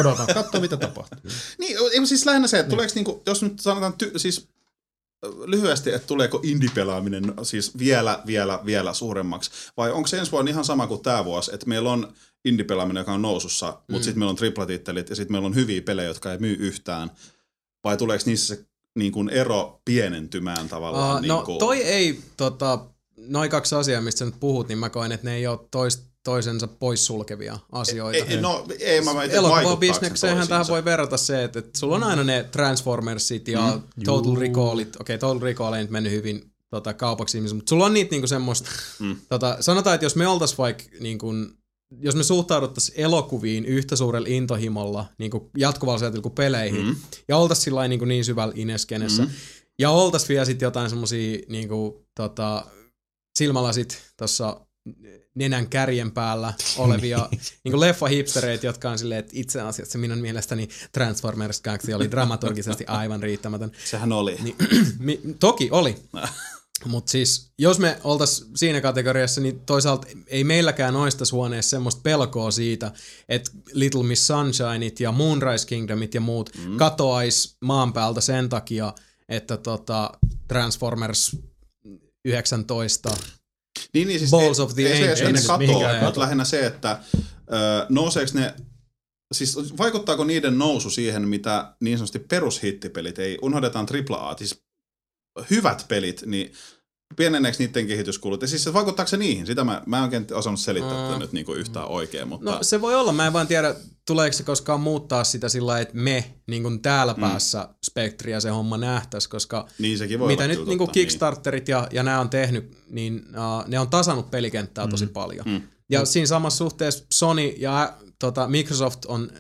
odotan, katso mitä tapahtuu. Niin, ei, siis lähinnä se, että tuleeko niinku, jos nyt sanotaan ty, siis lyhyesti, että tuleeko indie-pelaaminen siis vielä, vielä, vielä suuremmaksi, vai onko se ensi vuonna ihan sama kuin tämä vuosi, että meillä on indie-pelaaminen, joka on nousussa, mutta Mm. sitten meillä on triplatittelit ja sitten meillä on hyviä pelejä, jotka ei myy yhtään, vai tuleeko niissä se niin kuin ero pienentymään tavallaan? uh, niin no kuin, toi ei, tota, noin kaksi asiaa, mistä sä nyt puhut, niin mä koen, että ne ei ole tois, toisensa poissulkevia asioita. ei, no ei mä väitän, Elokuvabisnekseenhän tähän voi verrata se, että, että sulla on aina ne Transformersit ja mm, Total Recallit. Okei, okay, Total Recall ei nyt mennyt hyvin tota, kaupaksi ihmisille, mutta sulla on niitä niinku semmoista, Mm. [LAUGHS] tota, sanotaan, että jos me oltais vaikka niinku, jos me suhtauduttaisiin elokuviin yhtä suurella intohimolla niin kuin jatkuvalla sieltä kuin peleihin, Mm. ja oltaisiin sillä niin, niin syvällä ineskenessä, Mm. ja oltaisiin vielä sitten jotain semmosia niin kuin, tota, silmälasit tuossa nenän kärjen päällä olevia [LAUGHS] niin kuin leffa-hipstereitä, jotka on silleen, että itse asiassa minun mielestäni Transformers 2 oli dramaturgisesti [LAUGHS] aivan riittämätön. Sehän oli. Niin, [CLEARS THROAT] mi, toki oli. [LAUGHS] Mutta siis, jos me oltais siinä kategoriassa, niin toisaalta ei meilläkään oistas huoneessa semmoista pelkoa siitä, että Little Miss Sunshineit ja Moonrise Kingdomit ja muut mm. katoais maan päältä sen takia, että tota, Transformers 19 Niin, niin siis Balls ei, of the ei se, Ancients. että ne Mihinkään mutta lähinnä se, että ö, nouseeko ne, siis vaikuttaako niiden nousu siihen, mitä niin sanotusti perushittipelit, ei unohdetaan AAA, siis hyvät pelit, niin pieneneekö niiden kehityskulut? Ja siis se vaikuttaako se niihin? Sitä mä, mä en oikein osannut selittää tätä Aa. nyt niinku yhtään oikein, mutta... No se voi olla, mä en vaan tiedä, tuleeko se koskaan muuttaa sitä sillä että me niin kuin täällä mm. päässä Spectria se homma nähtäisi, koska niin sekin voi mitä nyt kyllä niin kuin totta, Kickstarterit ja, ja nämä on tehnyt, niin uh, ne on tasannut pelikenttää tosi paljon. Mm. Ja siinä samassa suhteessa Sony ja tota, Microsoft on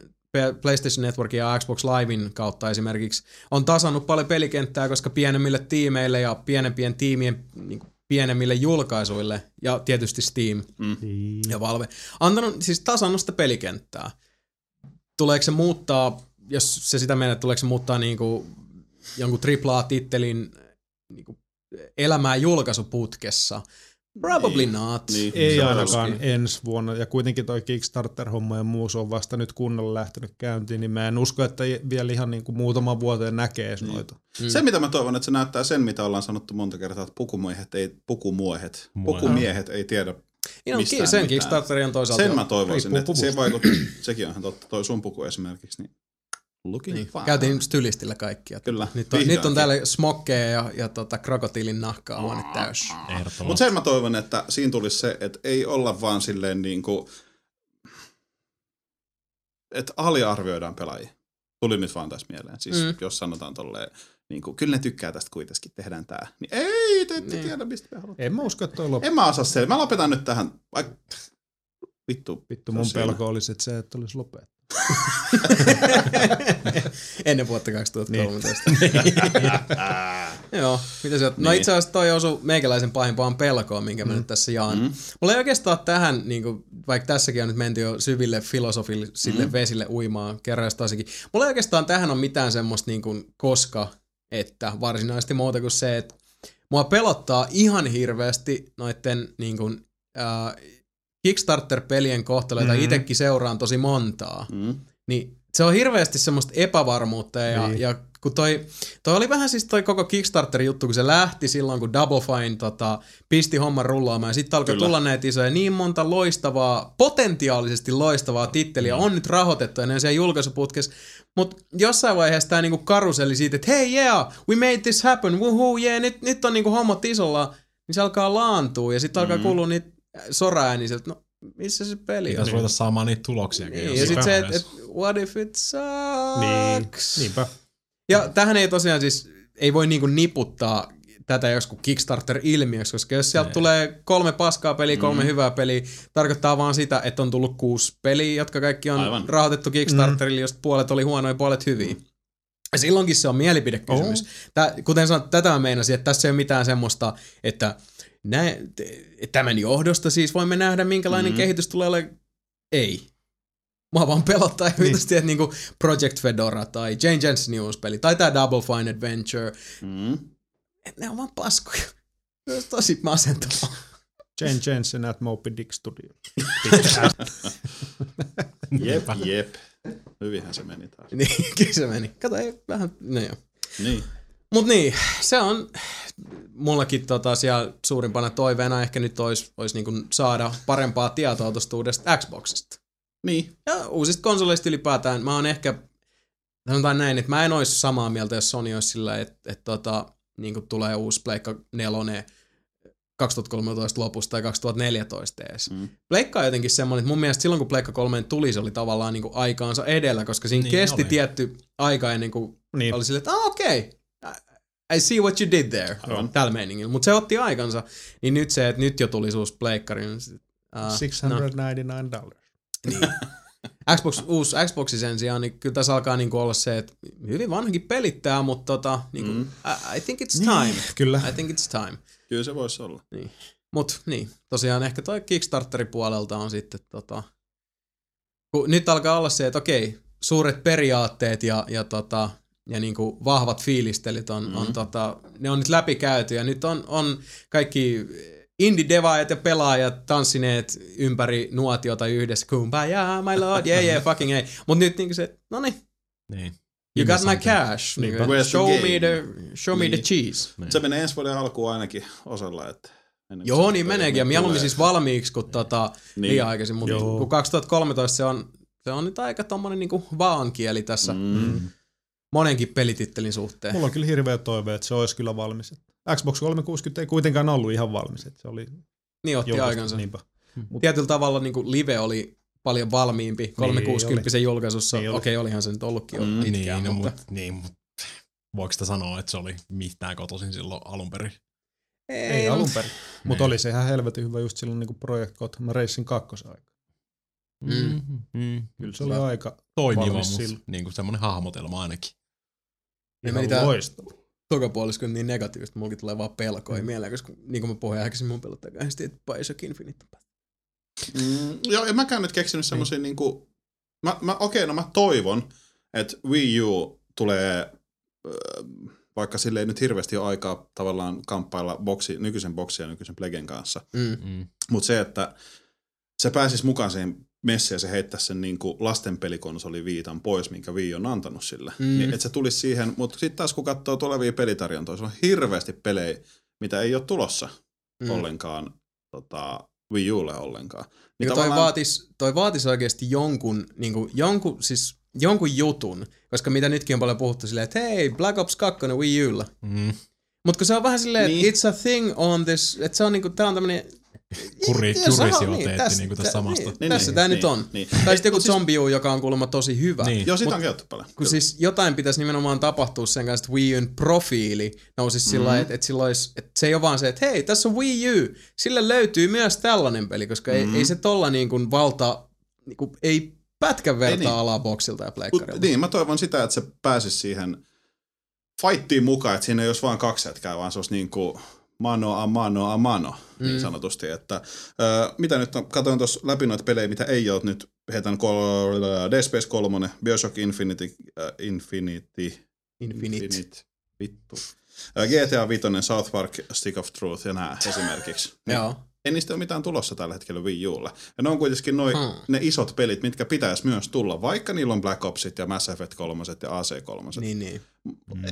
PlayStation Networkin ja Xbox Livein kautta esimerkiksi on tasannut paljon pelikenttää, koska pienemmille tiimeille ja pienempien tiimien niin kuin pienemmille julkaisuille ja tietysti Steam Mm. ja Valve antanut siis tasannut sitä pelikenttää. Tuleeko se muuttaa, jos se sitä menee, tuleeko se muuttaa niinku jonkun AAA-tittelin niinku elämää julkaisuputkessa? Probably Niin. not. Niin. Ei Se on ainakaan ensi vuonna. Ja kuitenkin toi Kickstarter-homma ja muu se on vasta nyt kunnolla lähtenyt käyntiin, niin mä en usko, että vielä ihan niin kuin muutaman vuoteen näkee edes noita. Mm. Se, mitä mä toivon, että se näyttää sen, mitä ollaan sanottu monta kertaa, että pukumiehet ei, pukumuohet, Muohet. pukumiehet ei tiedä Niin on, mistään sen mitään. Kickstarteri on toisaalta Sen mä toivoisin, että se vaikuttaa. Sekin on ihan totta. Toi sun puku esimerkiksi, niin looking Niin. fine. Käytiin stylistillä kaikkia. Kyllä, Nyt on, nyt on täällä smokkeja ja, ja tota, krokotiilin nahkaa huone täys. Mutta sen mä toivon, että siinä tulisi se, että ei olla vaan silleen niin kuin, että aliarvioidaan pelaajia. Tuli nyt vaan tässä mieleen. Siis Mm. jos sanotaan tolleen, niin kuin, kyllä ne tykkää tästä kuitenkin, tehdään tää. Niin ei, te ette Niin. tiedä, mistä me halutaan. En mä usko, että toi loppu. En mä osaa se. Mä lopetan nyt tähän. Vaikka... Vittu. Vittu, mun siinä. pelko olisi, että se, että olisi lopettu. [LAUGHS] Ennen vuotta 2013. [LAUGHS] [LAUGHS] Joo, mitä se on? No Niin. itse asiassa toi osu meikäläisen pahimpaan pelkoon, minkä mä nyt tässä jaan. Mm. Mulla ei oikeastaan tähän, niin kuin, vaikka tässäkin on nyt menty jo syville filosofisille mm. vesille uimaan toisenkin. Mulla ei oikeastaan tähän on mitään semmoista niin kuin, koska, että varsinaisesti muuta kuin se, että mua pelottaa ihan hirveästi noitten niin kuin, äh, Kickstarter-pelien kohtalo, joita Mhm. itsekin seuraan tosi montaa Mm. niin se on hirveästi semmoista epävarmuutta ja, Niin. ja kun toi, toi oli vähän siis toi koko Kickstarter-juttu, kun se lähti silloin, kun Double Fine tota, pisti homman rullaamaan ja sitten alkoi Kyllä. tulla näitä isoja, niin monta loistavaa, potentiaalisesti loistavaa titteliä on nyt rahoitettu ja ne on siellä julkaisuputkessa, mutta jossain vaiheessa tämä niinku karuselli siitä, että hei yeah, we made this happen, woohoo, yeah, nyt, nyt on niinku hommat isolla, niin se alkaa laantua ja sitten alkaa Mm. kuulua niitä soraääniä sieltä, no missä se peli on? Pitäisi ruveta saamaan niitä tuloksiakin. Niin, ja sitten se, että et, what if it Niin, sucks? niinpä. Ja tähän ei tosiaan siis, ei voi niinku niputtaa tätä joskus Kickstarter-ilmiöksi, koska jos sieltä tulee kolme paskaa peliä, kolme Mm. hyvää peliä, tarkoittaa vaan sitä, että on tullut kuusi peliä, jotka kaikki on Aivan. rahoitettu Kickstarterille, josta puolet oli huonoja, puolet hyviä. Ja silloinkin se on mielipidekysymys. Oh. Tää, kuten sanoit, tätä mä meinasin, että tässä ei ole mitään semmoista, että nä, tämän johdosta siis voimme nähdä, minkälainen Mhm. kehitys tulee olemaan. Ei. Mua vaan pelottaa niin. vitusti, että niinku Project Fedora tai Jane Jensen uusi peli tai tämä Double Fine Adventure, Mm. että ne on vaan paskoja. Se on tosi masentavaa. Jane Jensen at Moby Dick Studio. [LAUGHS] Jep, jep. Hyvinhän se meni taas. niin, kyllä se meni. Kato, ei vähän, no joo. Niin. Mut niin, se on mullakin tota siellä suurimpana toiveena ehkä nyt olisi olis niinku saada parempaa tietoa tuosta uudesta Xboxista. Niin. Ja uusista konsoleista ylipäätään. Mä oon ehkä, sanotaan näin, että mä en olisi samaa mieltä, jos Sony olisi sillä, että, että tota, niin tulee uusi Pleikka 4 2013 lopussa tai 2014 edes. Mm. Pleikka on jotenkin semmoinen, että mun mielestä silloin kun Pleikka 3 tuli, se oli tavallaan niin kuin aikaansa edellä, koska siinä Niin kesti oli. tietty aika ennen kuin Niin. oli silleen, että okei, okay. I see what you did there, Aivan. tällä meiningillä. Mutta se otti aikansa, niin nyt se, että nyt jo tuli se uusi pleikkari, niin sit, uh, 699 dollars. niin. [LAUGHS] Xbox, uusi Xboxi sen sijaan, niin kyllä tässä alkaa niinku olla se, että hyvin vanhakin pelittää, mutta tota, niinku, Mm. I, I think it's time. Kyllä. I think it's time. Kyllä se voisi olla. Mut niin, tosiaan ehkä toi Kickstarterin puolelta on sitten tota, kun nyt alkaa olla se, että okei, suuret periaatteet ja, ja, tota, ja niinku vahvat fiilistelit on, mm. on tota, ne on nyt läpikäyty ja nyt on, on kaikki indie-devaajat ja pelaajat tanssineet ympäri nuotiota yhdessä, kumbaya, my lord, yeah, yeah, fucking hey. Mut nyt niinku se, no niin, Niin. you got my cash, Where's the show, me the, show me the Niin. cheese. Niin. Se menee ensi vuoden alkuun ainakin osalla, että ennen kuin Joo, niin meneekin. Ja mieluummin siis valmiiksi kuin tota, Niin. niin. liian aikaisin. Mutta kun 2013 se on, se on nyt aika tommonen niinku vaankieli tässä mm. Mm. monenkin pelitittelin suhteen. Mulla on kyllä hirveä toive, että se olisi kyllä valmis. Xbox 360 ei kuitenkaan ollut ihan valmis. Että se oli Niin otti aikansa. Niinpä. Mut- Tietyllä tavalla niinku live oli paljon valmiimpi 360 sen julkaisussa. Niin oli. Okei, olihan se nyt ollutkin jo Mm. pitkään, Niin, no, mutta... mut, niin, mut voiko sitä sanoa, että se oli mitään kotoisin silloin alun perin? Ei alun perin. Mutta Niin. oli se ihan helvetin hyvä just silloin niin Project Gotham Racing 2 aika. Mm. Mm. Kyllä se oli aika Toimiva, mutta niin kuin semmoinen hahmotelma ainakin. Ihan meni tää- loistava. tokapuolisko on niin negatiivista, mullakin tulee vaan pelkoja Mm. mieleen, koska niin kuin mä puhuin aikaisemmin, mun pelottaa kauheasti, että Bioshock Infinite on Mm, joo, en mäkään nyt keksinyt semmosia niinku... Mä, mä, okei, no mä toivon, että Wii U tulee, äh, vaikka sille ei nyt hirveästi ole aikaa tavallaan kamppailla boksi, nykyisen boksin ja nykyisen Plegen kanssa, Mm. Mm. mutta se, että se pääsisi mukaan siihen messiin ja se heittäisi sen niinku lastenpelikonsoli viitan pois, minkä Wii on antanut sille. Mm. Niin, että se tulisi siihen, mutta sitten taas kun katsoo tulevia pelitarjontoja, se on hirveästi pelejä, mitä ei ole tulossa Mm. ollenkaan tota, Wii Ulle ollenkaan. Niin toi, vaatis, toi vaatis oikeasti jonkun, niin kuin, jonkun, siis jonkun jutun, koska mitä nytkin on paljon puhuttu silleen, että hei, Black Ops 2 Wii Ulla. Mm. Mutta kun se on vähän silleen, niin. Niin. it's a thing on this, että se on niinku, tää on tämmönen kuri, kurisioteetti niin, niin, tässä- niin kuin tässä tä- samasta. niin. Tässä tää nyt on. Niin. Tai sitten joku siis- Zombie U, joka on kuulemma tosi hyvä. Niin. Joo, sitä on käytetty paljon. Kun Kyllä. siis jotain pitäisi nimenomaan tapahtua sen kanssa, että Wii Un profiili nousisi mm-hmm. sillä että, että, sillä olisi, että se ei ole vaan se, että hei, tässä on Wii U, sille löytyy myös tällainen peli, koska mm-hmm. ei, ei se tolla niin kuin valta, niin kuin, ei pätkän vertaa niin. alaa boksilta ja Mut, pleikkarilta. niin, mä toivon sitä, että se pääsisi siihen fightiin mukaan, että siinä ei olisi vain kaksi jätkää, vaan se olisi niin kuin mano a mano a mano, mm. niin sanotusti. Että, ö, mitä nyt, on, katsoin tuossa läpi noita pelejä, mitä ei ole nyt, heitän kol, Dead Space 3, Bioshock Infinity, äh, Infinity, Infinite. vittu. Ö, GTA 5, South Park, Stick of Truth ja nämä esimerkiksi. Joo. Ei niistä ole mitään tulossa tällä hetkellä Wii Ulle. Ja ne on kuitenkin noi, Hmm. ne isot pelit, mitkä pitäisi myös tulla, vaikka niillä on Black Opsit ja Mass Effect 3 ja AC 3. Niin, niin.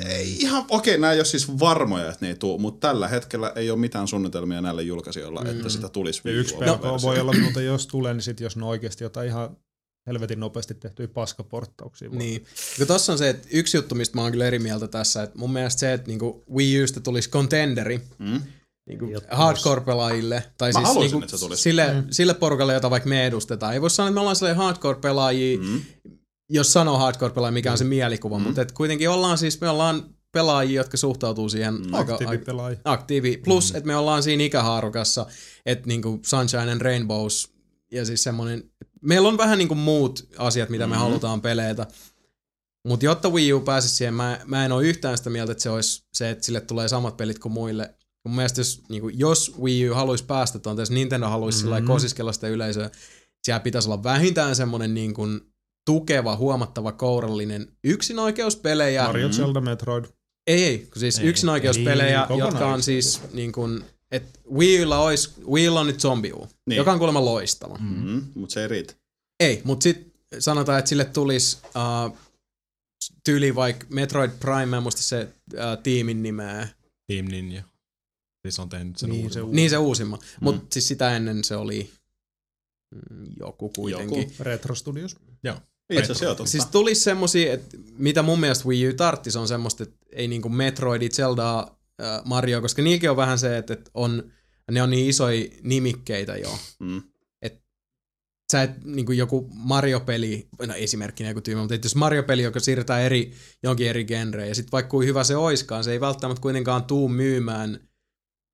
Ei ihan, okei, nämä ei ole siis varmoja, että ne ei tule, mutta tällä hetkellä ei ole mitään suunnitelmia näille julkaisijoilla, mm. että sitä tulisi Wii yksi pelko versio. voi olla muuten, jos tulee, niin sit jos ne oikeasti jotain ihan helvetin nopeasti tehtyjä paskaporttauksia. Niin. Kun tossa on se, että yksi juttu, mistä mä oon kyllä eri mieltä tässä, että mun mielestä se, että niinku Wii Usta tulisi contenderi, Mm. Niinku hardcore-pelaajille, tai Mä siis haluaisin, niinku että se tulisi. sille, mm. sille porukalle, jota vaikka me edustetaan. Ei voi sanoa, että me ollaan sellainen hardcore-pelaajia, mm. Mm. jos sanoo hardcore-pelaaja, mikä on se mielikuva, mm. mutta et kuitenkin ollaan siis, me ollaan pelaajia, jotka suhtautuu siihen mm. aika, aktiivi. Plus, mm. että me ollaan siinä ikähaarukassa, että niinku Sunshine and Rainbows ja siis semmonen, meillä on vähän niinku muut asiat, mitä me Mhm. halutaan peleitä. Mutta jotta Wii U pääsisi siihen, mä, mä en ole yhtään sitä mieltä, että se olisi se, että sille tulee samat pelit kuin muille. Mun mielestä jos, niinku, jos Wii U haluaisi päästä tuon, jos Nintendo haluaisi mm-hmm. Mhm. kosiskella sitä yleisöä, siellä pitäisi olla vähintään semmoinen niin kuin tukeva, huomattava, kourallinen yksinoikeuspelejä. Mario, Mm. Zelda, Metroid. Ei, ei, kun siis Ei, yksinoikeuspelejä, ei, jotka on siis niin kuin, että Wiillä olisi, Wiillä on nyt Zombie U, niin. Niin. joka on kuulemma loistava. Mm. Mm. Mutta se ei riitä. Ei, mutta sitten sanotaan, että sille tulisi uh, tyyli vaikka Metroid Prime, muista se uh, tiimin nimeä. Team Ninja. Siis on tehnyt sen Niin, niin, se uusi. uusi. Niin se uusimma. Mm. Mutta siis sitä ennen se oli mm, joku kuitenkin. Joku. Retro Studios. Itse asiassa joo, totta. Siis tulisi semmosia, että mitä mun mielestä Wii U tarttis on semmoista, että ei niinku Metroidi, Zelda, äh, Mario, koska niilläkin on vähän se, että, että on, ne on niin isoja nimikkeitä jo. Mm. Sä et niinku joku Mario-peli, no esimerkkinä joku tyymä, mutta jos Mario-peli, joka siirtää eri, jonkin eri genreen, ja sitten vaikka kuin hyvä se oiskaan, se ei välttämättä kuitenkaan tuu myymään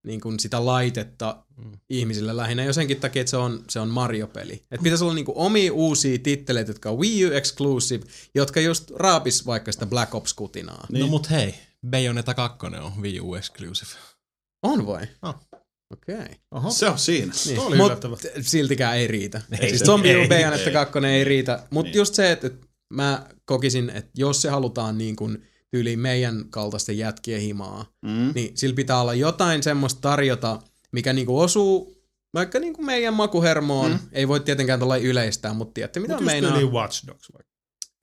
niin kuin sitä laitetta Mm. ihmisille lähinnä jo senkin takia, että se on, se on Mario-peli. Et pitäisi olla niinku omia uusia titteleitä, jotka on Wii U exclusive, jotka just raapis vaikka sitä Black Ops-kutinaa. No mut hei, Bayonetta 2 on Wii U exclusive. On vai? On. Okei. Okay. Oho. Se on siinä. Niin. oli Mut siltikään ei riitä. Ei siis se- Zombie U ei, Bayonetta ei. 2 ei riitä. Mutta Niin. just se, että, että mä kokisin, että jos se halutaan niin kuin tyyliin meidän kaltaisten jätkien himaa, Mm. niin sillä pitää olla jotain semmoista tarjota, mikä niinku osuu vaikka niinku meidän makuhermoon. Mm. Ei voi tietenkään tuolla yleistää, mutta tiedätte mitä Mut meinaa. yli Watch Dogs vaikka.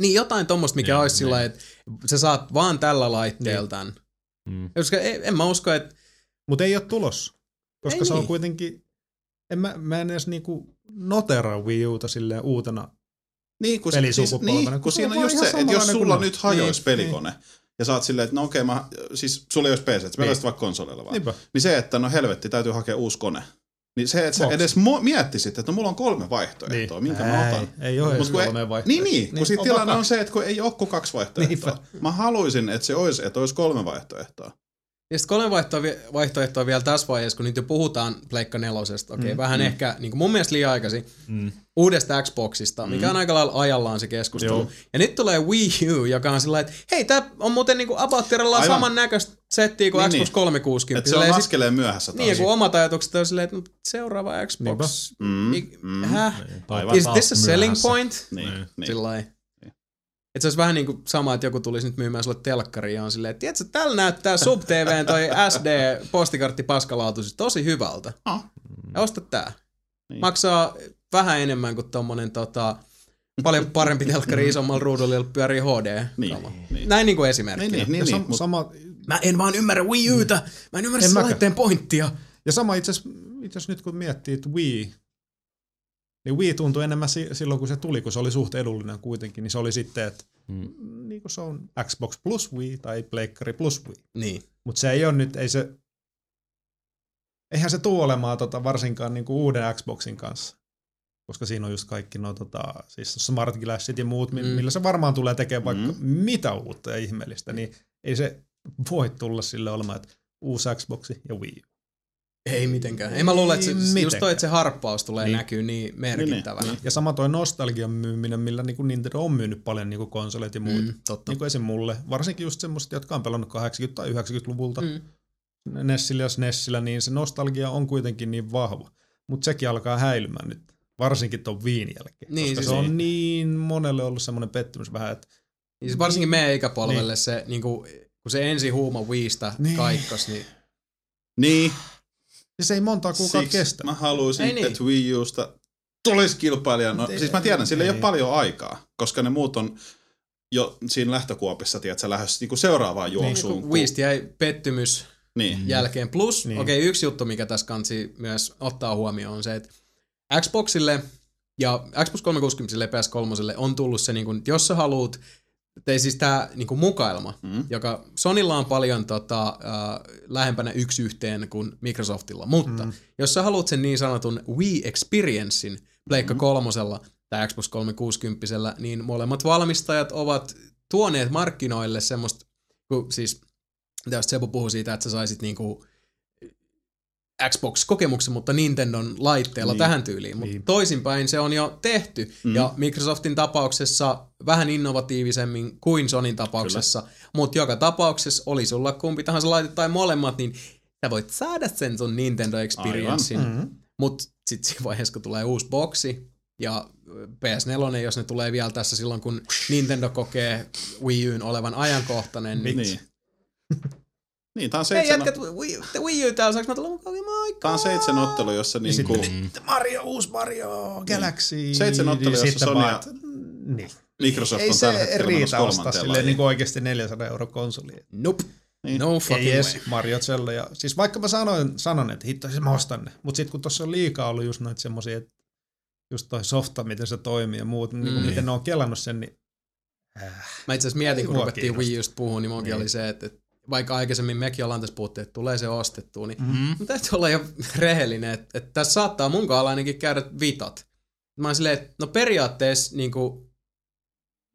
Niin jotain tommoista, mikä Niin, olisi sillä lailla, että sä saat vaan tällä laitteeltaan. Mm. Koska en, en mä usko, että Mutta ei ole tulossa. Koska Ei se on niin. kuitenkin, en mä, mä en edes niinku notera Wii Uta silleen uutena. Niin, kun, Pelisukupolvena, niin, kun kun siinä on on just se, että jos sulla nyt ne. hajoisi Niin, pelikone, ja sä oot silleen, että no okei, mä, siis sulla ei olisi PC, että Niin. vaikka konsolilla vaan. Niinpä. Niin se, että no helvetti, täytyy hakea uusi kone. Niin se, että sä Box. edes mo- miettisit, että no mulla on kolme vaihtoehtoa, minkä mä otan. Ei, ei ole edes ei- kolmea vaihtoehtoa. Niin, niin, kun sit ota tilanne on se, että kun ei ole kuin kaksi vaihtoehtoa. Mä haluaisin, että se olisi, että olisi kolme vaihtoehtoa. Ja sitten kolme vaihtoehtoa, vielä tässä vaiheessa, kun nyt jo puhutaan Pleikka nelosesta. Okei, okay, Mm, vähän mm. ehkä, niin kuin mun mielestä liian aikaisin, Mm. uudesta Xboxista, mikä on aika lailla ajallaan se keskustelu. Joo. Ja nyt tulee Wii U, joka on sillä että hei, tää on muuten niinku abattirallaan saman näköistä settiä kuin Niin, Xbox niin. 360. Että se on Silleen askeleen myöhässä taas. Niin, kun omat ajatukset on silleen, että no, seuraava Xbox... Mm, mm. Häh? Aivan. Is this a selling myöhässä. point? Niin, Niin. niin. Että se olisi vähän niin kuin sama, että joku tulisi nyt myymään sulle telkkari ja on silleen, että tiedätkö, täällä näyttää Sub TVn toi [LAUGHS] SD postikartti paskalautu siis tosi hyvältä. Ah. Ja osta tää. Niin. Maksaa vähän enemmän kuin tommonen tota, paljon parempi telkkari [LAUGHS] isommalla ruudulla, jolla pyörii HD. Niin, -kama. niin. Näin niin kuin esimerkkinä. Niin, niin, niin, sam- niin, mut- sama, Mä en vaan ymmärrä Wii Uta. Mä en ymmärrä En sen mäkään. laitteen pointtia. ja sama itse asiassa nyt kun miettii, että Wii, niin Wii tuntui enemmän si- silloin kun se tuli, kun se oli suht edullinen kuitenkin, niin se oli sitten, että Mm. niin kuin se on Xbox plus Wii tai Pleikkari plus Wii. Niin. Mutta se ei ole nyt, ei se, eihän se tuu olemaan tota, varsinkaan niinku uuden Xboxin kanssa. Koska siinä on just kaikki no, tota, siis smart glassit ja muut, mm. Millä se varmaan tulee tekemään vaikka Mm. mitä uutta ja ihmeellistä, niin ei se voi tulla sille olemaan, että uusi Xboxi ja Wii. Ei mitenkään. Ei mä luule, että se, Ei just mitenkään. toi, että se harppaus tulee Niin. niin. näkyy niin merkittävänä. Niin, Niin, Ja sama toi nostalgian myyminen, millä niin Nintendo on myynyt paljon niin konsoleita ja muut. Mm. Totta. Niin kuin esim. mulle, varsinkin just semmoiset, jotka on pelannut 80- tai 90-luvulta mm. Nessillä ja SNESillä, niin se nostalgia on kuitenkin niin vahva. Mutta sekin alkaa häilymään nyt, varsinkin ton viin jälkeen. Niin, koska siis se on niin. niin monelle ollut semmoinen pettymys vähän, että Niin se varsinkin meidän ikäpolvelle se, niin kuin, kun se ensi huuma Wiista Niin. niin. kaikkos, niin Niin, se ei montaa kuukautta siksi kestä. mä haluaisin, Ei niin. että Wii Usta tulisi kilpailija. No, siis mä tiedän, sillä ei, ei. ole paljon aikaa, koska ne muut on jo siinä lähtökuopissa, tiedätkö, lähdössä niinku seuraavaan juoksuun. niin, kun- Wiista jäi pettymys Niin. jälkeen. Plus, Niin. niin. okei, okay, yksi juttu, mikä tässä kansi myös ottaa huomioon, on se, että Xboxille ja Xbox 360 ja PS3 on tullut se, niin kuin, jos sä haluat, tai siis tämä niin kuin mukailma, Mm. joka Sonilla on paljon tota, äh, lähempänä yksi yhteen kuin Microsoftilla, mutta Mm. mm. jos sä haluat sen niin sanotun Wii Experiencein Pleikka Mhm. kolmosella tai Xbox 360, niin molemmat valmistajat ovat tuoneet markkinoille semmoista, kun siis tästä Sebo puhui siitä, että sä saisit niinku Xbox-kokemuksen, mutta Nintendon laitteella Niin. tähän tyyliin. Mutta Niin. toisinpäin se on jo tehty. Mm. Mm. Ja Microsoftin tapauksessa vähän innovatiivisemmin kuin Sonin tapauksessa. Mutta joka tapauksessa, oli sulla kumpi tahansa laite tai molemmat, niin sä voit saada sen sun Nintendo Experiencein. Mm. Mutta sitten siinä vaiheessa, kun tulee uusi boksi ja PS4, jos ne tulee vielä tässä silloin, kun Nintendo kokee Wii Un olevan ajankohtainen, niin Niin. [LAUGHS] niin, tää on Hei seitsemän, jätkät, Wii, te Wii U täällä, saaks mä tulla mukaan aikaa? tää on seitsemän ottelu, jossa Ja niinku... sitten Mario, uusi Mario, Galaxy. Seitsemän ottelu, jossa sitten Sony ja Niin. Microsoft Ei on tällä se hetkellä menossa ostaa silleen niin oikeasti 400 euro konsoli. Nope. Niin. No Ei fucking edes way. Mario Zelda. Ja, siis vaikka mä sanoin, sanon, että hitto, siis mä ostan ne. Mutta sitten kun tuossa on liikaa ollut just noita semmosia, että just toi softa, miten se toimii ja muut, mm. niin Mm. miten ne on kelannut sen, niin Mä itse asiassa mietin, kun ruvettiin. Wii Usta puhua, niin munkin Niin. oli se, että, että vaikka aikaisemmin mekin ollaan tässä puhuttu, että tulee se ostettua, niin Mm. Mun täytyy olla jo rehellinen, että, että tässä saattaa mun kohdalla ainakin käydä vitat. Mä oon silleen, että no periaatteessa niin kuin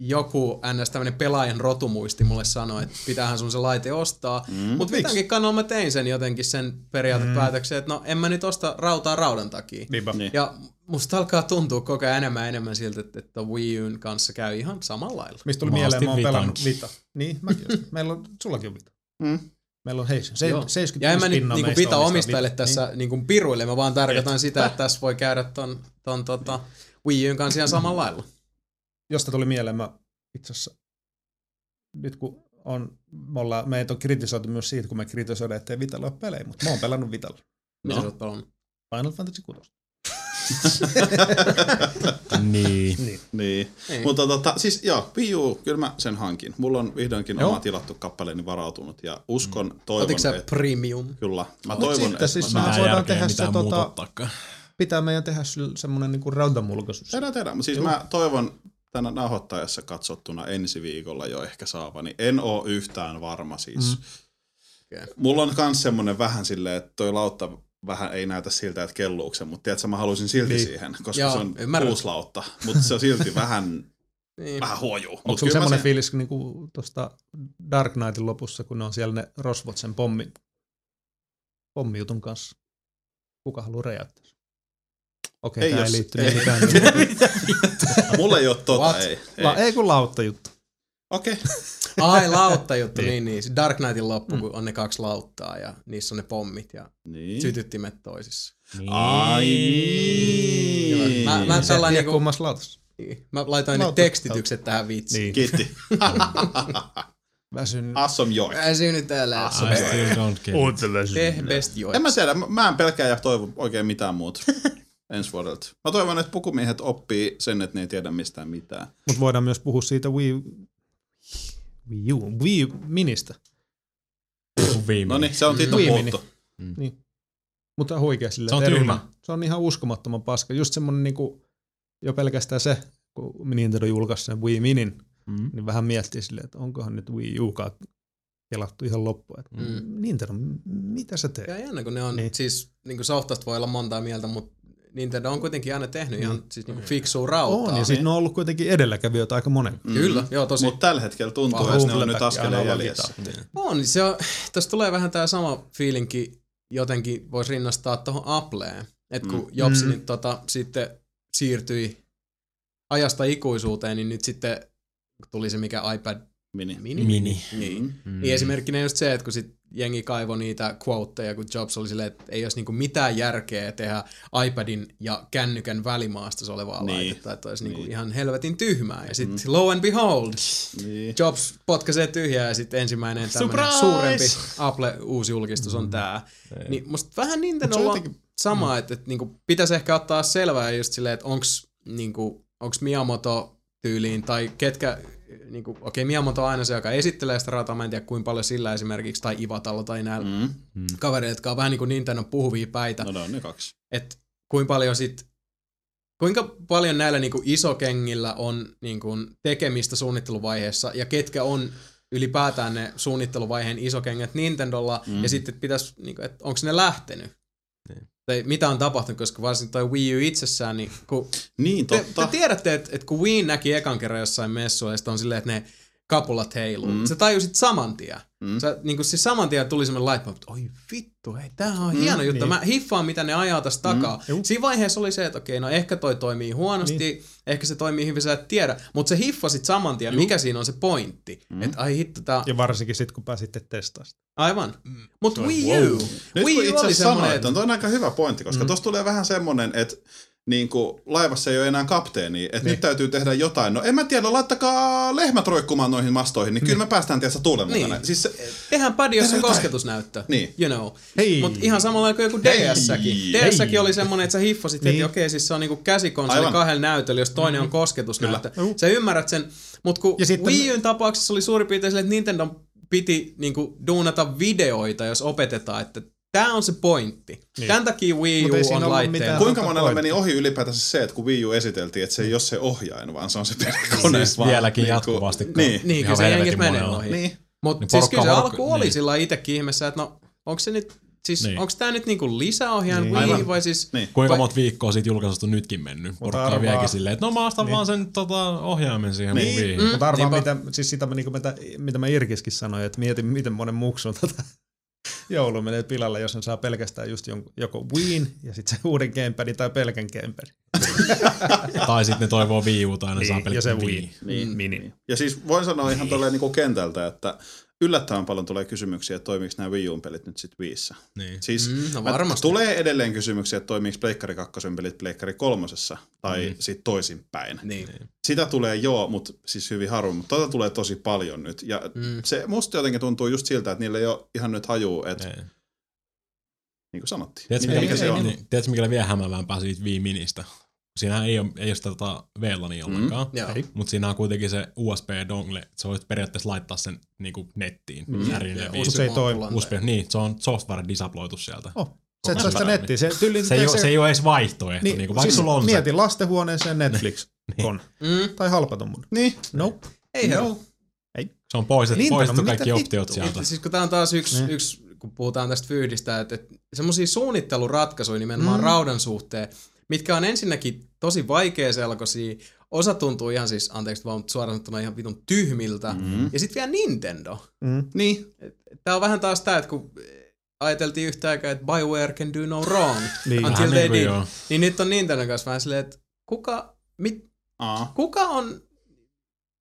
joku ns. tämmönen pelaajan rotumuisti mulle sanoi, että pitäähän sun se laite ostaa. Mm. Mutta Miksi? mitäkin kannalla mä tein sen jotenkin sen periaatepäätöksen, että no en mä nyt osta rautaa raudan takia. niinpä. Niin. Ja musta alkaa tuntua koko ajan enemmän ja enemmän siltä, että, että Wii Un kanssa käy ihan samalla lailla. Mistä tuli Mä mieleen, mä oon pelannut. Vita. Niin, mäkin. Meillä on, sullakin on Vita. Mm. Meillä on hei, se, Joo. 70 Ja en mä nyt niinku meistä pitä omistajille Vita. tässä Niin. niinku piruille, mä vaan tarkoitan sitä, että tässä voi käydä ton, ton tota Wii Un kanssa ihan samalla lailla. Josta tuli mieleen, mä itse asiassa, nyt kun on, me ollaan, meitä on kritisoitu myös siitä, kun me kritisoidaan, ettei Vitalla ole pelejä, mutta mä oon pelannut Vitalla. Mitä No. sä oot pelannut? Final Fantasy 6. [LAUGHS] Niin. Niin. Niin. Ei. Mutta tota, siis joo, Wii U, kyllä mä sen hankin. Mulla on vihdoinkin Joo. oma tilattu kappaleeni varautunut ja uskon, toivon, Otitko sä että premium? kyllä. Mä Mut toivon, sitten että siis mä voidaan tehdä se tota-. Pitää meidän tehdä sille semmonen niinku rautamulkaisu. Tehdään, tehdään. Mutta siis Joo. mä toivon tänä nauhoittajassa katsottuna ensi viikolla jo ehkä saavani. En oo yhtään varma siis. Mm. Okei. Mulla on kans semmonen vähän silleen, että toi lautta vähän ei näytä siltä, että kelluuko se, mutta tiedätkö, mä haluaisin silti Niin. siihen, koska Joo, se on ymmärrän. mutta se on silti [LAUGHS] vähän, Niin. vähän huojuu. Onko Mut sulla semmoinen sen- fiilis niinku tuosta Dark Knightin lopussa, kun ne on siellä ne rosvot sen pommi, pommijutun kanssa? Kuka haluaa räjäyttää? Okei, Ei tää ei jos- liittynyt ei. mitään. [LAUGHS] Mulla ei ole tota, What? ei. ei. La, ei kun lautta juttu. Okei. [LAUGHS] Ai, lautta juttu, Niin. niin niin. Dark Knightin loppu, kun on ne kaksi lauttaa ja niissä on ne pommit ja Niin. sytyttimet toisissa. Niin. Ai niin. Mä- mä- ei niinku- kummassa lautassa. Niin. Mä laitoin nyt tekstitykset tähän vitsiin. Niin. Kiitti. [LAUGHS] Väsyn. Awesome joy. Väsynyt täällä. It. Tee best joy. En mä tiedä, mä- mä en pelkää ja toivo oikein mitään muuta [LAUGHS] ensi vuodelta. Mä toivon, että pukumiehet oppii sen, että ne ei tiedä mistään mitään. Mutta voidaan myös puhua siitä Wii, Wii U, Wii Ministä. No niin, se on siitä Wii puhuttu. Mutta huikea sille. Se on tyhmä. Se on ihan uskomattoman paska. Just semmonen niinku, jo pelkästään se, kun Nintendo julkaisi sen Wii Minin, Mm. niin vähän miettii silleen, että onkohan nyt Wii U kelattu ihan loppuun. Että Mm. Nintendo, mitä sä teet? Ja jännä, kun ne on, Niin. niin. siis niin kuin softasta voi olla montaa mieltä, mutta Nintendo on kuitenkin aina tehnyt ihan Niin. siis niin kuin fiksua rautaa. On, ja sitten ne on ollut kuitenkin edelläkävijöitä aika monen. Mm. Kyllä, joo tosi. Mutta tällä hetkellä tuntuu, että ne on nyt askeleen jäljessä. valitaan. On, niin se on, tässä tulee vähän tämä sama fiilinki, jotenkin voisi rinnastaa tuohon Appleen. Että kun Mm. mm. Jobs Mm. mm. niin, tota, sitten siirtyi ajasta ikuisuuteen, niin nyt sitten tuli se mikä iPad Mini. mini. Mini. Niin. Mm. Mm. Niin esimerkkinä just se, että kun sit jengi kaivoi niitä quoteja, kun Jobs oli silleen, että ei olisi niinku mitään järkeä tehdä iPadin ja kännykän välimaastossa olevaa Niin. niin. laitetta, että olisi niinku Niin. ihan helvetin tyhmää. Ja sitten mm. lo and behold, Niin. Jobs potkaisee tyhjää ja sitten ensimmäinen tämmöinen suurempi Apple uusi julkistus on tää. Niin musta vähän se on jotenkin- sama, että, että niinku pitäisi ehkä ottaa selvää just silleen, että onks, niinku, onks Miyamoto tyyliin tai ketkä, niinku, okei okay, Miyamoto on aina se, joka esittelee sitä rataa, mä en tiedä kuinka paljon sillä esimerkiksi, tai Ivatalla tai näillä Mm. kavereilla, jotka on vähän niin kuin Nintendo puhuvia päitä, No ne on ne kaksi. että kuinka paljon sit, kuinka paljon näillä niinku isokengillä on niinku tekemistä suunnitteluvaiheessa ja ketkä on ylipäätään ne suunnitteluvaiheen isokengät Nintendolla Mm. mm. ja sitten pitäisi, niinku, että onko ne lähtenyt. Niin. Tai mitä on tapahtunut, koska varsinkin toi Wii U itsessään, niin kun Niin, te, totta. te tiedätte, että, että kun Wii näki ekan kerran jossain messuilla ja on silleen, että ne kapulat heiluu. Mm. Mm. Sä tajusit saman tien. Mm. Mm. Sä, niin kuin siis saman tien tuli semmoinen laitpa, että oi vittu, hei, tämähän on Mm, mm, hieno juttu. niin. Mä hiffaan, mitä ne ajaa tästä takaa. juu. Siinä vaiheessa oli se, että okei, no ehkä toi toimii huonosti, niin. ehkä se toimii hyvin, sä et tiedä. Mutta se hiffasit saman tien, Juu. mikä siinä on se pointti. Mm. Mm. Että ai hitto, tää... Ja varsinkin sitten, kun pääsitte testaamaan. sitä. Aivan. Mm. Mutta Wii wow. U. Nyt Wii kun U itse oli asiassa semmoinen, sanoit, että on aika hyvä pointti, koska Mm. mm. tuossa tulee vähän semmonen, että niin kuin laivassa ei ole enää kapteeni, että niin. nyt täytyy tehdä jotain. No en mä tiedä, laittakaa lehmät roikkumaan noihin mastoihin, niin kyllä me päästään tietysti tuulen Niin. mukana. Siis se, Tehdään padi, jos on Tehdään jotain. kosketusnäyttö. Niin. You know. Hei! Mutta ihan samalla kuin joku! DS-säkin. DS-säkin oli semmoinen, että sä hiffasit heti, Niin. okei, siis se on niinku käsikonsoli Aivan. kahdella näytöllä, jos toinen on kosketusnäyttö. Juu. Sä ymmärrät sen, mutta kun Ja sitten- Wii Un tapauksessa oli suurin piirtein silleen, että Nintendo piti niinku duunata videoita, jos opetetaan, että tämä on se pointti. Niin. Niin. Tämän takia Wii U on ollut laitteen. mitään- kuinka monella pointti. meni ohi ylipäätänsä se, että kun Wii U esiteltiin, että se ei ole se ohjain, vaan se on se pelikone. Siis vaan vieläkin niinku- jatkuvasti. Niin. Niin, kyllä se jengit menee ohi. Niin. Mutta Niin siis kyllä se alku oli niin. sillä itsekin ihmeessä, että no, onko se nyt, siis Niin. niin. onko tämä nyt niinku lisäohjaajan Niin. niin. Wii Aivan. vai siis... Niin. Kuinka vai- monta viikkoa siitä julkaisusta on nytkin mennyt? Porukka vieläkin silleen, että no mä ostan Niin. vaan sen tota, ohjaimen siihen Niin. mun Wiihin. Mm. Mutta arvaa, niinpä. mitä, siis sitä, niin mitä, mitä mä Irkiskin sanoin, että mietin, miten monen muksun tota joulu menee pilalle, jos ne saa pelkästään just jonkun, joko Wiin ja sitten se uuden gamepadin tai pelkän gamepadin. [LAUGHS] Tai sitten ne toivoo Wii Uta ja ne Niin, saa ja pelkkää se Wii. Wii. Niin. Mini. Ja siis voin sanoa ihan tolleen niin kentältä, että yllättävän paljon tulee kysymyksiä, että toimiiko nämä Wii U-pelit nyt sitten Wiissä. Niin. Siis Mm, no varmasti. tulee edelleen kysymyksiä, että toimiiko Pleikkari 2 pelit Pleikkari 3 tai Mm. sitten toisinpäin. Niin. Sitä tulee joo, mutta siis hyvin harvoin, mutta tota tulee tosi paljon nyt. Ja Mm. se musta jotenkin tuntuu just siltä, että niillä ei ole ihan nyt hajuu, että Ei. niin kuin sanottiin, Tiedätkö, mikä, mikä, mikä se on. Niin, tiedätkö, mikä vielä hämäävämpää siitä Wii Ministä? Siinähän ei ole, ei ole sitä tota VLANia ollenkaan. Joo. Ei. Mutta siinä on kuitenkin se USB-dongle, että sä voit periaatteessa laittaa sen niinku nettiin. Mm. Mm. Ärille Ja Wii. Mut se ei toimi. USB, niin, se on software disabloitu sieltä. Oh, se et saa sitä Paremmin. nettiä. Se, tyyli, Se ei, ole, se ei ole edes vaihtoehto. Niin, niinku, vaikka siis sulla on mieti lastenhuoneeseen Netflix. [LAUGHS] Niin. on. Mm. Tai halpaton mun. Niin, Nope. Ei no. se, se on poistettu, Nintendo, poistettu mitä kaikki vittu? optiot sieltä. Et, siis kun tää on taas yksi, Niin. yksi kun puhutaan tästä fyydistä, että, että semmoisia suunnitteluratkaisuja nimenomaan Mm. mm. raudan suhteen, mitkä on ensinnäkin tosi vaikeaselkoisia, osa tuntuu ihan siis, anteeksi vaan, suoraan sanottuna ihan vitun tyhmiltä, mm. Mm. ja sitten vielä Nintendo. Mm. Niin, Tää on vähän taas tää, että kun ajateltiin yhtä aikaa, että Bioware can do no wrong [LAUGHS] Niin. until they niin kuin did, joo. niin nyt on Nintendo kanssa vähän silleen, että kuka, mit, Aa. kuka on,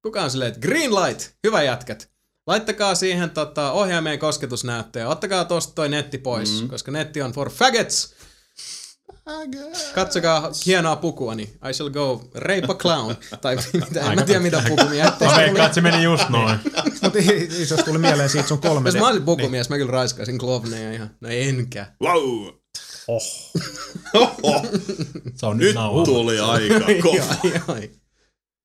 kuka on silleen, että green light, hyvä jätkät. Laittakaa siihen tota, ohjaimeen kosketusnäyttöjä. Ottakaa tosta toi netti pois, mm. koska netti on for faggots. Katsokaa hienoa pukuani. I shall go rape a clown. tai mitä, en mä tiedä mitä pukumia. ettei Mä se veikkaan, että se meni just noin. [LAUGHS] Mutta iso tuli mieleen siitä sun kolme Jos mä olisin pukumies, mä kyllä raiskaisin klovneja ihan. No enkä. Wow. Oh. [LAUGHS] Se on nyt Nyt nauha. tuli aika kova. ai, ai.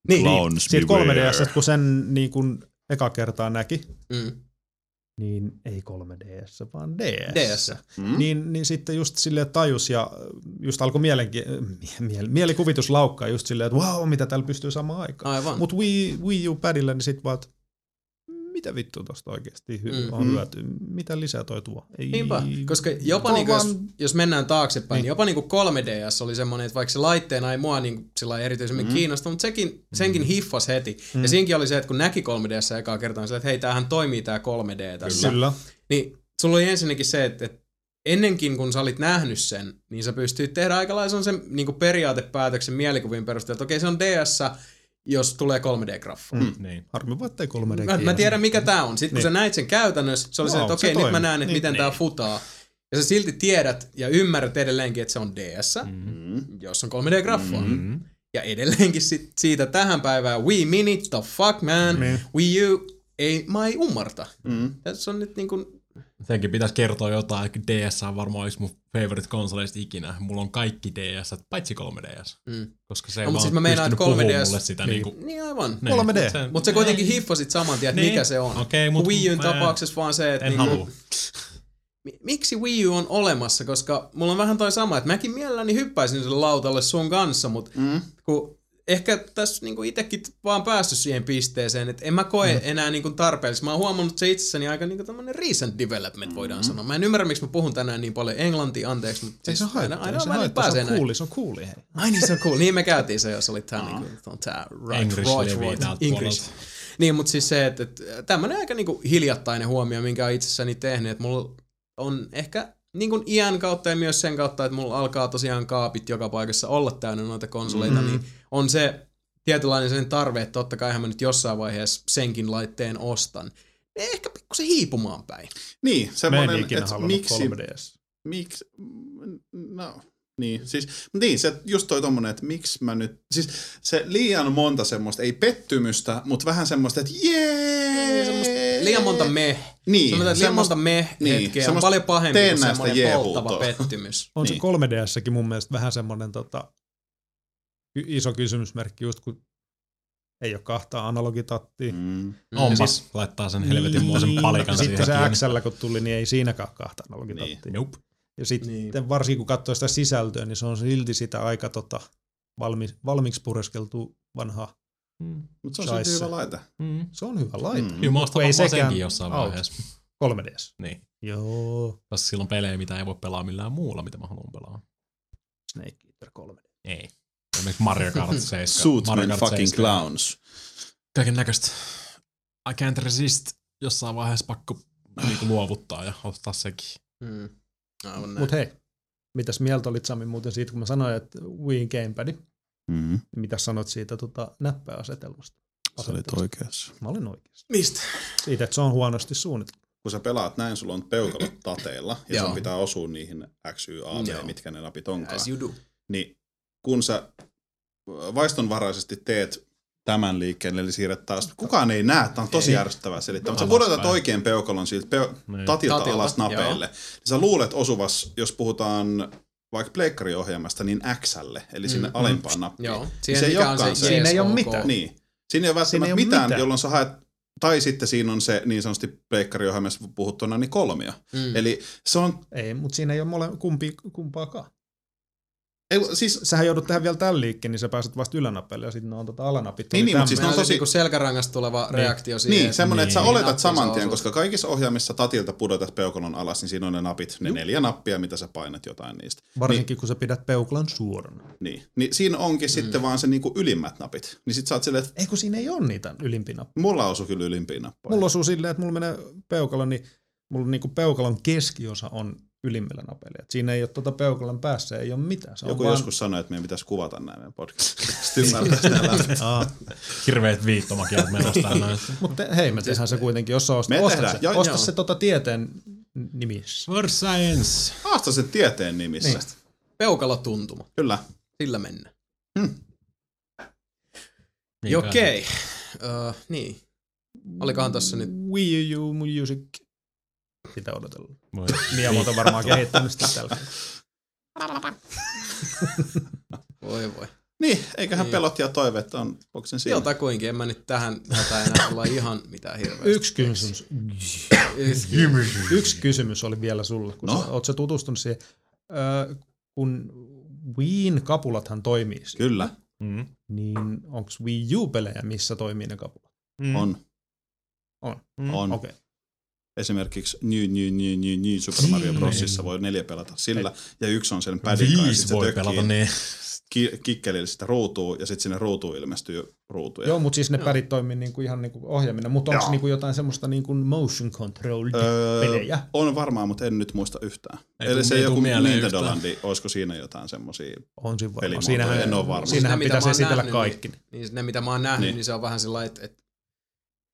Niin. Clowns Siitä beware. 3DS, kun sen niin kun eka kertaa näki, Mm. Niin ei 3DS, vaan DS. DS. Mm? Niin, niin sitten just sille tajus ja just alkoi mielenki- miel- mielikuvitus laukkaa just silleen, että wow, mitä täällä pystyy samaan aikaan. Mutta Wii, Wii U padilla niin sit vaan, että mitä vittua tosta oikeasti hy- Mm. on Mm. hyötyä? Mitä lisää toi tuo? Ei, Niinpä, koska jopa niinku, jos, vaan- jos mennään taaksepäin, niin. Niin. jopa niinku 3DS oli semmoinen, että vaikka se laitteena ei mua niinku sillä erityisemmin mm. kiinnosta, mutta sekin, senkin hiffas heti. Mm. Ja siinkin oli se, että kun näki 3DS ekaa kertaa, niin sillä, että hei, tämähän toimii tää 3D tässä. Kyllä. Niin sulla oli ensinnäkin se, että, että ennenkin kun sä olit nähnyt sen, niin sä pystyit tehdä aika lailla sen niin periaatepäätöksen mielikuvien perusteella, että okei se on DS, jos tulee 3D-graffa. Mm. Niin. Harmi vaan, ettei 3D Mä, mä tiedän mikä tää on. Sitten kun sä näit sen käytännössä, se oli se, Joo, että se okei, nyt mä näen, että Niin. miten tää futaa. Ja sä silti tiedät ja ymmärrät edelleenkin, että se on DS, Mm. jos on 3D-graffa. Mm. Ja edelleenkin sit siitä tähän päivään, Wii Mini, the fuck man, Niin. Wii U, ei, mä ei ymmärtä. Mm. Tässä on nyt niinku, Senkin pitäisi kertoa jotain, että DS on varmaan yksi mun favorite konsoleista ikinä. Mulla on kaikki DS, paitsi 3DS. mm. Koska se ei No, mut vaan siis mä meinaan, pystynyt että 3DS puhumaan mulle sitä niin. niinku... niin aivan. Niin, 3D. mut se- Mutta se kuitenkin hiffasit saman tien, että Niin. mikä se on. Okei, mut Wii Un mä- tapauksessa vaan se, että En niinku, halua. mi- miksi Wii U on olemassa, koska mulla on vähän toi sama, että mäkin mielelläni hyppäisin sille lautalle sun kanssa, mutta Mm. kun ehkä tässä niinku itekin vaan päässyt siihen pisteeseen, että en mä koe mm. enää niinku tarpeellisesti. Mä oon huomannut että se itsessäni aika niinku tämmönen recent development voidaan mm. sanoa. Mä en ymmärrä, miksi mä puhun tänään niin paljon englantia, anteeksi, mutta Ei se siis haittaa, aina, aina se nyt haittaa, se pääsee on näin. cooli, se on cooli, hei. Ai niin se on cool. Niin me käytiin se, jos oli tää niinku, on tää right, English right, right, English. puolelta. Niin, mutta siis se, että, että tämmönen aika niinku hiljattainen huomio, minkä on itsessäni tehnyt, että mulla on ehkä niin kuin iän kautta ja myös sen kautta, että mulla alkaa tosiaan kaapit joka paikassa olla täynnä noita konsoleita, mm. niin on se tietynlainen sen tarve, että totta kai mä nyt jossain vaiheessa senkin laitteen ostan. Ehkä pikkusen hiipumaan päin. Niin, Mä en semmoinen, ikinä että miksi, 3DS. miksi, no, niin, siis, niin, se just toi tommonen, että miksi mä nyt, siis se liian monta semmoista, ei pettymystä, mutta vähän semmoista, että jee! Semmosta liian monta meh. Niin, Sanotaan, liian semmoista- monta meh niin, hetkeä on semmoista paljon pahempi kuin semmoinen polttava pettymys. On Niin. se 3DSsäkin mun mielestä vähän semmoinen tota, iso kysymysmerkki, just kun ei ole kahta analogitattia. Mm. Mm. Onpas, laittaa sen helvetin muosen palikan Sitten se XL kun tuli, niin ei siinäkään kahta analogitattia. Niin. Niin. Nope. Ja sitten Niin. niin. varsinkin kun katsoo sitä sisältöä, niin se on silti sitä aika tota, valmi, valmiiksi pureskeltu vanha. Mm. Mutta se on silti hyvä laite. Mm. Se on hyvä laite. Mm. Kyllä mä ostan varmaan sekään senkin jossain auta. vaiheessa. 3DS. Niin. Joo. Koska silloin on pelejä, mitä ei voi pelaa millään muulla, mitä mä haluan pelaa. Snake Eater 3D. Ei. Esimerkiksi Mario Kart [LAUGHS] 7. Suitsman Mario Kart fucking 7. clowns. Kaiken näköistä. I can't resist. Jossain vaiheessa pakko niinku luovuttaa ja ottaa sekin. Mm. Aivan näin. Mut hei, mitäs mieltä olit Sami muuten siitä, kun mä sanoin, että Wii Gamepad, Mm. niin mitä sanot siitä tota, näppäasetelmasta? Sä olit oikeassa. Mä olin oikeassa. Mistä? Siitä, että se on huonosti suunniteltu. Kun sä pelaat näin, sulla on peukalot tateilla ja Joo. sun pitää osua niihin X, Y, A, B, Joo. mitkä ne napit onkaan. As you do. Niin kun sä vaistonvaraisesti teet tämän liikkeen, eli siirret taas, kukaan ei näe, tämä on tosi järjestävää selittää, mutta sä pudotat oikein peukalon siltä peu- Niin. tatilta, Tatilta, alas napeille. Niin sä luulet osuvas, jos puhutaan vaikka pleikkariohjelmasta, niin Xlle, eli sinne Mm. alempaan nappiin. Joo. Se Siihen ei olekaan se, se. yes, Siinä ei ole mitään. Niin. Siinä ei ole välttämättä Siinä ei ole mitään, mitään. jolloin sä haet, tai sitten siinä on se niin sanotusti pleikkariohjelmassa puhuttuna niin kolmio. Mm. Eli se on, Ei, mutta siinä ei ole mole, kumpi, kumpaakaan. Ei, siis Sähän joudut tehdä vielä tämän liikkeen, niin sä pääset vasta ylänapelle ja sitten on tota alanapit. Niin, niin, mut tämmöinen. siis on tosi- niinku selkärangasta tuleva Niin. reaktio siihen. Niin, että- semmoinen, että sä Niin. oletat Nappiin saman tien, koska kaikissa ohjelmissa tatilta pudotat peukalon alas, niin siinä on ne napit, ne neljä nappia, mitä sä painat jotain niistä. Varsinkin kun sä pidät peuklan suorana. Niin, niin siinä onkin mm. sitten vaan se niinku ylimmät napit. Niin sit sä oot silleen, että Ei kun siinä ei ole niitä ylimpiä nappeja. mulla osuu kyllä ylimpiin nappoja. Mulla osuu silleen, että mulla menee peukalo, niin mulla niinku peukalon keskiosa on ylimmillä napeilla. Et siinä ei ole tuota peukalon päässä, ei ole mitään. Se Joku on joskus sanoi, että meidän pitäisi kuvata näin meidän. Vaan... [LAUGHS] [LAUGHS] Hirveet viittomakieltä menossa täällä näin. Mutta hei, me tehdään se kuitenkin, jos sä ostat, Me osta tehdään, se, joo, osta joo. se tota tieteen nimissä. For science. Haasta sen tieteen nimissä. Niin. Peukalotuntuma. Kyllä. Sillä mennään. Hmm. Okei. Uh, niin. Olikohan tossa nyt... Wii U Music. Sitä odotellaan. Voi. Miyamoto on varmaan kehittänyt sitä tällä. Voi voi. Niin, eiköhän Niin. pelot ja toiveet on boksen siinä. Jotakuinkin, en mä nyt tähän hätää enää olla ihan mitään hirveästi. Yksi kysymys. Yksi kysymys oli vielä sulle, kun No. sä, oot sä tutustunut siihen. Öö, kun Wiin kapulathan toimii, siinä, Kyllä, Mm. niin onko Wii U-pelejä, missä toimii ne kapulat? Mm. on. On. On. Okei. Okay. Esimerkiksi New, New, New, New, New Super Mario Brosissa voi neljä pelata sillä, ja yksi on sen padin kanssa, Viisi se voi tökkii pelata niin. ki- kikkelillä sitä ruutua, ja sitten sinne ruutuun ilmestyy ruutuja. Joo, mutta siis ne pädit toimii niinku ihan niinku ohjaaminen. Mutta onko niinku jotain semmoista niinku motion controlled Öö, pelejä? on varmaan, mutta en nyt muista yhtään. Ei Eli tuu- se ei joku Nintendo. Landi, olisiko siinä jotain semmosia? On siinä varmaan. pelimuotoja, Siinähän, en oo varma. siinähän Ne, mitä pitäisi esitellä nähnyt, kaikki. Niin, niin ne, mitä mä oon nähnyt, Niin. niin, niin se on vähän sellainen, että, että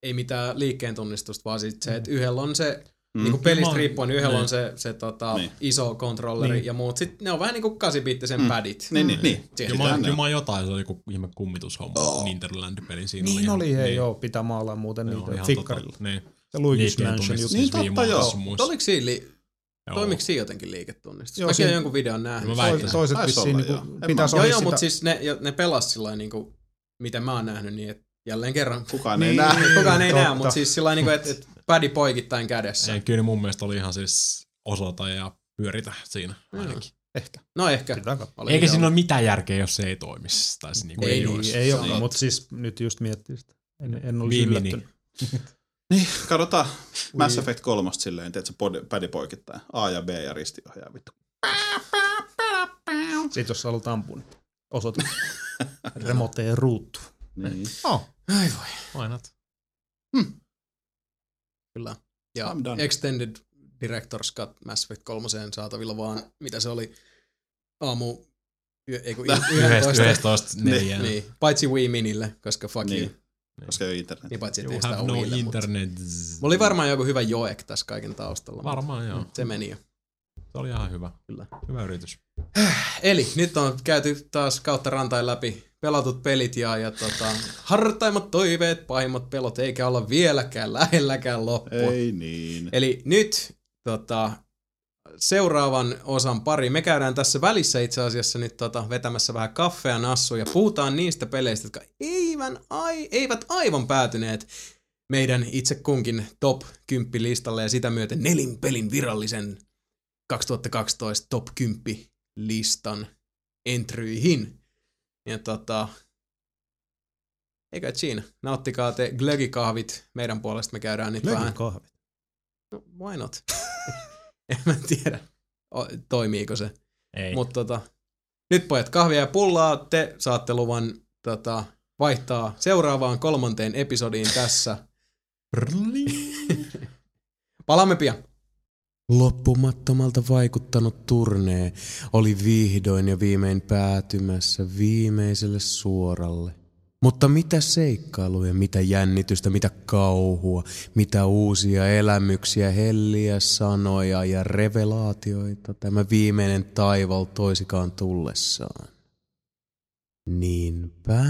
ei mitään liikkeen tunnistusta, vaan sit se, että yhdellä on se, Mm. mm. niin pelistä Mä- riippuen, niin yhdellä niin. on se, se tota, Niin. iso kontrolleri Niin. niin. ja muut. Sitten ne on vähän niin kuin 8-bittisen Mm. mm. padit. Niin, niin, niin. Kyllä on. mä jotain, se oli joku ihme kummitushomma, oh. Nintendoland-peli siinä Niin ihan- oli, hei niin. joo, pitää maalaa muuten Joo, niitä fikkarilla. Tota, niin. Se Luigi's Mansion juttu. Niin, siis totta, viimeisessä joo. Oliko siinä, li- Joo. toimiko siinä jotenkin liiketunnistus? Joo, Mäkin siinä- olen jonkun videon nähnyt. Mä väittäisin. Toiset vissiin niinku, joo. En pitäisi Joo, olla joo, sitä... mutta siis ne, ne pelas sillä niinku, miten mä oon nähnyt, niin että jälleen kerran. Kukaan ei Niin. näe. Kukaan ei näe, mutta siis sillä niinku, että et pädi poikittain kädessä. Ei, kyllä mun mielestä oli ihan siis osoita ja pyöritä siinä ainakin. Ehkä. No ehkä. Eikä siinä ole mitään järkeä, jos se ei toimisi. Tai se niinku Ei ei, niin, olisi. Ei ole, mutta siis nyt just miettii sitä. En, en olisi Viimini. yllättynyt. [LAUGHS] Niin, katsotaan Mass Effect 3 silleen, teet se pädi poikittain. A ja B ja ristiohjaa vittu. Sitten jos sä haluat ampua, niin osoita [LAUGHS] remoteen ruutu. Niin. Oh. Ai voi. Why not? Kyllä. Ja I'm done. Extended Director's Cut Mass Effect 3 saatavilla vaan, mitä se oli, aamu, yö, ei kun [LAUGHS] Yhdestä, 11. yhdestoista neljään. Niin, paitsi Wii Minille, koska fuck Niin. you. Koska ei ole internet. Niin paitsi, että You ei sitä no Wiille, mutta- internet. Mulla oli varmaan joku hyvä joek tässä kaiken taustalla. mutta Varmaan joo. Se meni jo. Se oli ihan hyvä. Kyllä. Hyvä yritys. Eli nyt on käyty taas kautta rantain läpi pelatut pelit ja, ja tota, hartaimmat toiveet, pahimmat pelot, eikä olla vieläkään lähelläkään loppua. Ei niin. Eli nyt tota, seuraavan osan pari. Me käydään tässä välissä itse asiassa nyt tota, vetämässä vähän kaffea nassu ja puhutaan niistä peleistä, jotka eivän, ai, eivät aivan päätyneet meidän itse kunkin top 10 listalle ja sitä myöten nelin pelin virallisen 2012 top 10 listan entryihin. Ja tota, eikä siinä. Nauttikaa te glögikahvit meidän puolesta. Me käydään nyt vähän kahvit. No, why not? [LAUGHS] en mä tiedä, o, toimiiko se. Ei. Mutta tota, nyt pojat kahvia ja pullaa, te saatte luvan tota, vaihtaa seuraavaan kolmanteen episodiin tässä. [LAUGHS] Palaamme pian. Loppumattomalta vaikuttanut turnee oli vihdoin ja viimein päätymässä viimeiselle suoralle. Mutta mitä seikkailuja, mitä jännitystä, mitä kauhua, mitä uusia elämyksiä, helliä sanoja ja revelaatioita tämä viimeinen taival toisikaan tullessaan. Niinpä